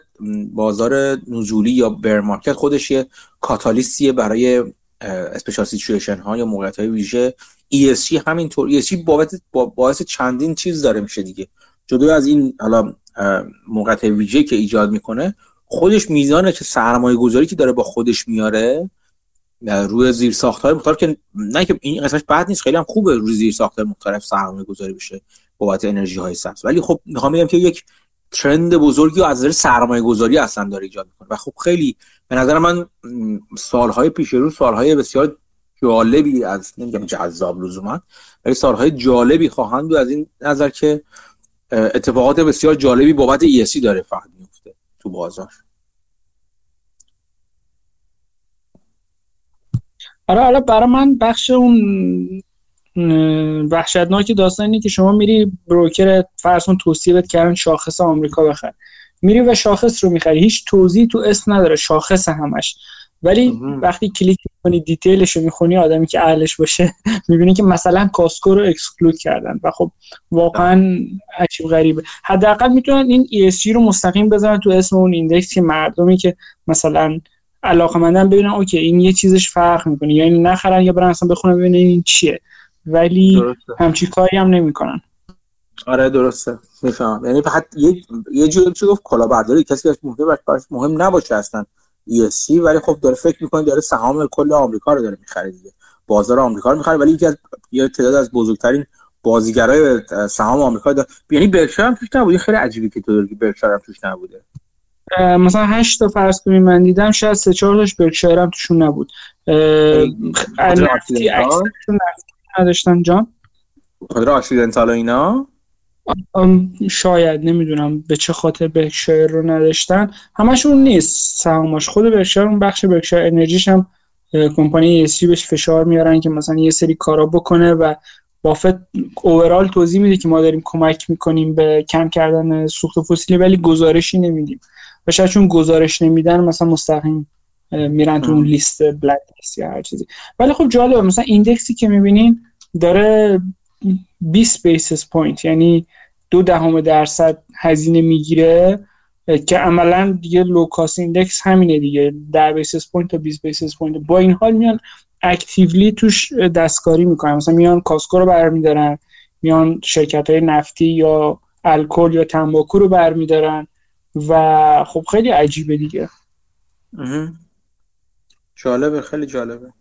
بازار نزولی یا بر مارکت خودش یه کاتالیستیه برای اسپیشال سیچویشن ها یا موقعیت های ویژه ESG همینطور ESG بابت باعث چندین چیز داره میشه دیگه. جدا از این حالا موقعیت ویژه که ایجاد می‌کنه خودش میزانه که سرمایه گذاری که داره با خودش میاره روی زیر ساخت های مختلف که نه که این قسمتش بد نیست خیلی هم خوبه روی زیر ساخت مختلف سرمایه گذاری بشه بابت انرژی های سبز. ولی خب می‌خوام بگم که یک ترند بزرگی و از نظر سرمایه گذاری اصلا داره ایجاد می‌کنه. و خب خیلی به نظر من سالهای پیش رو سالهای بسیار جالبی از نمیگم جذاب لزوما ولی سالهای جالبی خواهند بود از این نظر که اتفاقات بسیار جالبی بابت ESC داره فقط میفته تو بازار. آره حالا برای من بخش اون وحشتناک داستان اینه که شما میری broker فرسون توصیه بهت کردن شاخص آمریکا بخر میری و شاخص رو می‌خری. هیچ توضیح تو اسم نداره شاخص همش. ولی وقتی کلیک می‌کنی detail ش رو می‌خونی آدمی که اهلش باشه <laughs> می‌بینی که مثلا کاسکو رو exclude کردن. و خب واقعا عجیب غریبه. حداقل می‌تونن این ESG رو مستقیم بزنن تو اسم اون index که مردمی که مثلا علاقه مندن ببینن OK این یه چیزش فرق می‌کنه یعنی نخرن یا برن اصلا بخونن ببینن این چیه. ولی همچی کاری هم نمی‌کنن. آره درسته. می‌فهمم. یعنی حتی یه یه جوری چه گفت؟ کلاهبرداری. کسی که مهم مهم نباشه اصلا. ESC ولی خب داره فکر می‌کنه داره سهام کل آمریکا رو داره می‌خره دیگه. بازار آمریکا رو می‌خره. ولی یکی از یه تعداد از بزرگترین بازیگرای سهام آمریکا داره. یعنی برکشایر هم توش نبود خیلی عجیبی که تو داری برکشایر هم توش نبوده. مثلا 8 تا فرض کنیم من دیدم شاید 3 4 تاش برکشایر هم توشون نبود. نفتی نداشتن جان. خاطر آکسیدنتال اینا؟ شاید نمی‌دونم. به چه خاطر برکشایر رو نداشتن. همشون نیست سهاماش خود برکشایر اون بخش برکشایر انرژیش هم کمپانی ESG بهش فشار میارن که مثلا یه سری کارا بکنه و بافت overall توضیح میده که ما داریم کمک می‌کنیم به کم کردن سوخت فسیلی ولی گزارشی نمیدیم. و شاید چون گزارش نمیدن مثلا مستقیم میرن تو اون لیست black list یا هر چیزی. ولی خب جالبه مثلا index ی که می‌بینین داره 20 basis point یعنی دو دهم درصد هزینه می‌گیره که عملا دیگه low-cost index همینه دیگه 10 basis point تا 20 basis point. با این حال میان actively توش دستکاری می‌کنن. مثلا میان کاسکو رو برمیدارن میان شرکت های نفتی یا الکل یا تنباکو رو برمیدارن و خب خیلی عجیبه دیگه. جالبه خیلی جالبه.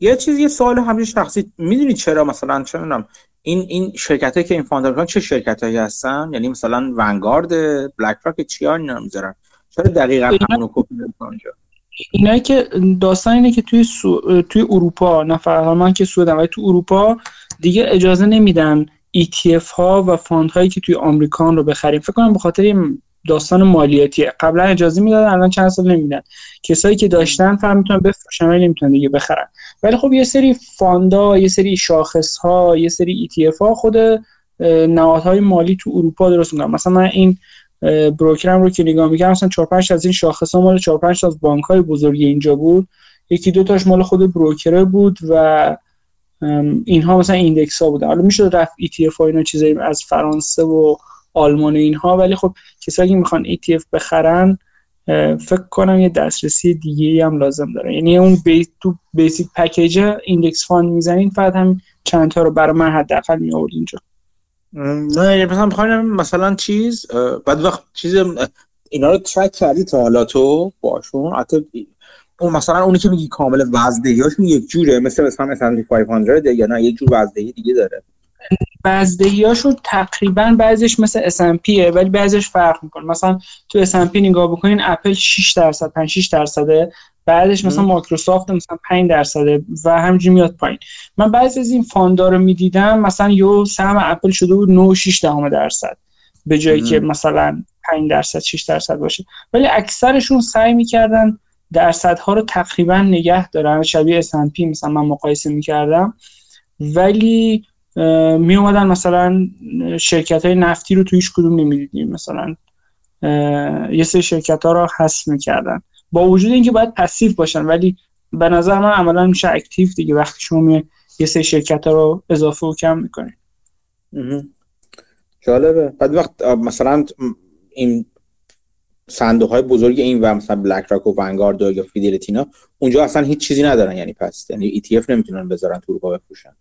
یه چیز یه سوال همین شخصی می‌دونی چرا مثلا چه می‌دونم این این شرکت که این فاندر چه شرکت هایی هستن؟ یعنی مثلا ونگارد بلک راک چیا اینا می‌ذارن؟ چرا دقیقا همونو کپی اونجا اینایی که داستان اینه که توی سو... توی اروپا نه فقط من که سودم ولی تو اروپا دیگه اجازه نمیدن ETF ها و fund هایی که توی آمریکا رو بخریم. فکر کنم به خاطر داستان مالیاتیه. قبلا اجازه می‌دادن الان چند سال نمیدن کسایی که داشتن هم می‌تونن بفروشن ولی نمی‌تونن دیگه بخرن. ولی خب یه سری fund ا یه سری شاخص ها یه سری ETF ها خود نهادهای مالی تو اروپا درست می‌کنن. مثلا من این broker م رو که نگاه می‌کردم مثلا 4 5 از این شاخص ها مال 4 5 از بانک های بزرگی اینجا بود. یکی دو تاش مال خود broker ه بود و اینها مثلا ایندکس ها بودن. حالا میشه رفت ETF ها اینا چیزایی از فرانسه و آلمان و اینها ولی خب کسایی که می‌خوان ETF بخرن فکر کنم یه دسترسی دیگه هم لازم داره. یعنی اون بی تو بیسیک پکیج ایندکس فاند می‌زنین فقط هم چند تا رو برای من حداقل می آورد اینجا نه مثلا می‌خواین مثلا چیز بعد وقت چیز اینا رو ترک کردی تا حالا تو باشون؟ اون مثلا اونی که میگی کامل وزدهیاش یک جوره مثل مثلا S&P 500 یا نه یه جور وزدهی دیگه داره. هاشون تقریبا بعضیش مثل S&P ولی بعضیش فرق می‌کنه. مثلا تو S&P نگاه بکنین اپل 6 درصد 5 6 درصده. بعدش مثلا مایکروسافت مثلا 5 درصده و همینجوری میاد پایین. من بعضی از این فاندا رو می‌دیدم مثلا یو سهم اپل شده بود 9 6 دهم درصد. به جایی که مثلا 5 درصد 6 درصد باشه. ولی اکثرشون سعی می‌کردن درصدها رو تقریبا نگه دارن. شبیه S&P مثلا من مقایسه می‌کردم. ولی می اومدن مثلا شرکت های نفتی رو تویش کدوم نمی‌دیدیم. مثلا یه سری شرکت ها رو حذف می‌کردن. با وجود اینکه باید پسیو باشن ولی به نظر من عملا میشه اکتیو دیگه. وقتی شما یه سری شرکت ها رو اضافه و کم می‌کنید جالبه. بعد وقت مثلا این صندوق های بزرگ این و مثلا بلک راک و ونگارد یا فیدلیتینا اونجا اصلا هیچ چیزی ندارن. یعنی پس یعنی ETF نمی‌تونن بذارن تو اروپا بفروشن.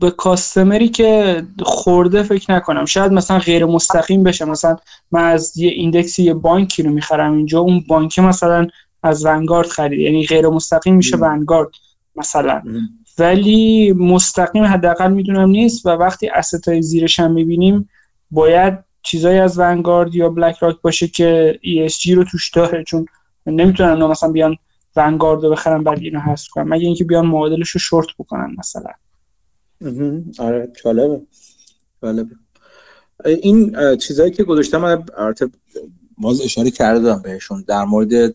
به کاستمری که خورده فکر نکنم. شاید مثلا غیر مستقیم بشه. مثلا من از یه ایندکسی یه بانکی رو می‌خرم اینجا. اون بانک مثلا از ونگارد خرید. یعنی غیر مستقیم میشه ونگارد مثلا. ولی مستقیم حداقل می‌دونم نیست و وقتی های زیرش هم می‌بینیم باید چیزایی از ونگارد یا بلک راک باشه که ESG رو توش داره. چون نمی‌تونن مثلا بیان ونگارد رو بخرن بعد اینو حذف کنن مگه اینکه بیان معادلش رو شورت بکنن مثلا. آره جالبه. جالبه. این چیزایی که گذاشتم من باز اشاره کردم بهشون در مورد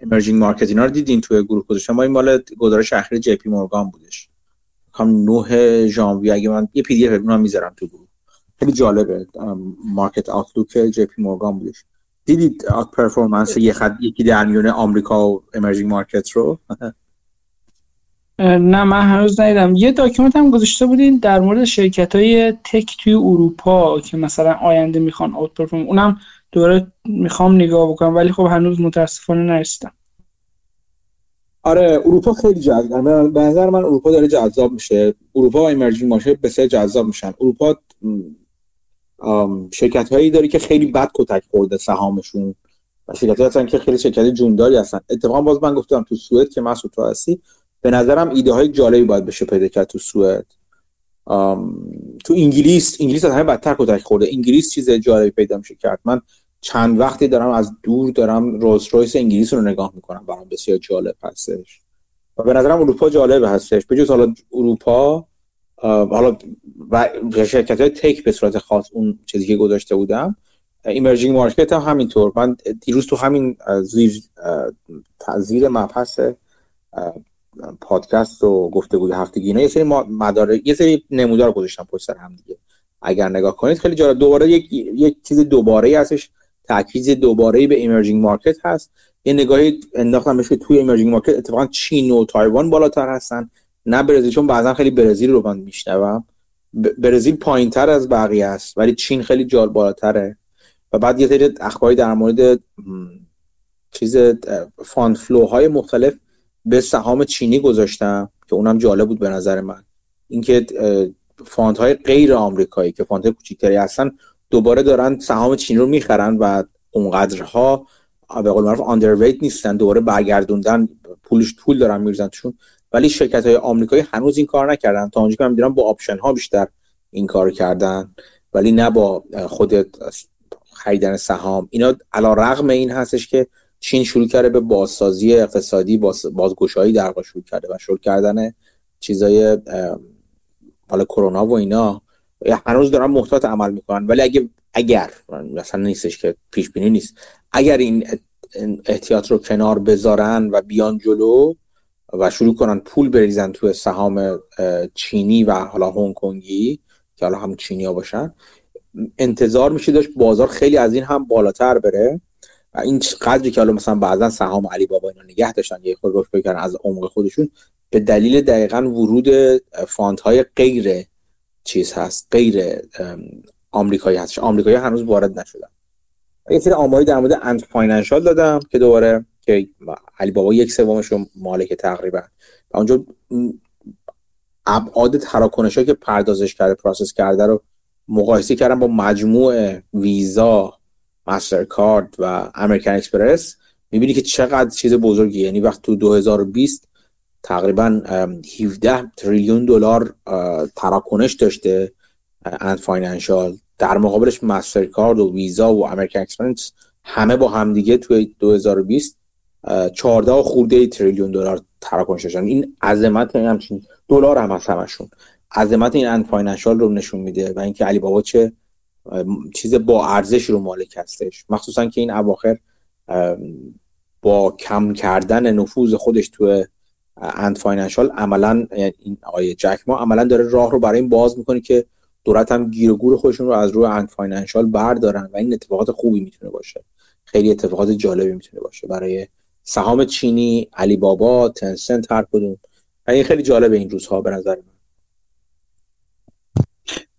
emerging market اینا رو دیدین توی گروه گذاشتم. ما این مال گزارش اخیر JP Morgan بودش. هم 9 ژانویه اگه من یه PDF می‌ذارم تو گروه. خیلی جالبه. market outlook JP Morgan بودش. دیدید performance یه خط یکی در میونه آمریکا و emerging market رو؟ نه من هنوز ندیدم. یه document هم گذاشته بودین در مورد شرکت های tech توی اروپا که مثلا آینده می‌خوان outperform اونم دوره می‌خوام نگاه بکنم ولی خب هنوز متاسفانه نرسیدم آره اروپا خیلی جذاب به نظر من اروپا داره جذاب میشه. اروپا و امرجینگ مارکت بسیار جذاب میشن. اروپا شرکت هایی داره که خیلی بد کتک خورده سهامشون. و شرکت هستن که خیلی شرکت جونداری هستن. اتفاقا باز من گفتم تو سوئد که مسعود تو هستی به نظرم ایده های جالبی باید بشه پیدا کرد تو سوئد. تو انگلیس انگلیس از همه بدتر کتک خورده. انگلیس چیز جالبی پیدا میشه کرد. من چند وقتی دارم از دور دارم Rolls Royce انگلیس رو نگاه می‌کنم. برام بسیار جالب هستش. و به نظرم اروپا جالب هستش. به جز حالا اروپا حالا و شرکت های tech به صورت خاص اون چیزی که گذاشته بودم emerging market هم همینطور. من دیروز تو همین زیر زیر مبحث پادکست و گفته بود هفتگی اینا یه سری مدار یه سری نمودار گذاشتم پشت سر هم دیگه. اگر نگاه کنید خیلی جالب. دوباره یک یک چیز دوباره هستش. تاکید دوباره به emerging market هست. یه نگاهی انداختم بهش توی emerging market اتفاقا چین و تایوان بالاتر هستن. نه برزیل چون بعضا خیلی برزیل رو من میشنوم. برزیل پایینتر از بقیه است ولی چین خیلی جال بالاتره. و بعد یه سری اخباری در مورد چیز fund های مختلف به سهام چینی گذاشتم که اونم جالب بود به نظر من. اینکه fund های غیر آمریکایی که fund کوچیکتری هستن دوباره دارن سهام چینی رو می‌خرن و اونقدرها به قول معروف underweight نیستن. دوباره برگردوندن پولش پول دارن میرزن توشون. ولی شرکت های آمریکایی هنوز این کار نکردن. تا اونجا که من دیدم با option ها بیشتر این کار کردن. ولی نه با خود خریدن سهام. اینا علا رغم این هستش که چین شروع کرده به بازسازی اقتصادی باز، بازگشایی در شروع کرده و شروع کردن چیزای حالا کرونا و اینا. هنوز دارن محتاط عمل می‌کنن. ولی اگه اگر مثلا نیستش که پیش بینی نیست. اگر این احتیاط رو کنار بذارن و بیان جلو و شروع کنن پول بریزن توی سهام چینی و حالا هنگ کنگی که حالا هم چینی ها باشن. انتظار میشه داشت بازار خیلی از این هم بالاتر بره و این قدری که حالا مثلا بعضا سهام Alibaba اینا نگه داشتن یه خود رشد بکردن از عمق خودشون به دلیل دقیقا ورود fund های غیر چیز هست غیر آمریکایی هست آمریکایی هنوز وارد نشدن. یه سری آماری در مورد Ant Financial دادم که دوباره که Alibaba یک سومش رو مالک تقریبا. و اونجا ابعاد تراکنش که پردازش کرده process کرده رو مقایسه کردم با مجموع Visa Mastercard و American Express. می‌بینی که چقدر چیز بزرگی یعنی وقت تو 2020 تقریبا 17 تریلیون دلار تراکنش داشته Ant Financial در مقابلش Mastercard و ویزا و American Express همه با همدیگه توی 2020 14 خورده تریلیون دلار تراکنش داشتن این عظمت همچین دلار هم هست همشون. عظمت این Ant Financial رو نشون میده و اینکه Alibaba چه چیز با ارزش رو مالک هستش. مخصوصا که این اواخر با کم کردن نفوذ خودش تو Ant Financial عملا این آقای جک ما عملا داره راه رو برای این باز می‌کنه که دولت هم گیر و گور خودشون رو از روی Ant Financial بردارن و این اتفاقات خوبی می‌تونه باشه. خیلی اتفاقات جالبی می‌تونه باشه برای سهام چینی علی بابا تنسنت هر کدوم. این خیلی جالبه این روزها به نظر من.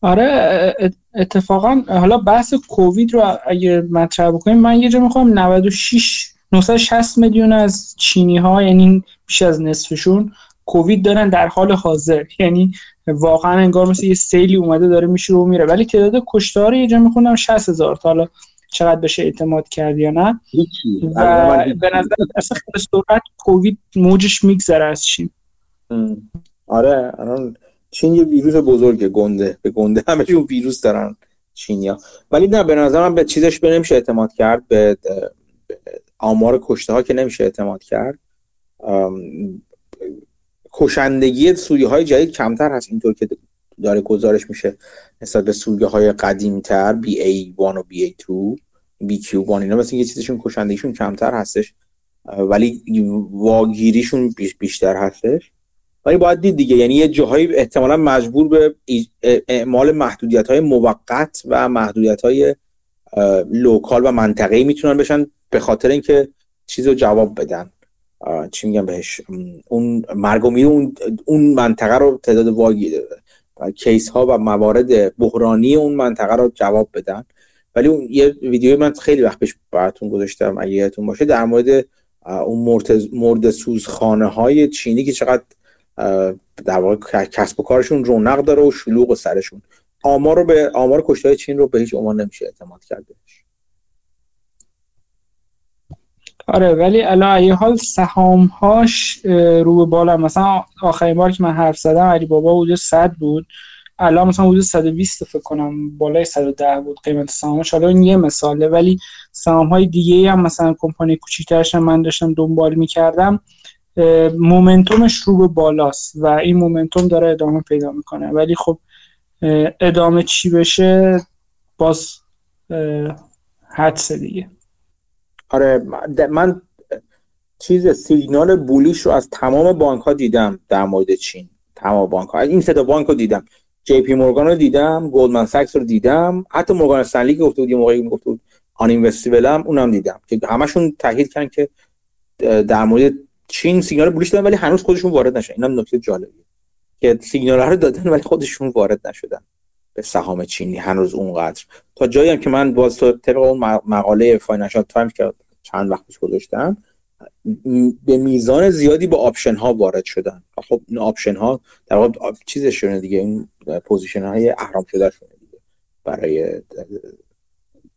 آره اتفاقا حالا بحث کووید رو اگه مطرح بکنیم من یه جا می‌خوام 96 960 میلیون از چینی ها یعنی بیش از نصفشون کووید دارن در حال حاضر. یعنی واقعا انگار مثل یه سیلی اومده داره میشه رو میره. ولی تعداد کشتار یه جا می‌خونم 60 هزار تا. حالا چقدر بشه اعتماد کرد یا نه. و به نظر اصلا خیلی سرعت کووید موجش میگذره از چین. آره الان چین یه ویروس بزرگه گنده. به گنده همشون ویروس دارن چینیا. ولی نه به نظرم به چیزش به نمیشه اعتماد کرد به آمار کشته ها که نمیشه اعتماد کرد. کشندگی سوریه های جدید کمتر هست اینطور که داره گزارش میشه نسبت به سوریه های قدیم تر BA1 و BA2 BQ1 اینا مثل یه چیزشون کشندگیشون کمتر هستش ولی واگیریشون بیشتر هستش. ولی باید دید دیگه یعنی یه جاهایی احتمالا مجبور به اعمال محدودیت های موقت و محدودیت های لوکال و منطقه‌ای می‌تونن بشن به خاطر اینکه چیز جواب بدن. چی میگم بهش؟ اون مرگ اون اون منطقه رو تعداد واگی کیس ها و موارد بحرانی اون منطقه رو جواب بدن. ولی اون یه ویدیو من خیلی وقت پیش براتون گذاشتم اگه یادتون باشه در مورد اون مرد سوزخانه های چینی که چقدر در واقع کسب و کارشون رونق داره و شلوغ و سرشون. آمار رو به آمار کشته چین رو به هیچ عنوان نمیشه اعتماد کرد آره ولی الان یه حال سهام هاش رو به بالا مثلا آخرین بار که من حرف زدم علی بابا حدود 100 بود. الان مثلا حدود 120 فکر کنم بالای 110 بود قیمت سهامش. حالا این یه مثاله ولی سهام های دیگه هم مثلا کمپانی کوچیک‌ترش من داشتم دنبال می‌کردم. مومنتومش رو به بالاست و این مومنتوم داره ادامه پیدا می‌کنه. ولی خب ادامه چی بشه؟ باز حدس دیگه. آره من چیز سیگنال bullish رو از تمام بانک ها دیدم در مورد چین تمام بانک ها این سه بانک رو دیدم. JP Morgan رو دیدم Goldman Sachs رو دیدم حتی Morgan Stanley که گفته بود یه موقعی گفته بود uninvestable هم اونم دیدم که همشون تاکید کردن که در مورد چین سیگنال bullish دادن ولی هنوز خودشون وارد نشدن. اینم نکته جالبیه که سیگنال رو دادن ولی خودشون وارد نشدن به سهام چینی هنوز اونقدر. تا جایی هم که من باز طبق اون مقاله Financial Times که چند وقت پیش گذاشتم به میزان زیادی با option ها وارد شدن. خب این option ها در واقع چیزشونه دیگه این position های اهرم شده شونه دیگه. برای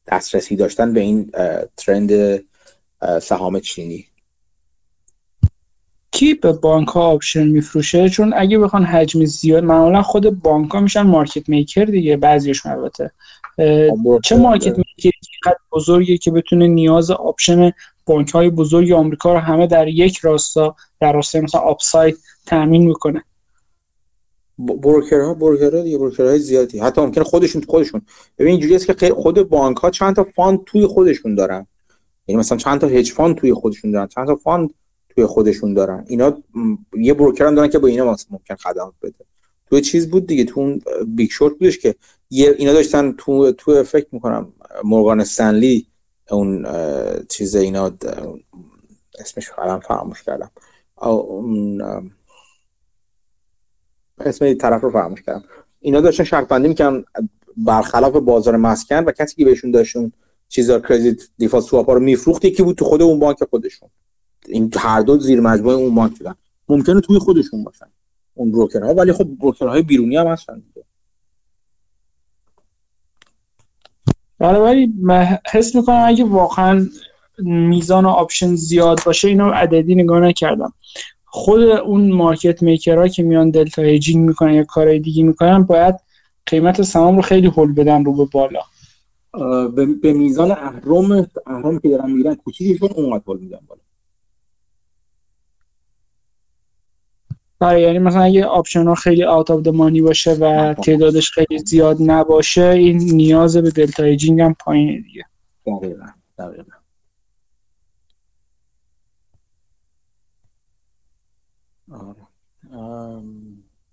دسترسی داشتن به این trend سهام چینی. کی به بانک ها option میفروشه؟ چون اگه بخوان حجم زیاد معمولا خود بانک ها میشن market maker دیگه بعضیشون البته. چه market maker بزرگی که بتونه نیاز option بانک های بزرگ آمریکا رو همه در یک راستا در راستای مثلا upside تامین می‌کنه. broker ها broker ها دیگه broker های زیادی. حتی ممکنه خودشون خودشون. ببین اینجوری است که خود بانک ها چند تا fund توی خودشون دارن. یعنی مثلا چند تا hedge fund توی خودشون دارن چند تا fund توی خودشون دارن. اینا یه broker هم دارن که با اینا ممکن خدمات بده. توی چیز بود دیگه تو اون Big Short بودش که یه اینا داشتن تو تو فکر می‌کنم. Morgan Stanley اون چیز اینا اسمش الان فراموش کردم. اون اسم طرف رو فراموش کردم. اینا داشتن شرط بندی می‌کنن برخلاف بازار مسکن و کسی که بهشون داشتون چیزا credit default swap رو میفروخت یکی بود تو خود اون بانک خودشون. این هر دو زیر مجموعه اون بانک بودن. ممکنه توی خودشون باشن اون broker ها ولی خب broker های بیرونی هم هستن. بله ولی من حس می‌کنم اگه واقعا میزان option زیاد باشه اینو عددی نگاه نکردم. خود اون market maker ها که میان delta hedging می‌کنن یا کارهای دیگه می‌کنن باید قیمت سهام رو خیلی هول بدن رو به بالا. به میزان اهرم اهرم که دارن میرن کوچیکشون اونقدر هول میدن بالا. برای یعنی مثلا اگه option ها خیلی out of money باشه و تعدادش خیلی زیاد نباشه این نیاز به delta hedging هم پایینه دیگه. دقیقا دقیقا. آره.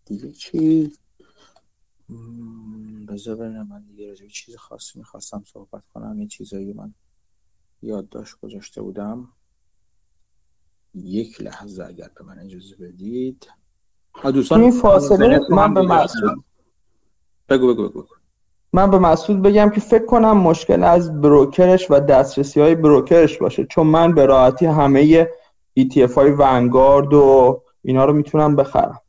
دیگه چی؟ بذار ببینم من دیگه راجع چیز خاصی می‌خواستم صحبت کنم. یه چیزایی من یادداشت گذاشته بودم. یک لحظه اگر به من اجازه بدید. دوستان این فاصله من به مسعود بگو بگو بگو. من به مسعود بگم که فکر کنم مشکل از بروکرش و دسترسی های بروکرش باشه چون من به راحتی همه ETF های Vanguard و اینا رو می‌تونم بخرم.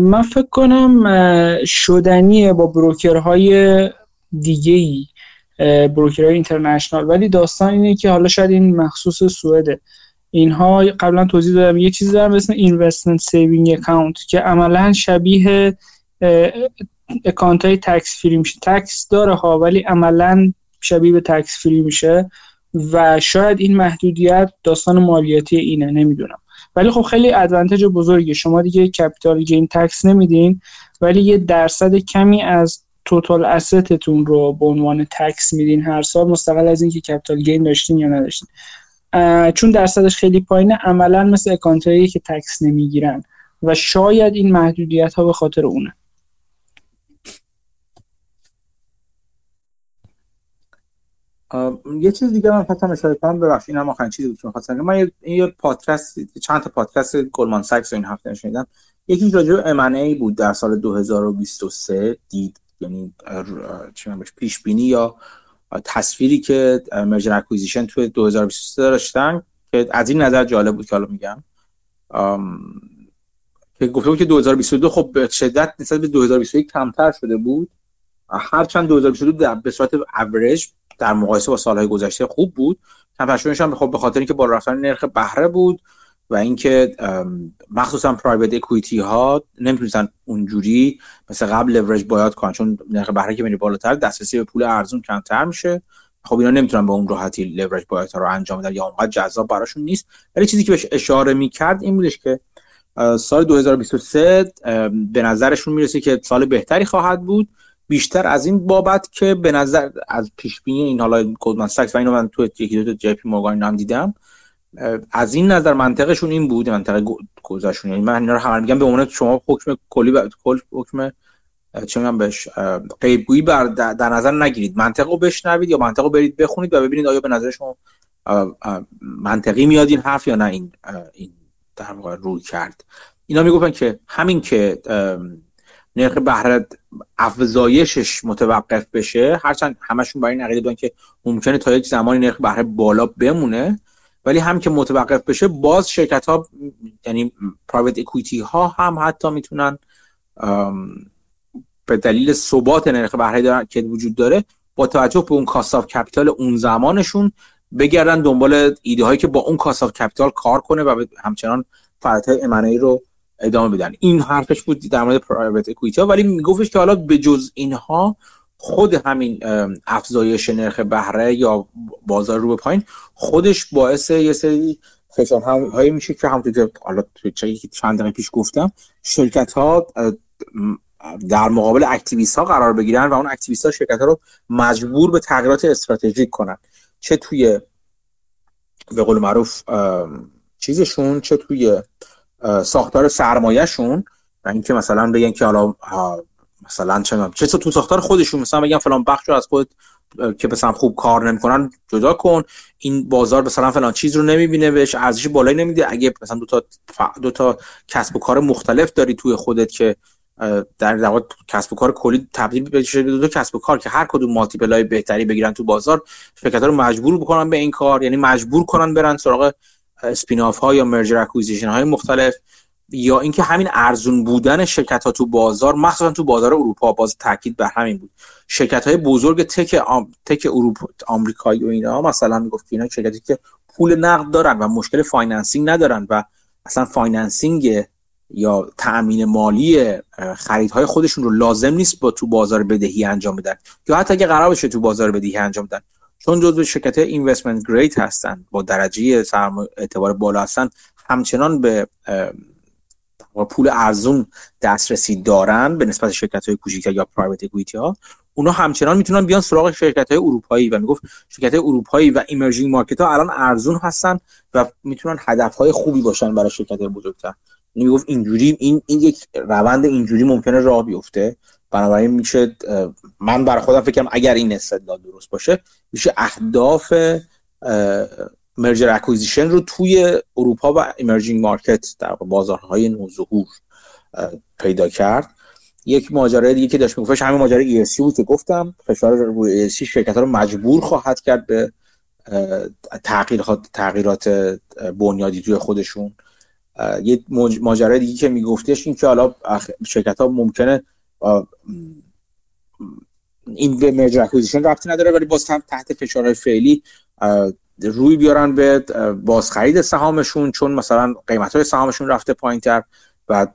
من فکر کنم شدنیه با broker های دیگه ای broker های international. ولی داستان اینه که حالا شاید این مخصوص سوئده. اینها قبلا توضیح دادم. یه چیزی دارم اسم investment saving account که عملا شبیه account های tax free میشه. tax داره ها ولی عملا شبیه به tax free میشه. و شاید این محدودیت داستان مالیاتی اینه نمی‌دونم. ولی خب خیلی advantage بزرگی شما دیگه capital gain tax نمیدین ولی یه درصد کمی از total asset تون رو به عنوان tax میدین هر سال مستقل از اینکه capital gain داشتین یا نداشتین. چون درصدش خیلی پایینه عملا مثل account ایی که tax نمی‌گیرن و شاید این محدودیت ها به خاطر اونه. یه چیز دیگه من خواستم اشاره کنم ببخشید اینم آخرین چیزی بود که خواستم من یه پادکست چند تا پادکست Goldman Sachs این هفته شنیدم یکی راجع به ای بود در سال 2023 دید. یعنی چی پیش بینی یا تصویری که merger acquisition توی 2023 داشتن که از این نظر جالب بود که حالا میگم. که گفته بود که 2022 خب به شدت نسبت به 2021 کمتر شده بود. هرچند 2022 در به صورت اوریج در مقایسه با سالهای گذشته خوب بود. کمتر شدنش هم خب به خاطر اینکه بالا رفتن نرخ بهره بود. و اینکه مخصوصا private equity ها نمی‌تونستن اونجوری مثل قبل leverage buyout کنن چون نرخ بهره که میره بالاتر دسترسی به پول ارزون کمتر میشه. خب اینا نمی‌تونن به اون راحتی leverage buyout رو انجام بدن یا اونقدر جذاب براشون نیست. ولی چیزی که بهش اشاره می‌کرد این بودش که سال 2023 به نظرشون می‌رسه که سال بهتری خواهد بود. بیشتر از این بابت که به نظر از پیش بینی این حالا Goldman Sachs و اینو من تو یکی دو تا JP Morgan هم دیدم از این نظر منطقشون این بود منطقه گذاشون یعنی من اینا رو همه میگم به عنوان شما حکم کلی کل حکم چه میگم بهش غیبگویی بر در نظر نگیرید. منطق رو بشنوید یا منطق رو برید بخونید و ببینید آیا به نظر شما منطقی میاد این حرف یا نه این این در واقع روی کرد. اینا می‌گفتن که همین که نرخ بهره افزایشش متوقف بشه هرچند همشون برای این عقیده بودن که ممکنه تا یک زمانی نرخ بهره بالا بمونه ولی هم که متوقف بشه باز شرکت ها یعنی پرایوت اکویتی ها هم حتی می‌تونن به دلیل ثبات نرخ بهره که وجود داره با توجه به اون کاست کپیتال اون زمانشون بگردن دنبال ایده هایی که با اون cost capital کار کنه و همچنان فعالیت ای رو ادامه بدن. این حرفش بود در مورد private equity ها ولی میگفتش که حالا به جز اینها خود همین افزایش نرخ بهره یا بازار رو به پایین خودش باعث یه سری فشار هایی میشه که همونطور که حالا چند دقیقه پیش گفتم شرکت ها در مقابل activist ها قرار بگیرن و اون activist ها شرکت ها رو مجبور به تغییرات استراتژیک کنن. چه توی به قول معروف چیزشون چه توی ساختار سرمایهشون و اینکه مثلا بگن که حالا مثلا چه چه تو ساختار خودشون مثلا بگن فلان بخش رو از خود که مثلا خوب کار نمی‌کنن جدا کن. این بازار مثلا فلان چیز رو نمی‌بینه بهش ارزش بالایی نمیده. اگه مثلا دو تا دو تا کسب و کار مختلف داری توی خودت که در واقع کسب و کار کلی تبدیل بشه به دو تا کسب و کار که هر کدوم multiple های بهتری بگیرن تو بازار شرکت ها رو مجبور بکنن به این کار. یعنی مجبور کنن برن سراغ spin ها یا merger acquisition های مختلف. یا اینکه همین ارزون بودن شرکت ها تو بازار مخصوصا تو بازار اروپا باز تاکید بر همین بود. شرکت های بزرگ tech آم... tech اروپا آمریکایی و اینا مثلا می‌گفت اینا شرکتی که پول نقد دارن و مشکل financing ندارن و اصلا financing یا تأمین مالی خریدهای خودشون رو لازم نیست با تو بازار بدهی انجام بدن. یا حتی اگه قرار بشه تو بازار بدهی انجام بدن. چون جزو شرکت investment grade هستن با درجه اعتبار بالا هستن همچنان به پول ارزون دسترسی دارن به نسبت شرکت های کوچیک یا private equity ها اونا همچنان می‌تونن بیان سراغ شرکت های اروپایی و می‌گفت شرکت های اروپایی و emerging market ها الان ارزون هستن و می‌تونن هدف های خوبی باشن برای شرکت های بزرگتر. یعنی می‌گفت اینجوری این این یک روند اینجوری ممکنه راه بیفته. بنابراین میشه من برای خودم فکرم اگر این استدلال درست باشه میشه اهداف merger acquisition رو توی اروپا و emerging market در بازارهای نوظهور پیدا کرد. یک ماجرای دیگه که داشت میگفتش همین ماجرای ESG بود که گفتم فشار روی ESG شرکت ها رو مجبور خواهد کرد به تغییرات تغییرات بنیادی توی خودشون. یه ماجرای دیگه که میگفتش این که حالا شرکت ها ممکنه این به merger acquisition ربطی نداره ولی باز هم تحت فشارهای فعلی روی بیارن به بازخرید سهامشون چون مثلا قیمت های سهامشون رفته پایین تر و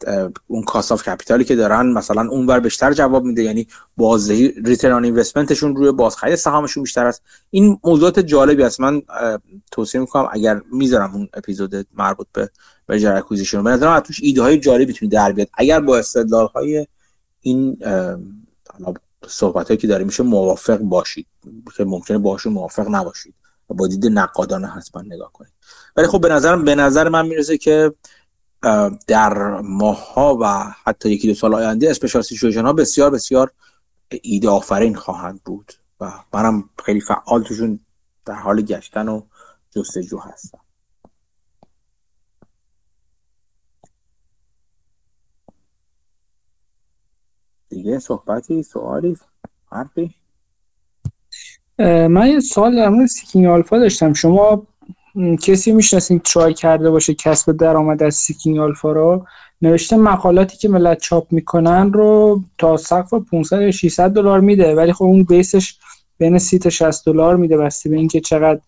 اون cost of capital ی که دارن مثلا اونور بیشتر جواب میده. یعنی بازدهی return investment شون روی بازخرید سهامشون بیشتر است. این موضوعات جالبی است. من توصیه می‌کنم اگر می‌ذارم اون اپیزود مربوط به merger acquisition به نظرم توش ایده های جالبی می‌تونید در بیاد. اگر با استدلال های این صحبت هایی که داره میشه موافق باشید که ممکنه باشون موافق نباشید. با دید نقادانه حتما نگاه کنید. ولی خب به نظرم به نظر من می‌رسه که در ماه‌ها و حتی یکی دو سال آینده special situation ها بسیار بسیار ایده آفرین خواهند بود و منم خیلی فعال توشون در حال گشتن و جستجو هستم. دیگه صحبتی سوالی حرفی؟ من یه سوال در مورد Seeking Alpha داشتم. شما کسی می‌شناسین try کرده باشه کسب درآمد از Seeking Alpha رو؟ نوشته مقالاتی که ملت چاپ می‌کنن رو تا سقف 500 یا 600 دلار میده ولی خب اون base ش بین 30 تا 60 دلار میده. بسته به اینکه چقدر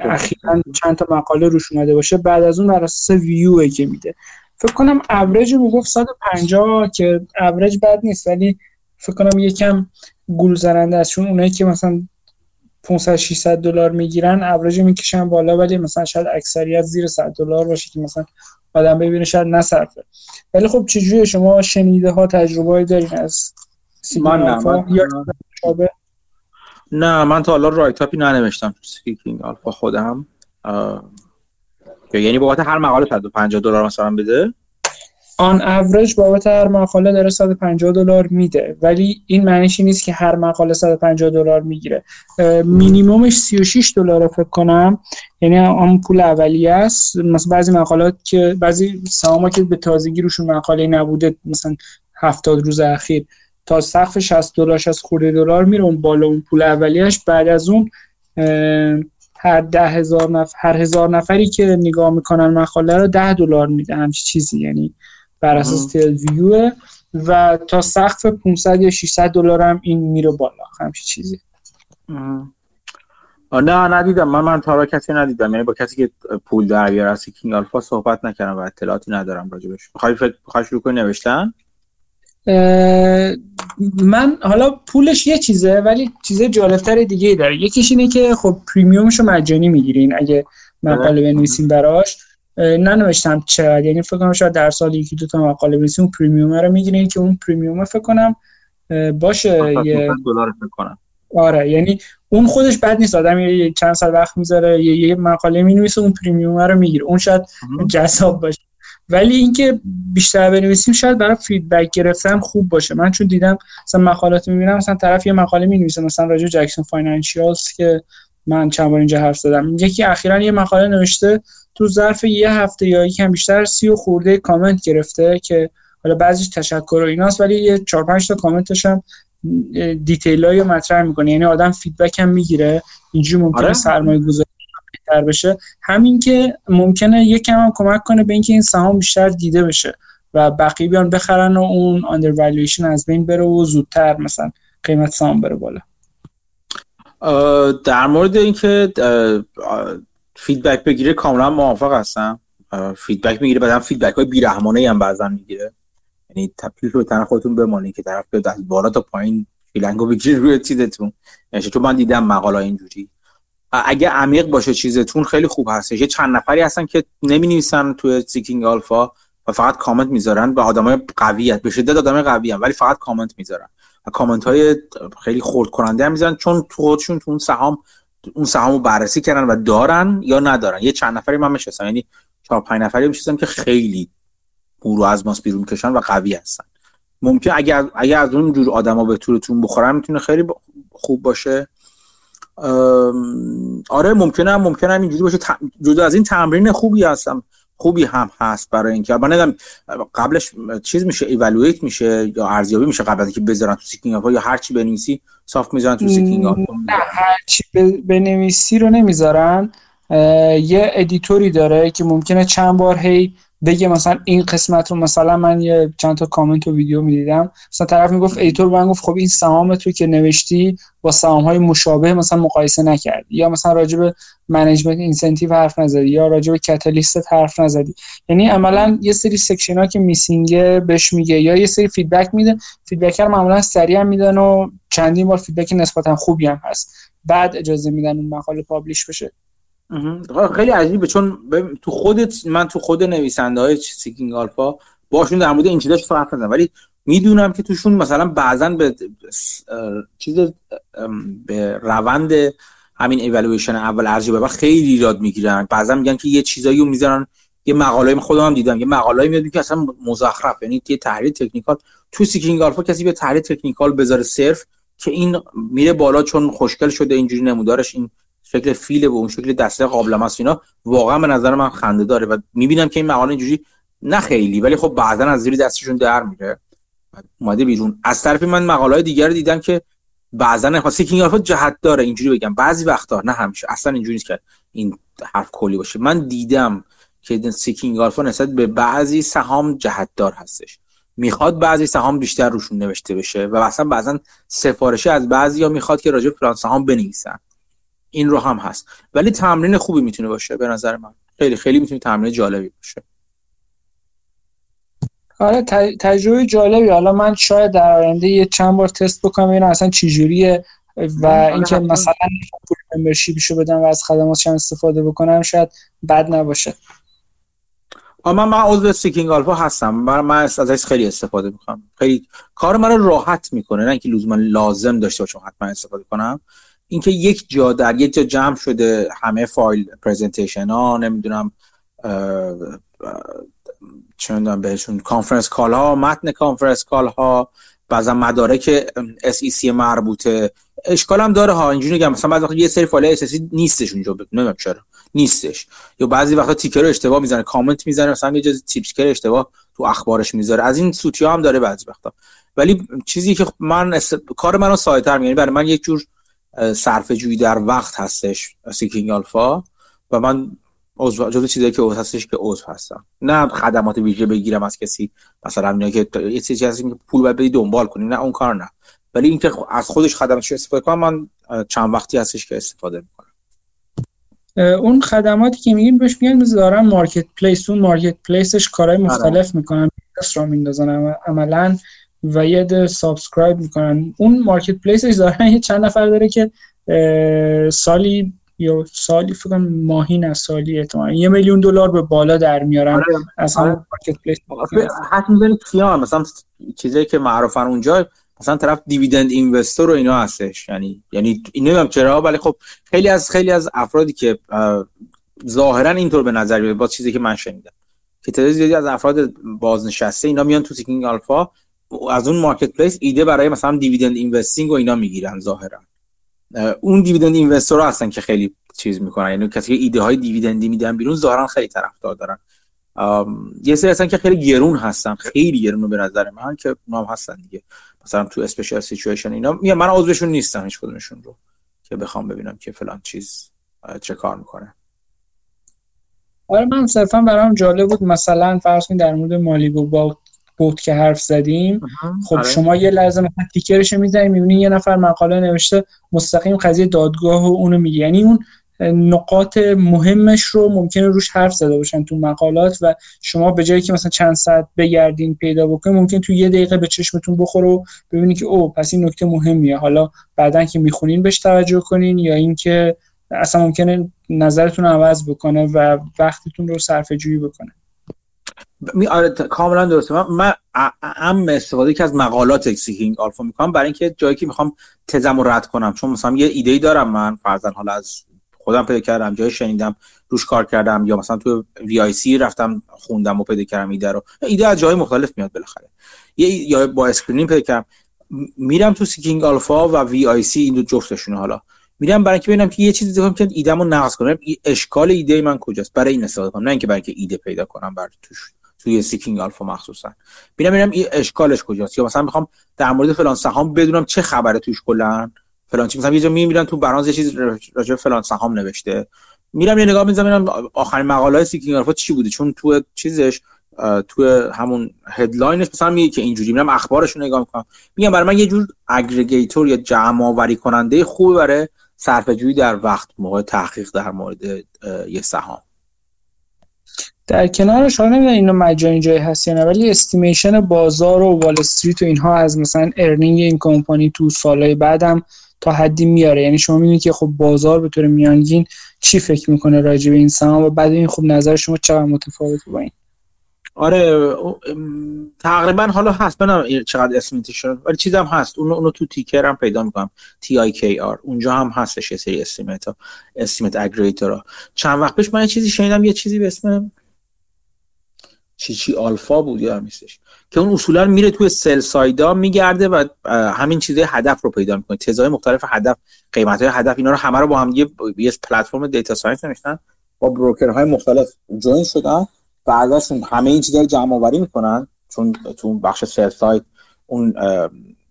اخیرا چند تا مقاله روش اومده باشه بعد از اون بر اساس ویو که میده. فکر کنم اوریج می‌گفت 150 که اوریج بد نیست ولی فکر کنم یکم گول زننده است. چون اونایی که مثلا 500 600 دلار می‌گیرن اوریج می‌کشن بالا ولی مثلا شاید اکثریت زیر 100 دلار باشه که مثلا آدم ببینه شاید نصرفه. ولی خب چجوری شما شنیده ها تجربه دارین از من نه من نه من تا حالا write-up ی ننوشتم Seeking Alpha خودم. یعنی بابت هر مقاله 150 دلار مثلا بده. on average بابت هر مقاله داره 150 دلار میده. ولی این معنیش نیست که هر مقاله 150 دلار می‌گیره. مینیمومش 36 دلار فکر کنم. یعنی اون پول اولیه است. مثلا بعضی مقالات که بعضی سهاما که به تازگی روشون مقاله نبوده مثلا 70 روز اخیر تا سقف 60 دلار از خورده دلار میره اون بالا اون پول اولیه‌اش. بعد از اون هر ده هزار نفر هر هزار نفری که نگاه می‌کنن مقاله رو ده دلار میده. همچی چیزی. یعنی بر اساس ویو و تا سقف 500 یا 600 دلار هم این میره بالا. همچی چیزی. نه ندیدم. من من تا کسی ندیدم. یعنی با کسی که پول در بیاره از Seeking Alpha صحبت نکردم و اطلاعاتی ندارم راجبش بخوای بخوای شروع کنی نوشتن؟ من حالا پولش یه چیزه ولی چیز جالبتر دیگه ای داره. یکیش اینه که خب premium ش رو مجانی می‌گیرین. اگه مقاله بنویسین براش. ننوشتم چقدر. یعنی فکر کنم شاید در سال یکی دو تا مقاله بنویسین اون premium رو می‌گیرین که اون premium فکر کنم باشه یه دلار فکر کنم. آره یعنی اون خودش بد نیست. آدم یه چند سال وقت می‌ذاره یه, یه مقاله می‌نویسه اون premium رو می‌گیره. اون شاید جذاب باشه. ولی اینکه بیشتر بنویسیم شاید برای feedback گرفتن خوب باشه. من چون دیدم مثلا مقالات می‌بینم مثلا طرف یه مقاله می‌نویسه مثلا راجع Jackson Financials که من چند بار اینجا حرف زدم. یکی اخیرا یه مقاله نوشته تو ظرف یه هفته یا یکم بیشتر سی و خورده کامنت گرفته که حالا بعضیش تشکر و ایناست ولی یه چهار پنج تا کامنتش هم detail ای مطرح می‌کنه. یعنی آدم feedback هم می‌گیره. اینجوری ممکنه آره. سرمایه گذاری بهتر بشه. همین که ممکنه یکم هم کمک کنه به اینکه این سهام بیشتر دیده بشه و بقیه بیان بخرن و اون under از بین بره و زودتر مثلا قیمت سهام بره بالا. در مورد اینکه feedback بگیره کاملا موافق هستم. فیدبک می‌گیره بعدم فیدبک های بیرحمانه هم بعضا می‌گیره. یعنی تپیل رو تن خودتون بمانی که طرف به از بالا تا پایین فیلنگو بگیره روی چیزتون. یعنی تو من دیدم مقاله اینجوری. اگه عمیق باشه چیزتون خیلی خوب هستش. یه چند نفری هستن که نمی نویسن توی سیکینگ آلفا و فقط کامنت می‌ذارن به آدمای قویت به شدت آدمای قوی ولی فقط کامنت می‌ذارن. و کامنت های خیلی خورد کننده هم می‌ذارن چون تو خودشون تو اون سهام اون سهامو بررسی کردن و دارن یا ندارن. یه چند نفری من میشستم یعنی چهار پنج نفری میشستم که خیلی رو از ماس بیرون کشن و قوی هستن. ممکن اگر اگر از اون جور آدما به طورتون بخورن می‌تونه خیلی خوب باشه. آره ممکنه ممکنه اینجوری باشه. جدا از این تمرین خوبی هستم. خوبی هم هست برای اینکه من قبلش چیز میشه ایوالویت میشه یا ارزیابی میشه قبل از اینکه بذارن تو سیکینگ یا هر چی بنویسی صاف می‌ذارن تو Seeking نه هر چی بنویسی رو نمی‌ذارن. یه editor ی داره که ممکنه چند بار هی بگه مثلا این قسمت رو مثلا من یه چند تا کامنت و ویدیو می‌دیدم. مثلا طرف می‌گفت editor به من گفت خب این سهام تو که نوشتی با سهام های مشابه مثلا مقایسه نکردی. یا مثلا راجع به management incentive حرف نزدی یا راجع به کاتالیست حرف نزدی. یعنی عملا یه سری section ها که missing ه بهش میگه یا یه سری feedback میده. feedback ها معمولا سریع میدن و چندین بار feedback نسبتا خوبی هم هست. بعد اجازه میدن اون مقاله publish بشه. خیلی عجیبه چون تو خودت من تو خود نویسنده های Seeking Alpha باشون در مورد این چیزا حرف نزدم. ولی می‌دونم که توشون مثلا بعضا به چیز به روند همین ایوالویشن اول ارزیابی و خیلی ایراد می‌گیرن. بعضا میگن که یه چیزایی رو می‌ذارن یه مقاله خودم هم دیدم یه مقاله میاد که اصلا مزخرف یعنی یه تحلیل technical. تو Seeking Alpha کسی یه تحلیل technical بذاره صرف که این میره بالا چون خوشگل شده اینجوری نمودارش این شکل فیل و اون شکل دسته قابلمه‌س اینا واقعا به نظر من خنده داره و می‌بینم که این مقاله اینجوری نه خیلی ولی خب بعدا از زیر دستشون در میره. اومده بیرون. از طرف من مقاله دیگر دیدم که بعضا Seeking Alpha جهت داره اینجوری بگم. بعضی وقتا نه همیشه اصلا اینجوری نیست که این حرف کلی باشه. من دیدم که سیکینگ آلفا نسبت به بعضی سهام جهت دار هستش. می‌خواد بعضی سهام بیشتر روشون نوشته بشه و اصلا بعضا سفارشی از بعضی یا می‌خواد که راجع به سهام بنویسن. این رو هم هست. ولی تمرین خوبی می‌تونه باشه به نظر من. خیلی خیلی می‌تونه تمرین جالبی باشه. آره تجربه جالبی. حالا من شاید در آینده یه چند بار تست بکنم ببینم اصلا چی جوریه و اینکه مثلا پول membership شو بدم و از خدماتش استفاده بکنم شاید بد نباشه. من من عضو Seeking Alpha هستم. من, من ازش خیلی استفاده می‌کنم. خیلی کار من رو راحت می‌کنه. نه اینکه لزوما لازم داشته باشم حتما استفاده کنم. اینکه یک جا در یک جا جمع شده همه فایل presentation ها نمی‌دونم می‌دونم بهشون conference call ها متن conference call ها بعضا مدارک SEC مربوطه. اشکال هم داره ها اینجوری میگم مثلا بعضی وقت یه سری فایل SEC نیستش اونجا نمی‌دونم چرا نیستش. یا بعضی وقتا ticker اشتباه می‌زنه کامنت می‌زنه مثلا یه جز ticker اشتباه تو اخبارش می‌ذاره. از این سوتی هم داره بعضی وقتا. ولی چیزی که من است... کار منو ساده‌تر میگه برای من یک جور صرفه جویی در وقت هستش Seeking Alpha و من عضو جزو چیزایی که هستش که عضو هستم. نه خدمات ویژه بگیرم از کسی مثلا اینا که یه چیزی هست که پول باید بدی دنبال کنی. نه اون کار نه. ولی اینکه از خودش خدماتش استفاده کنم من چند وقتی هستش که استفاده می‌کنم. اون خدماتی که میگیم بهش میگن دارن marketplace اون marketplace ش کارهای آره. مختلف می‌کنن. را میندازن. عملا و یه عده subscribe می‌کنن اون marketplace ش دارن یه چند نفر داره که سالی یا سالی فکر ماهی نه سالی احتمالاً یه میلیون دلار به بالا در میارن آره. از آره. marketplace حتی کیان مثلا چیزایی که معروفن اونجا مثلا طرف dividend investor و اینا هستش یعنی یعنی نمی‌دونم چرا ولی خب خیلی از خیلی از افرادی که ظاهرا اینطور به نظر میاد با چیزی که من شنیدم که تعداد زیادی از افراد بازنشسته اینا میان تو Seeking Alpha از اون marketplace ایده برای مثلا dividend investing و اینا می‌گیرن ظاهرا. اون dividend investor هستن که خیلی چیز می‌کنن. یعنی کسی که ایده های dividend ی میدن بیرون ظاهرا خیلی طرفدار دارن. یه سری هستن که خیلی گرون هستن. خیلی گرون به نظر من که اونام هستن دیگه. مثلا تو اسپیشال سیچویشن اینا. من عضوشون نیستم هیچ کدومشون رو که بخوام ببینم که فلان چیز چه کار می‌کنه. آره من صرفا برام جالب بود. مثلا فرض کنید در مورد مالیگو بوت که حرف زدیم خب آره. شما یه لحظه مثلا تیکرش می‌زنید می‌بینید یه نفر مقاله نوشته مستقیم قضیه دادگاه و اونو میگه. یعنی اون نقاط مهمش رو ممکنه روش حرف زده باشن تو مقالات و شما به جایی که مثلا چند ساعت بگردین پیدا بکنید ممکن تو یه دقیقه به چشمتون بخوره و ببینید که او پس این نکته مهمیه. حالا بعدا که می‌خونین بهش توجه کنین یا اینکه اصلا ممکنه نظرتون عوض بکنه و وقتتون رو صرفه جویی بکنه. می آره کاملا درسته. من, من ام استفاده که از مقالات سیکینگ آلفا می‌کنم برای اینکه جایی که می‌خوام تزم رو رد کنم. چون مثلا یه ایده ای دارم من فرضاً حالا از خودم پیدا کردم جای شنیدم روش کار کردم یا مثلا تو VIC رفتم خوندم و پیدا کردم ایده رو. ایده از جای مختلف میاد بالاخره. یه یا با screening پیدا کردم. میرم تو Seeking Alpha و VIC این دو جفتشون حالا. میرم برای اینکه ببینم که یه چیزی دیگه که ایدهمو نقض کنم. اشکال ایده من کجاست؟ برای این استفاده کنم. نه اینکه برای اینکه ایده پیدا کنم بر توش توی Seeking Alpha مخصوصا. ببینم ببینم این اشکالش کجاست. یا مثلا می‌خوام در مورد فلان سهام بدونم چه خبره توش کلا. فلان چی مثلا یه جا میرن تو برنامه یه چیز راجع فلان سهام نوشته. میرم یه نگاه می‌زنم آخرین مقاله های Seeking Alpha چی بوده؟ چون تو چیزش تو همون headline ش مثلا میگه که اینجوری. میرم اخبارش رو نگاه می‌کنم. میگم برای من یه جور aggregator یا جمع آوری کننده خوب برای صرفه در وقت موقع تحقیق در مورد یه سهام. در کنارش حالا نمی‌دونم اینو مجانی جایی هست یا نه ولی estimation بازار و وال استریت و اینها از مثلا earning این کمپانی تو سالهای بعدم تا حدی میاره. یعنی شما می‌بینید که خب بازار به طور میانگین چی فکر می‌کنه راجع به این سهام و بعد این خب نظر شما چقدر متفاوته با این؟ آره تقریبا حالا هست من چقدر اسمیتی شد ولی چیزم هست. اونو, اونو تو TIKR هم پیدا می‌کنم. TIKR اونجا هم هستش یه سری estimate ها estimate aggregator چند وقت پیش من یه چیزی شنیدم یه چیزی به اسم چی چی آلفا بود یا نیستش که اون اصولا میره توی sell side ا میگرده و همین چیزای هدف رو پیدا می‌کنه. تزای مختلف هدف قیمت های هدف اینا رو همه رو با هم یه پلتفرم data science نمیشن با broker های مختلف join شدن. و ازشون همه این چیزا رو جمع آوری می‌کنن. چون تو بخش sell side اون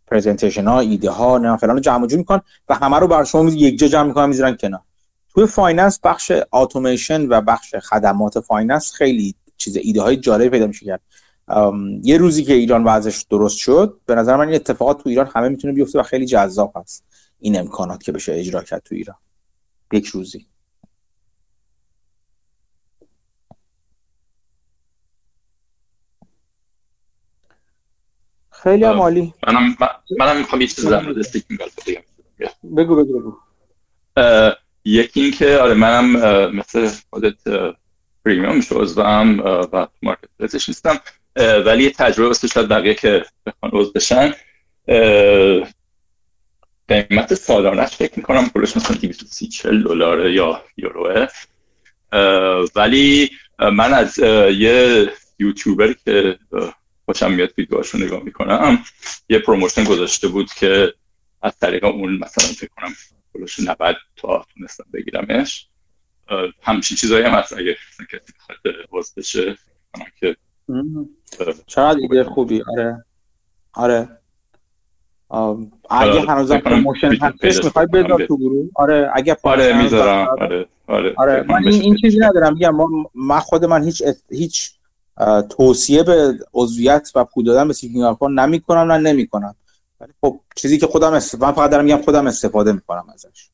presentation ها ایده ها نه فلان جمع جور می‌کنن و همه رو بر شما یک جا جمع می‌کنن می‌ذارن کنار. توی finance بخش اتوماسیون و بخش خدمات finance خیلی چیز ایده های جالب پیدا میشه کرد. یه روزی که ایران وضعش درست شد به نظر من این اتفاقات تو ایران همه می‌تونه بیفته و خیلی جذاب هست. این امکانات که بشه اجرا کرد تو ایران. یک روزی. خیلی هم عالی. منم منم می‌خوام یه چیز در مورد Seeking بگم بگو بگو. بگو یکی اینکه آره منم مثل خودت premium شم و marketplace ش نیستم ولی یه تجربه واسه شاید بقیه که بخوان عضو بشن. قیمت سالانش فکر می‌کنم پولش مثلا 230 40 دلار یا یوروه. ولی من از یه یوتیوبر که خوشم میاد ویدیوهاشو نگاه می‌کنم. یه پروموشن گذاشته بود که از طریق اون مثلا فکر کنم پولش 90 تا تونستم بگیرمش. همچین چیزایی هم هست اگه کسی بخواد باز بشه. که چقدر ایده خوبی؟ آره. آره. اگه هنوز پروموشن هستش می‌خوای بذار تو گروه؟ آره اگه آره می‌ذارم. آره آره آره من این چیزی ندارم. میگم من خود من هیچ هیچ توصیه به عضویت و پول دادن به Seeking Alpha نمی کنم نه نمی کنم ولی خب چیزی که خودم استفاده من فقط دارم میگم خودم استفاده می‌کنم ازش.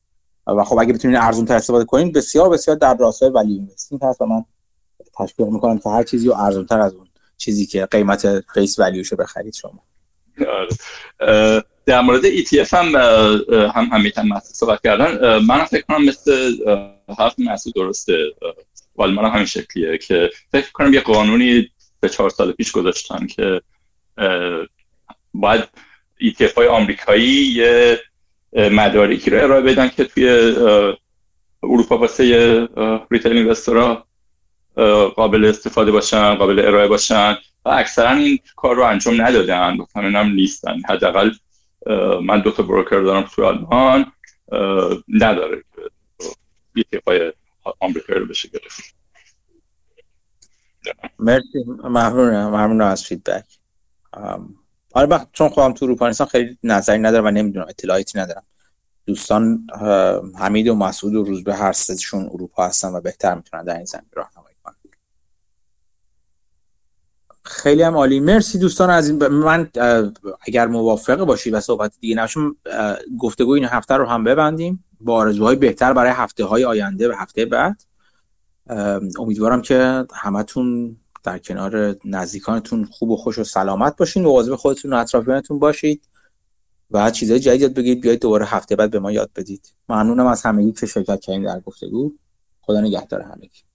و خب اگه بتونین ارزون تر استفاده کنین بسیار بسیار در راستای ولی investing هست و من تشویق می‌کنم که هر چیزی رو ارزون تر از اون چیزی که قیمت face value شو بخرید شما. آره. در مورد ETF هم هم همینطور مخصوص صحبت کردن. من فکر کنم مثل حرف محسوس درسته. ولی من همین شکلیه که فکر کنم یه قانونی به چهار سال پیش گذاشتن که باید ETF های آمریکایی یه مدارکی رو ارائه بدن که توی اروپا واسه ریتیل اینوستورها قابل استفاده باشن قابل ارائه باشن و اکثرا این کار رو انجام ندادن و هم نیستن. حداقل من دو تا بروکر دارم توی آلمان نداره که های آمریکایی رو بشه گرفت. مرسی. ممنون ممنون از فیدبک آره چون خودم تو اروپا نیستم خیلی نظری ندارم و نمی‌دونم اطلاعاتی ندارم. دوستان حمید و مسعود و روز به هر سهشون اروپا هستن و بهتر می‌تونن در این زمین راهنمایی کنن. خیلی هم عالی. مرسی دوستان از این من اگر موافقه باشی و صحبت دیگه نشون گفتگو این هفته رو هم ببندیم. با آرزوهای بهتر برای هفته های آینده و هفته بعد. امیدوارم که همتون در کنار نزدیکانتون خوب و خوش و سلامت باشین و واظب خودتون و اطرافیانتون باشید و چیزای جدید یاد بگیرید بیاید دوباره هفته بعد به ما یاد بدید. ممنونم از همگی که شرکت کردین در گفتگو. خدا نگهدار همگی.